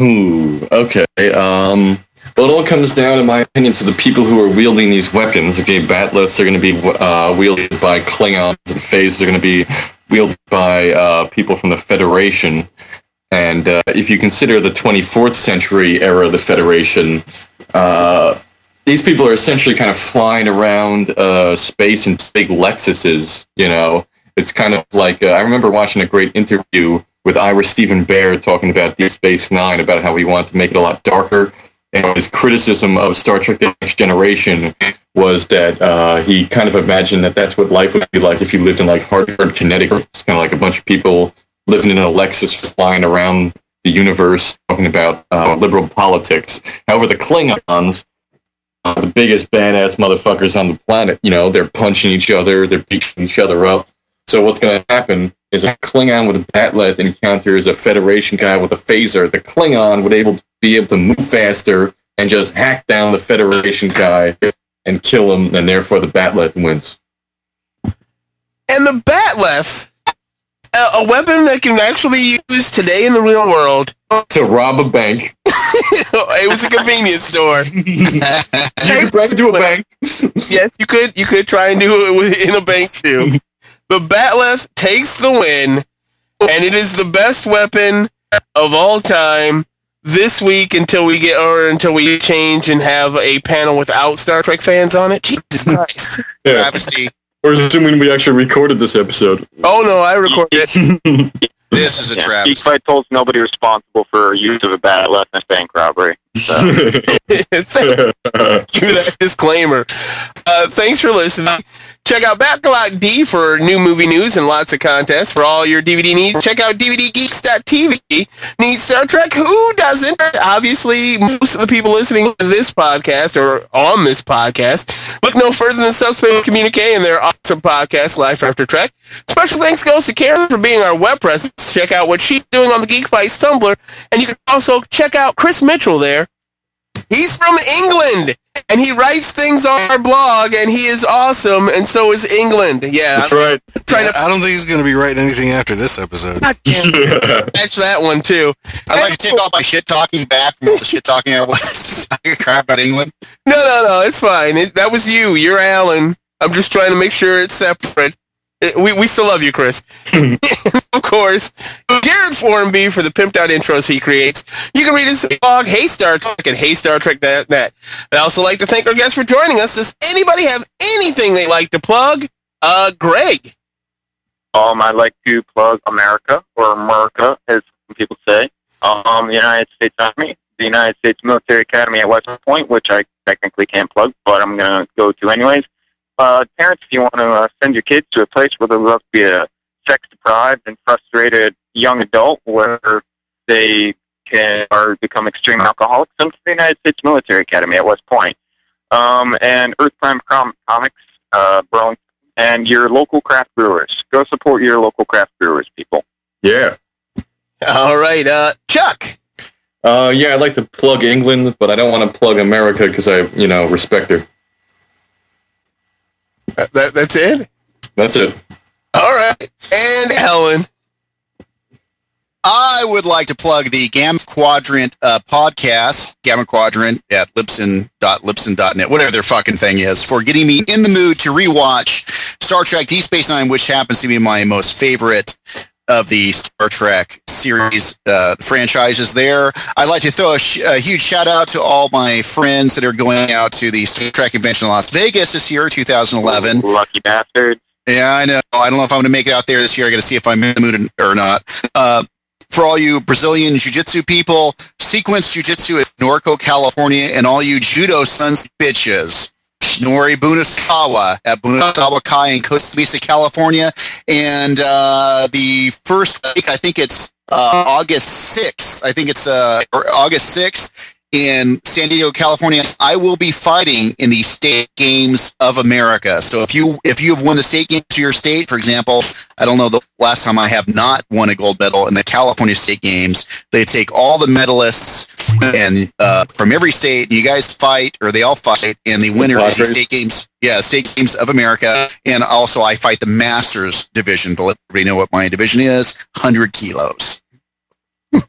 Ooh, okay. Um, well, it all comes down, in my opinion, to the people who are wielding these weapons. Okay, batleths are going to be uh, wielded by Klingons, and phasers are going to be wielded by uh, people from the Federation. And uh, if you consider the 24th century era of the Federation, uh, these people are essentially kind of flying around uh, space in big Lexuses. You know, it's kind of like uh, I remember watching a great interview with Ira Steven Behr talking about Deep Space Nine, about how he wanted to make it a lot darker. And his criticism of Star Trek The Next Generation was that uh, he kind of imagined that that's what life would be like if you lived in like Hartford, Connecticut. It's kind of like a bunch of people living in a Lexus flying around the universe talking about uh, liberal politics. However, the Klingons, uh, the biggest badass motherfuckers on the planet, you know, they're punching each other, they're beating each other up. So what's going to happen is a Klingon with a batleth encounters a Federation guy with a phaser. The Klingon would able to be able to move faster and just hack down the Federation guy and kill him, and therefore the batleth wins. And the Batleth, a, a weapon that can actually be used today in the real world. To rob a bank. it was a convenience store. You could break into a bank. yes, you could you could try and do it in a bank too. The Batleth takes the win, and it is the best weapon of all time this week until we get or until we change and have a panel without Star Trek fans on it. Jesus Christ! Yeah. Travesty. We're assuming we actually recorded this episode. Oh no, I recorded it. This is a Yeah, Geek travesty. Fight holds nobody responsible for use of a bat'leth in a bank robbery. So, Thank you for that disclaimer. Uh, thanks for listening. Check out Backlot D for new movie news and lots of contests for all your DVD needs. Check out DVDgeeks.tv. Need Star Trek? Who doesn't? Obviously, most of the people listening to this podcast or on this podcast look no further than Subspace Communique and their awesome podcast, Life After Trek. Special thanks goes to Karen for being our web presence. Check out what she's doing on the Geek Fights Tumblr, and you can also check out Chris Mitchell there. He's from England, and he writes things on our blog, and he is awesome, and so is England. Yeah, That's I'm right. trying to I don't think he's going to be writing anything after this episode. God damn it, catch that one too. I'd like to take all my shit talking back from all the shit talking I was talking crap about England. No, no, no, it's fine. It, that was you. You're Alan. I'm just trying to make sure it's separate. It- we, we still love you, Chris. of course, Jared Formby for the pimped out intros he creates. You can read his blog, Hey Star Trek, at heystartrek.net. I'd also like to thank our guests for joining us. Does anybody have anything they'd like to plug? Uh, Greg. um, I'd like to plug America, or America, as some people say. Um, the United States Army, the United States Military Academy at West Point, which I technically can't plug, but I'm going to go to anyways. Uh, parents, if you want to uh, send your kids to a place where they'll love to be a sex-deprived and frustrated young adult, where they can or become extreme alcoholics, send to the United States Military Academy at West Point. Um, and Earth Prime Com- Comics, uh, Burlington, and your local craft brewers. Go support your local craft brewers, people. Yeah. All right, uh, Chuck. Uh, yeah, I'd like to plug England, but I don't want to plug America because I, you know, respect her. That, that, that's it? That's it. All right. And Helen. I would like to plug the Gamma Quadrant uh, podcast, Gamma Quadrant at Libsyn.Libsyn.net, whatever their fucking thing is, for getting me in the mood to rewatch Star Trek Deep Space Nine, which happens to be my most favorite of the Star Trek series uh, franchises there. I'd like to throw a, sh- a huge shout out to all my friends that are going out to the Star Trek convention in Las Vegas this year, 2011. Lucky bastards. Yeah, I know. I don't know if I'm going to make it out there this year. I got to see if I'm in the mood or not. Uh, for all you Brazilian jiu-jitsu people, Sequence Jiu-Jitsu at Norco, California, and all you judo sons bitches. Nori Bunasawa at Bunasawa Kai in Costa Mesa, California. And uh, the first week, I think it's uh, August 6th. I think it's uh, August 6th in San Diego, California. I will be fighting in the state games of America. So if you if you have won the state games of your state, for example, I don't know the last time I have not won a gold medal in the California state games. They take all the medalists and uh, from every state, and you guys fight, or they all fight, and the winner is the state games. Yeah, state games of America, and also I fight the Masters division. To let everybody know what my division is, hundred kilos.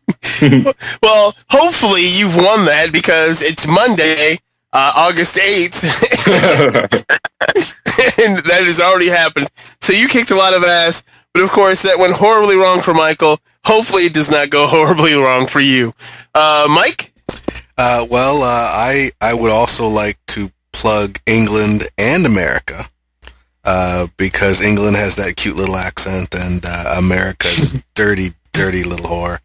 Well, hopefully you've won that because it's Monday, uh, August 8th, and that has already happened. So you kicked a lot of ass, but of course that went horribly wrong for Michael. Hopefully it does not go horribly wrong for you. Uh, Mike? Uh, well, uh, I I would also like to plug England and America uh, because England has that cute little accent and uh, America's dirty, dirty little whore.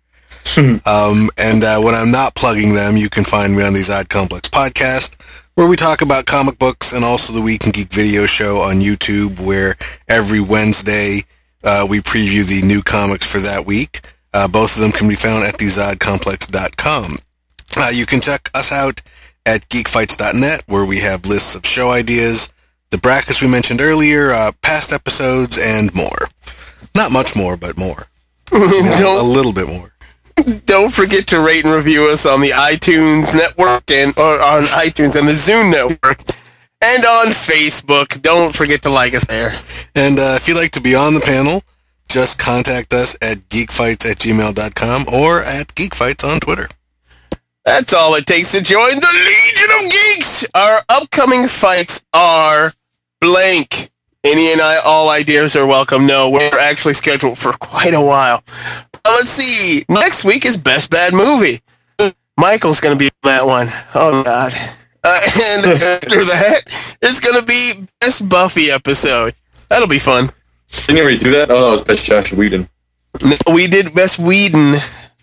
um, and uh, when I'm not plugging them, you can find me on the Zod Complex podcast, where we talk about comic books and also the Week in Geek video show on YouTube, where every Wednesday uh, we preview the new comics for that week. Uh, both of them can be found at thezodcomplex.com. Uh, you can check us out at geekfights.net, where we have lists of show ideas, the brackets we mentioned earlier, uh, past episodes, and more. Not much more, but more. You know, a little bit more. don't forget to rate and review us on the iTunes network and or on iTunes and the Zune network and on Facebook. Don't forget to like us there. And uh, if you'd like to be on the panel, just contact us at geekfights at gmail.com or at geekfights on Twitter. That's all it takes to join the Legion of Geeks. Our upcoming fights are blank. Any and I, all ideas are welcome. No, we're actually scheduled for quite a while. Uh, let's see. Next week is Best Bad Movie. Michael's going to be on that one. Oh, God. Uh, and after that, it's going to be Best Buffy episode. That'll be fun. Didn't you already do that? Oh, no, it was Best Joss Whedon. No, We did Best Whedon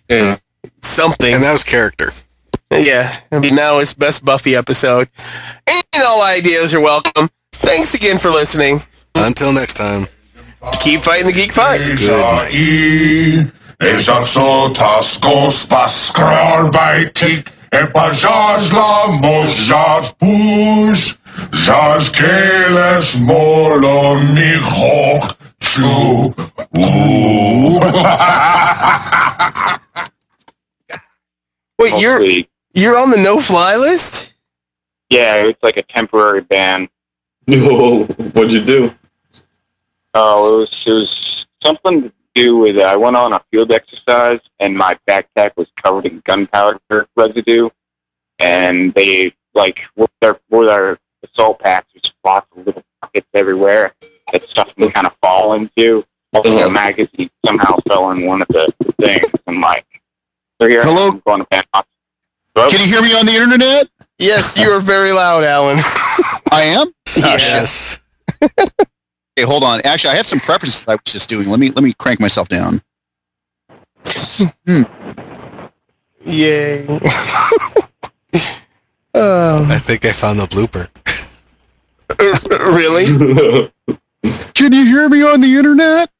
Yeah. something. And that was character. Yeah, I mean, now it's best Buffy episode. And all ideas are welcome. Thanks again for listening. Until next time. Keep fighting the geek fight. I exotas gospas skrorbaitik epajaj lamos jaz push jaz keles molon nichok chu Wait, you're you're on the no fly list? yeah, it's like a temporary ban. No, what'd you do? Oh, it was, it was something to do with I went on a field exercise and my backpack was covered in gunpowder residue, and they like with their with our assault packs, there's lots of little pockets everywhere that stuff can kind of fall into. Also, Uh-huh. a magazine somehow fell in one of the things. I'm like, so here Hello? I'm going to ban. Hello? Can you hear me on the internet? Yes, you are very loud, Alan. I am. Oh, shit. Yes. Okay, hold on. Actually, I have some preferences I was just doing. Let me let me crank myself down. Hmm. Yay. oh, I think I found the blooper. really? Can you hear me on the internet?